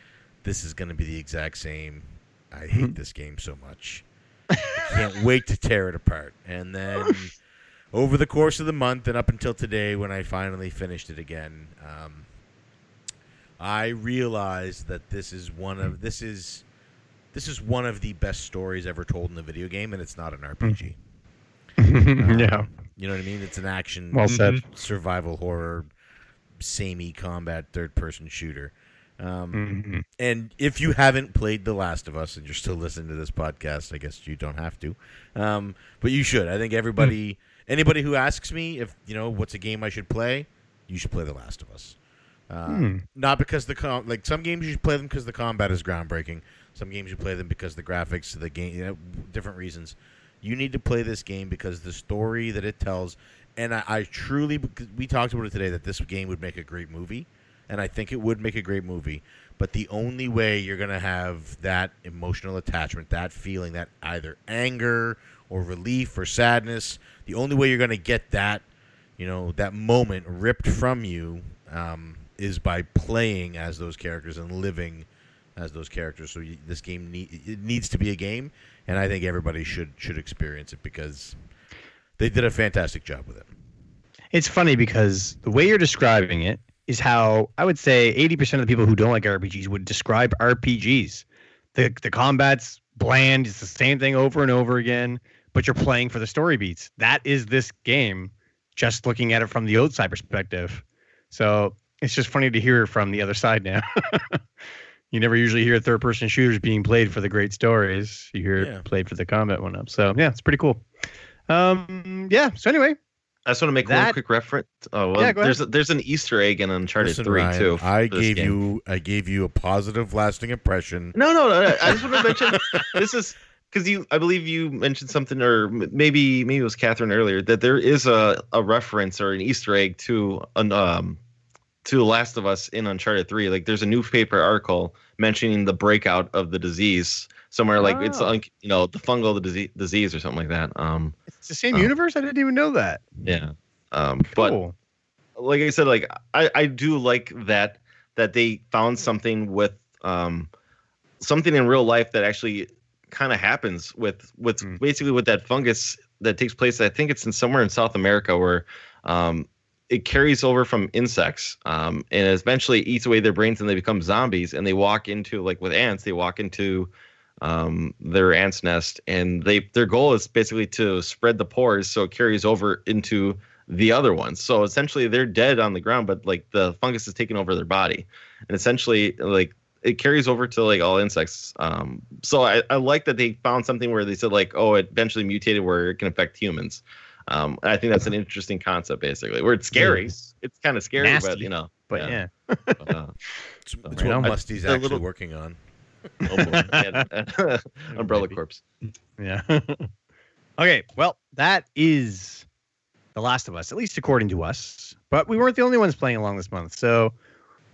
"This is going to be the exact same. I hate this game so much. I can't wait to tear it apart." And then. Over the course of the month and up until today, when I finally finished it again, um, I realized that this is one of this is this is one of the best stories ever told in a video game, and it's not an RPG. yeah. You know what I mean? It's an action Well said. survival horror, samey combat third person shooter. Um, Mhm. and if you haven't played The Last of Us and you're still listening to this podcast, I guess you don't have to. Um, but you should. I think everybody anybody who asks me if you know what's a game I should play, you should play The Last of Us. Hmm. Not because the com- like some games you play them because the combat is groundbreaking. Some games you play them because the graphics, the game, you know, different reasons. You need to play this game because the story that it tells, and I, I truly, we talked about it today, that this game would make a great movie, and I think it would make a great movie. But the only way you're gonna have that emotional attachment, that feeling, that either anger or relief or sadness, the only way you're gonna get that, you know, that moment ripped from you, um, is by playing as those characters and living as those characters. So you, this game need, it needs to be a game, and I think everybody should should experience it because they did a fantastic job with it. It's funny because the way you're describing it is how I would say 80% of the people who don't like RPGs would describe RPGs. The the combat's bland, it's the same thing over and over again, but you're playing for the story beats. That is this game, just looking at it from the outside perspective. So it's just funny to hear it from the other side now. you never usually hear third person shooters being played for the great stories. You hear Yeah. it played for the combat one up. So yeah, it's pretty cool. Um yeah. So anyway, I just want to make one quick reference. Oh, well, Yeah, go there's a, there's an Easter egg in Uncharted Listen, Three Ryan, too. I gave you I gave you a positive, lasting impression. No, no, no. no, I just want to mention this is because you. I believe you mentioned something, or maybe maybe it was Catherine earlier that there is a, a reference or an Easter egg to an um to The Last of Us in Uncharted Three. Like there's a newspaper article mentioning the breakout of the disease somewhere. Like it's Oh. like you know the fungal disease disease or something like that. Um, it's the same Oh. universe. I didn't even know that. yeah. Um, but like I said, like I, I do like that that they found something with um something in real life that actually kind of happens with with Mm. basically with that fungus that takes place. I think it's in somewhere in South America where um it carries over from insects um and eventually eats away their brains and they become zombies and they walk into like with ants they walk into um their ants nest and they their goal is basically to spread the spores so it carries over into the other ones. So essentially, they're dead on the ground, but like the fungus is taking over their body, and essentially, like it carries over to like all insects. Um, so I, I like that they found something where they said like, oh, it eventually mutated where it can affect humans. Um, I think that's an interesting concept, basically, where it's scary. Yes. It's kind of scary, but you know, But yeah. yeah. but, uh, It's, it's Right what on. Musty's A actually little- working on. oh. Yeah. Umbrella Maybe. Corpse. Yeah. okay. Well, that is The Last of Us, at least according to us. But we weren't the only ones playing along this month. So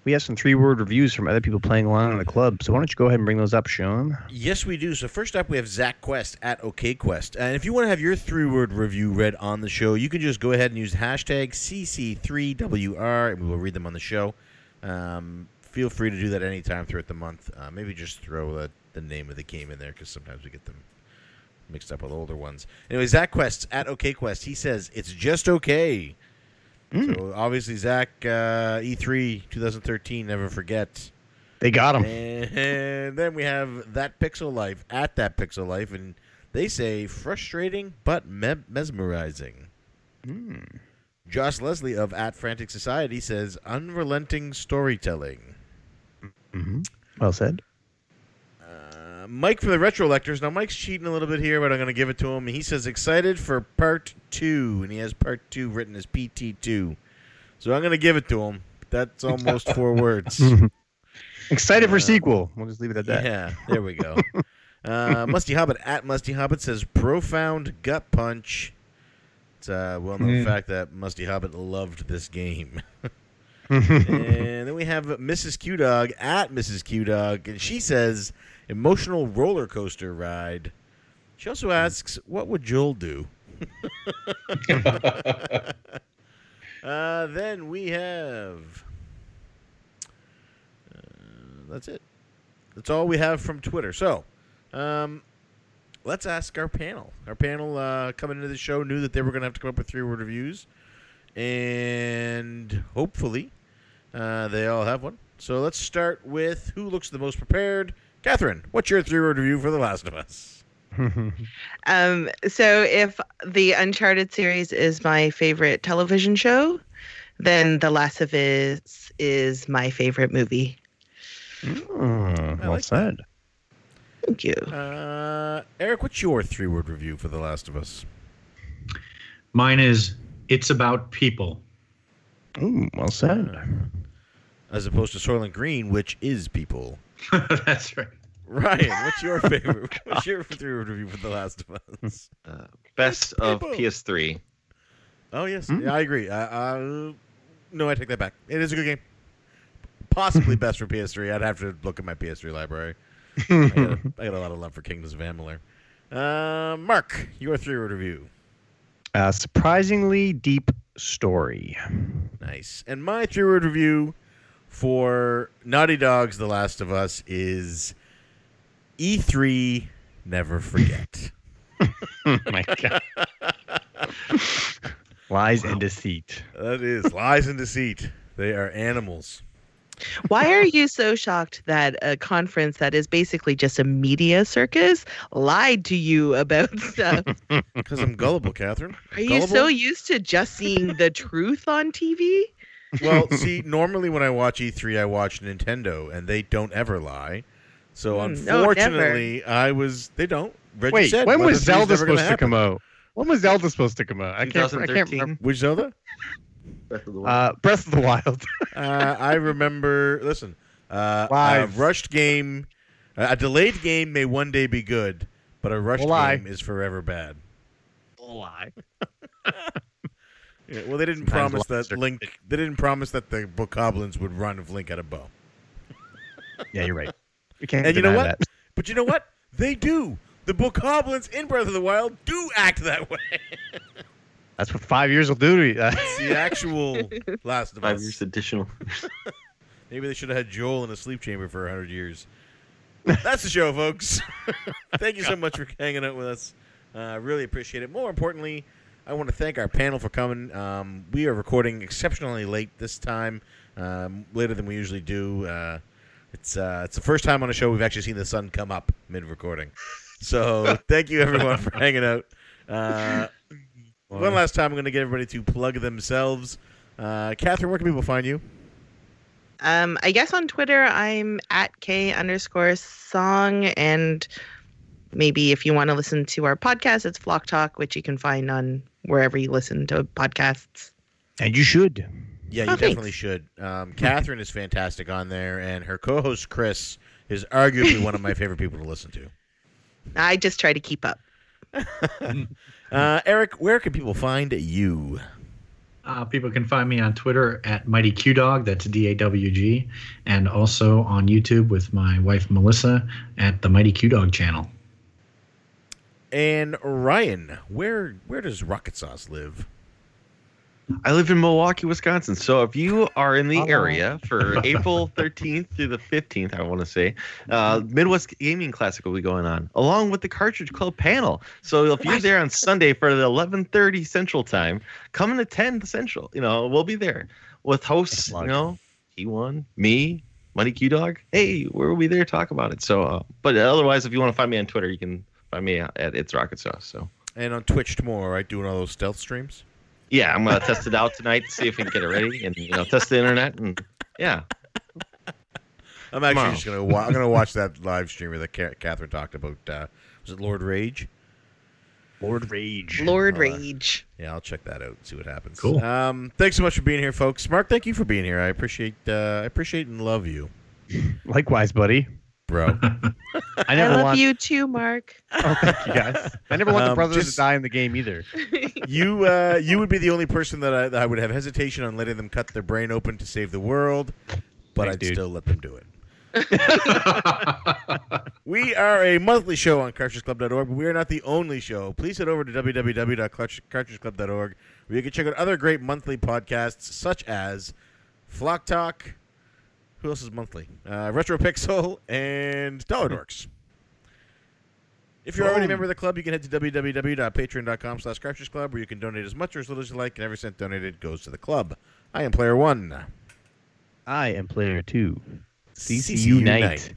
we have some three word reviews from other people playing along in the club. So why don't you go ahead and bring those up, Sean? Yes, we do. So first up, we have Zach Quest at OKQuest. And if you want to have your three-word review read on the show, you can just go ahead and use hashtag CC3WR, and we will read them on the show. Um, feel free to do that anytime throughout the month. Uh, maybe just throw the, the name of the game in there because sometimes we get them mixed up with older ones. Anyway, Zach Quest at OKQuest. He says it's just okay. Mm. So obviously, Zach uh, E3 2013. Never forget. They got him. And then we have that Pixel Life at that Pixel Life, and they say frustrating but me- mesmerizing. Hmm. Josh Leslie of At Frantic Society says unrelenting storytelling. hmm Well said. Uh, Mike from the Retro Lectors. Now Mike's cheating a little bit here, but I'm going to give it to him. He says excited for part two, and he has part two written as PT2. So I'm going to give it to him. That's almost four words. Excited for Uh, sequel. We'll just leave it at that. Yeah, there we go. uh, Musty Hobbit at Musty Hobbit says profound gut punch. It's a well known Mm. fact that Musty Hobbit loved this game. and then we have Mrs. Q Dog at Mrs. Q Dog, and she says emotional roller coaster ride. She also asks, "What would Joel do?" Uh, then we have. Uh, that's it. That's all we have from Twitter. So, um, let's ask our panel. Our panel uh, coming into the show knew that they were going to have to come up with three word reviews, and hopefully, uh, they all have one. So let's start with who looks the most prepared. Catherine, what's your three word review for The Last of Us? Um, so if the Uncharted series is my favorite television show, then The Last of Us is my favorite movie. Mm, well like that. said. Thank you. Uh, Eric, what's your three word review for The Last of Us? Mine is It's About People. Ooh, well said. As opposed to Soylent Green, which is people. That's right. Ryan, what's your favorite? What's your three word review for The Last of Us? Uh, best of PS3. Oh yes, Hmm? yeah, I agree. Uh, uh, no, I take that back. It is a good game. Possibly best for PS3. I'd have to look at my PS3 library. I, got a, I got a lot of love for Kingdoms of Amalur. Uh, Mark, your three word review. Uh, surprisingly deep story. Nice. And my three word review for Naughty Dog's The Last of Us is E3 Never Forget. oh my god. Lies and deceit. that is lies and deceit. They are animals. Why are you so shocked that a conference that is basically just a media circus lied to you about stuff? Because I'm gullible, Catherine. Are you so used to just seeing the truth on TV? Well, see, normally when I watch E3, I watch Nintendo, and they don't ever lie. So Mm, no, unfortunately, I was. They don't. Reggie Wait, said when was Zelda supposed to come out? When was Zelda supposed to come out? I can't. I can't 2013. remember. Which Zelda? Breath of the Wild. Uh, Breath of the Wild. uh, I remember. Listen, uh, a rushed game, a delayed game may one day be good, but a rushed Lie. game is forever bad. lie. Yeah, well, they didn't Sometimes promise that are Link. They didn't promise that the bokoblins would run if Link had a bow. Yeah, you're right. You can't And you know deny what? that. But you know what? They do. The bokoblins in Breath of the Wild do act that way. That's what five years will do to you. It's the actual Last of Five Us. years additional. Maybe they should have had Joel in a sleep chamber for hundred years. That's the show, folks. thank you so much for hanging out with us. Uh, really appreciate it. More importantly, I want to thank our panel for coming. Um, we are recording exceptionally late this time, um, later than we usually do. Uh, it's uh, it's the first time on a show we've actually seen the sun come up mid recording. So thank you everyone for hanging out. Uh, one last time, I'm going to get everybody to plug themselves. Uh, Catherine, where can people find you? Um, I guess on Twitter I'm at K underscore song and maybe if you want to listen to our podcast, it's Flock Talk, which you can find on wherever you listen to podcasts. and you should. Yeah, you Oh, definitely thanks. should. Um, Catherine is fantastic on there, and her co-host Chris is arguably one of my favorite people to listen to. I just try to keep up. Uh, Eric, where can people find you? Uh, people can find me on Twitter at Mighty Q Dog. That's D A W G, and also on YouTube with my wife Melissa at the Mighty Q Dog channel. And Ryan, where where does Rocket Sauce live? I live in Milwaukee, Wisconsin. So if you are in the Hello. area for April 13th through the 15th, I want to say, uh, Midwest Gaming Classic will be going on, along with the Cartridge Club panel. So if you're there on Sunday for the 11:30 Central Time, come and attend the Central. You know, we'll be there with hosts. You know, T1, me, Money Q Dog. Hey, we'll be there talk about it. So, uh, but otherwise, if you want to find me on Twitter, you can find me at It's Rocket Sauce. So. And on Twitch tomorrow, right? Doing all those stealth streams. Yeah, I'm gonna test it out tonight to see if we can get it ready, and you know, test the internet, and yeah, I'm actually Tomorrow. just gonna wa- I'm gonna watch that live streamer that Catherine talked about. Uh, was it Lord Rage? Lord Rage. Lord Uh, Rage. Yeah, I'll check that out and see what happens. Cool. Um, thanks so much for being here, folks. Mark, thank you for being here. I appreciate uh, I appreciate and love you, Likewise, buddy. Bro. I I never love want. you too, Mark. Oh, thank you guys. I never want Um, the brothers just- to die in the game either. you uh, you would be the only person that I, that I would have hesitation on letting them cut their brain open to save the world, but Thanks, I'd dude. still let them do it. We are a monthly show on cartridgeclub.org, but we are not the only show. Please head over to www.cartridgeclub.org where you can check out other great monthly podcasts such as Flock Talk. Who else is monthly? Uh, Retro Pixel and Dollar Dorks. If you're already a member of the club, you can head to www.patreon.com slash club where you can donate as much or as little as you like, and every cent donated goes to the club. I am Player One. I am player two. CC. Unite.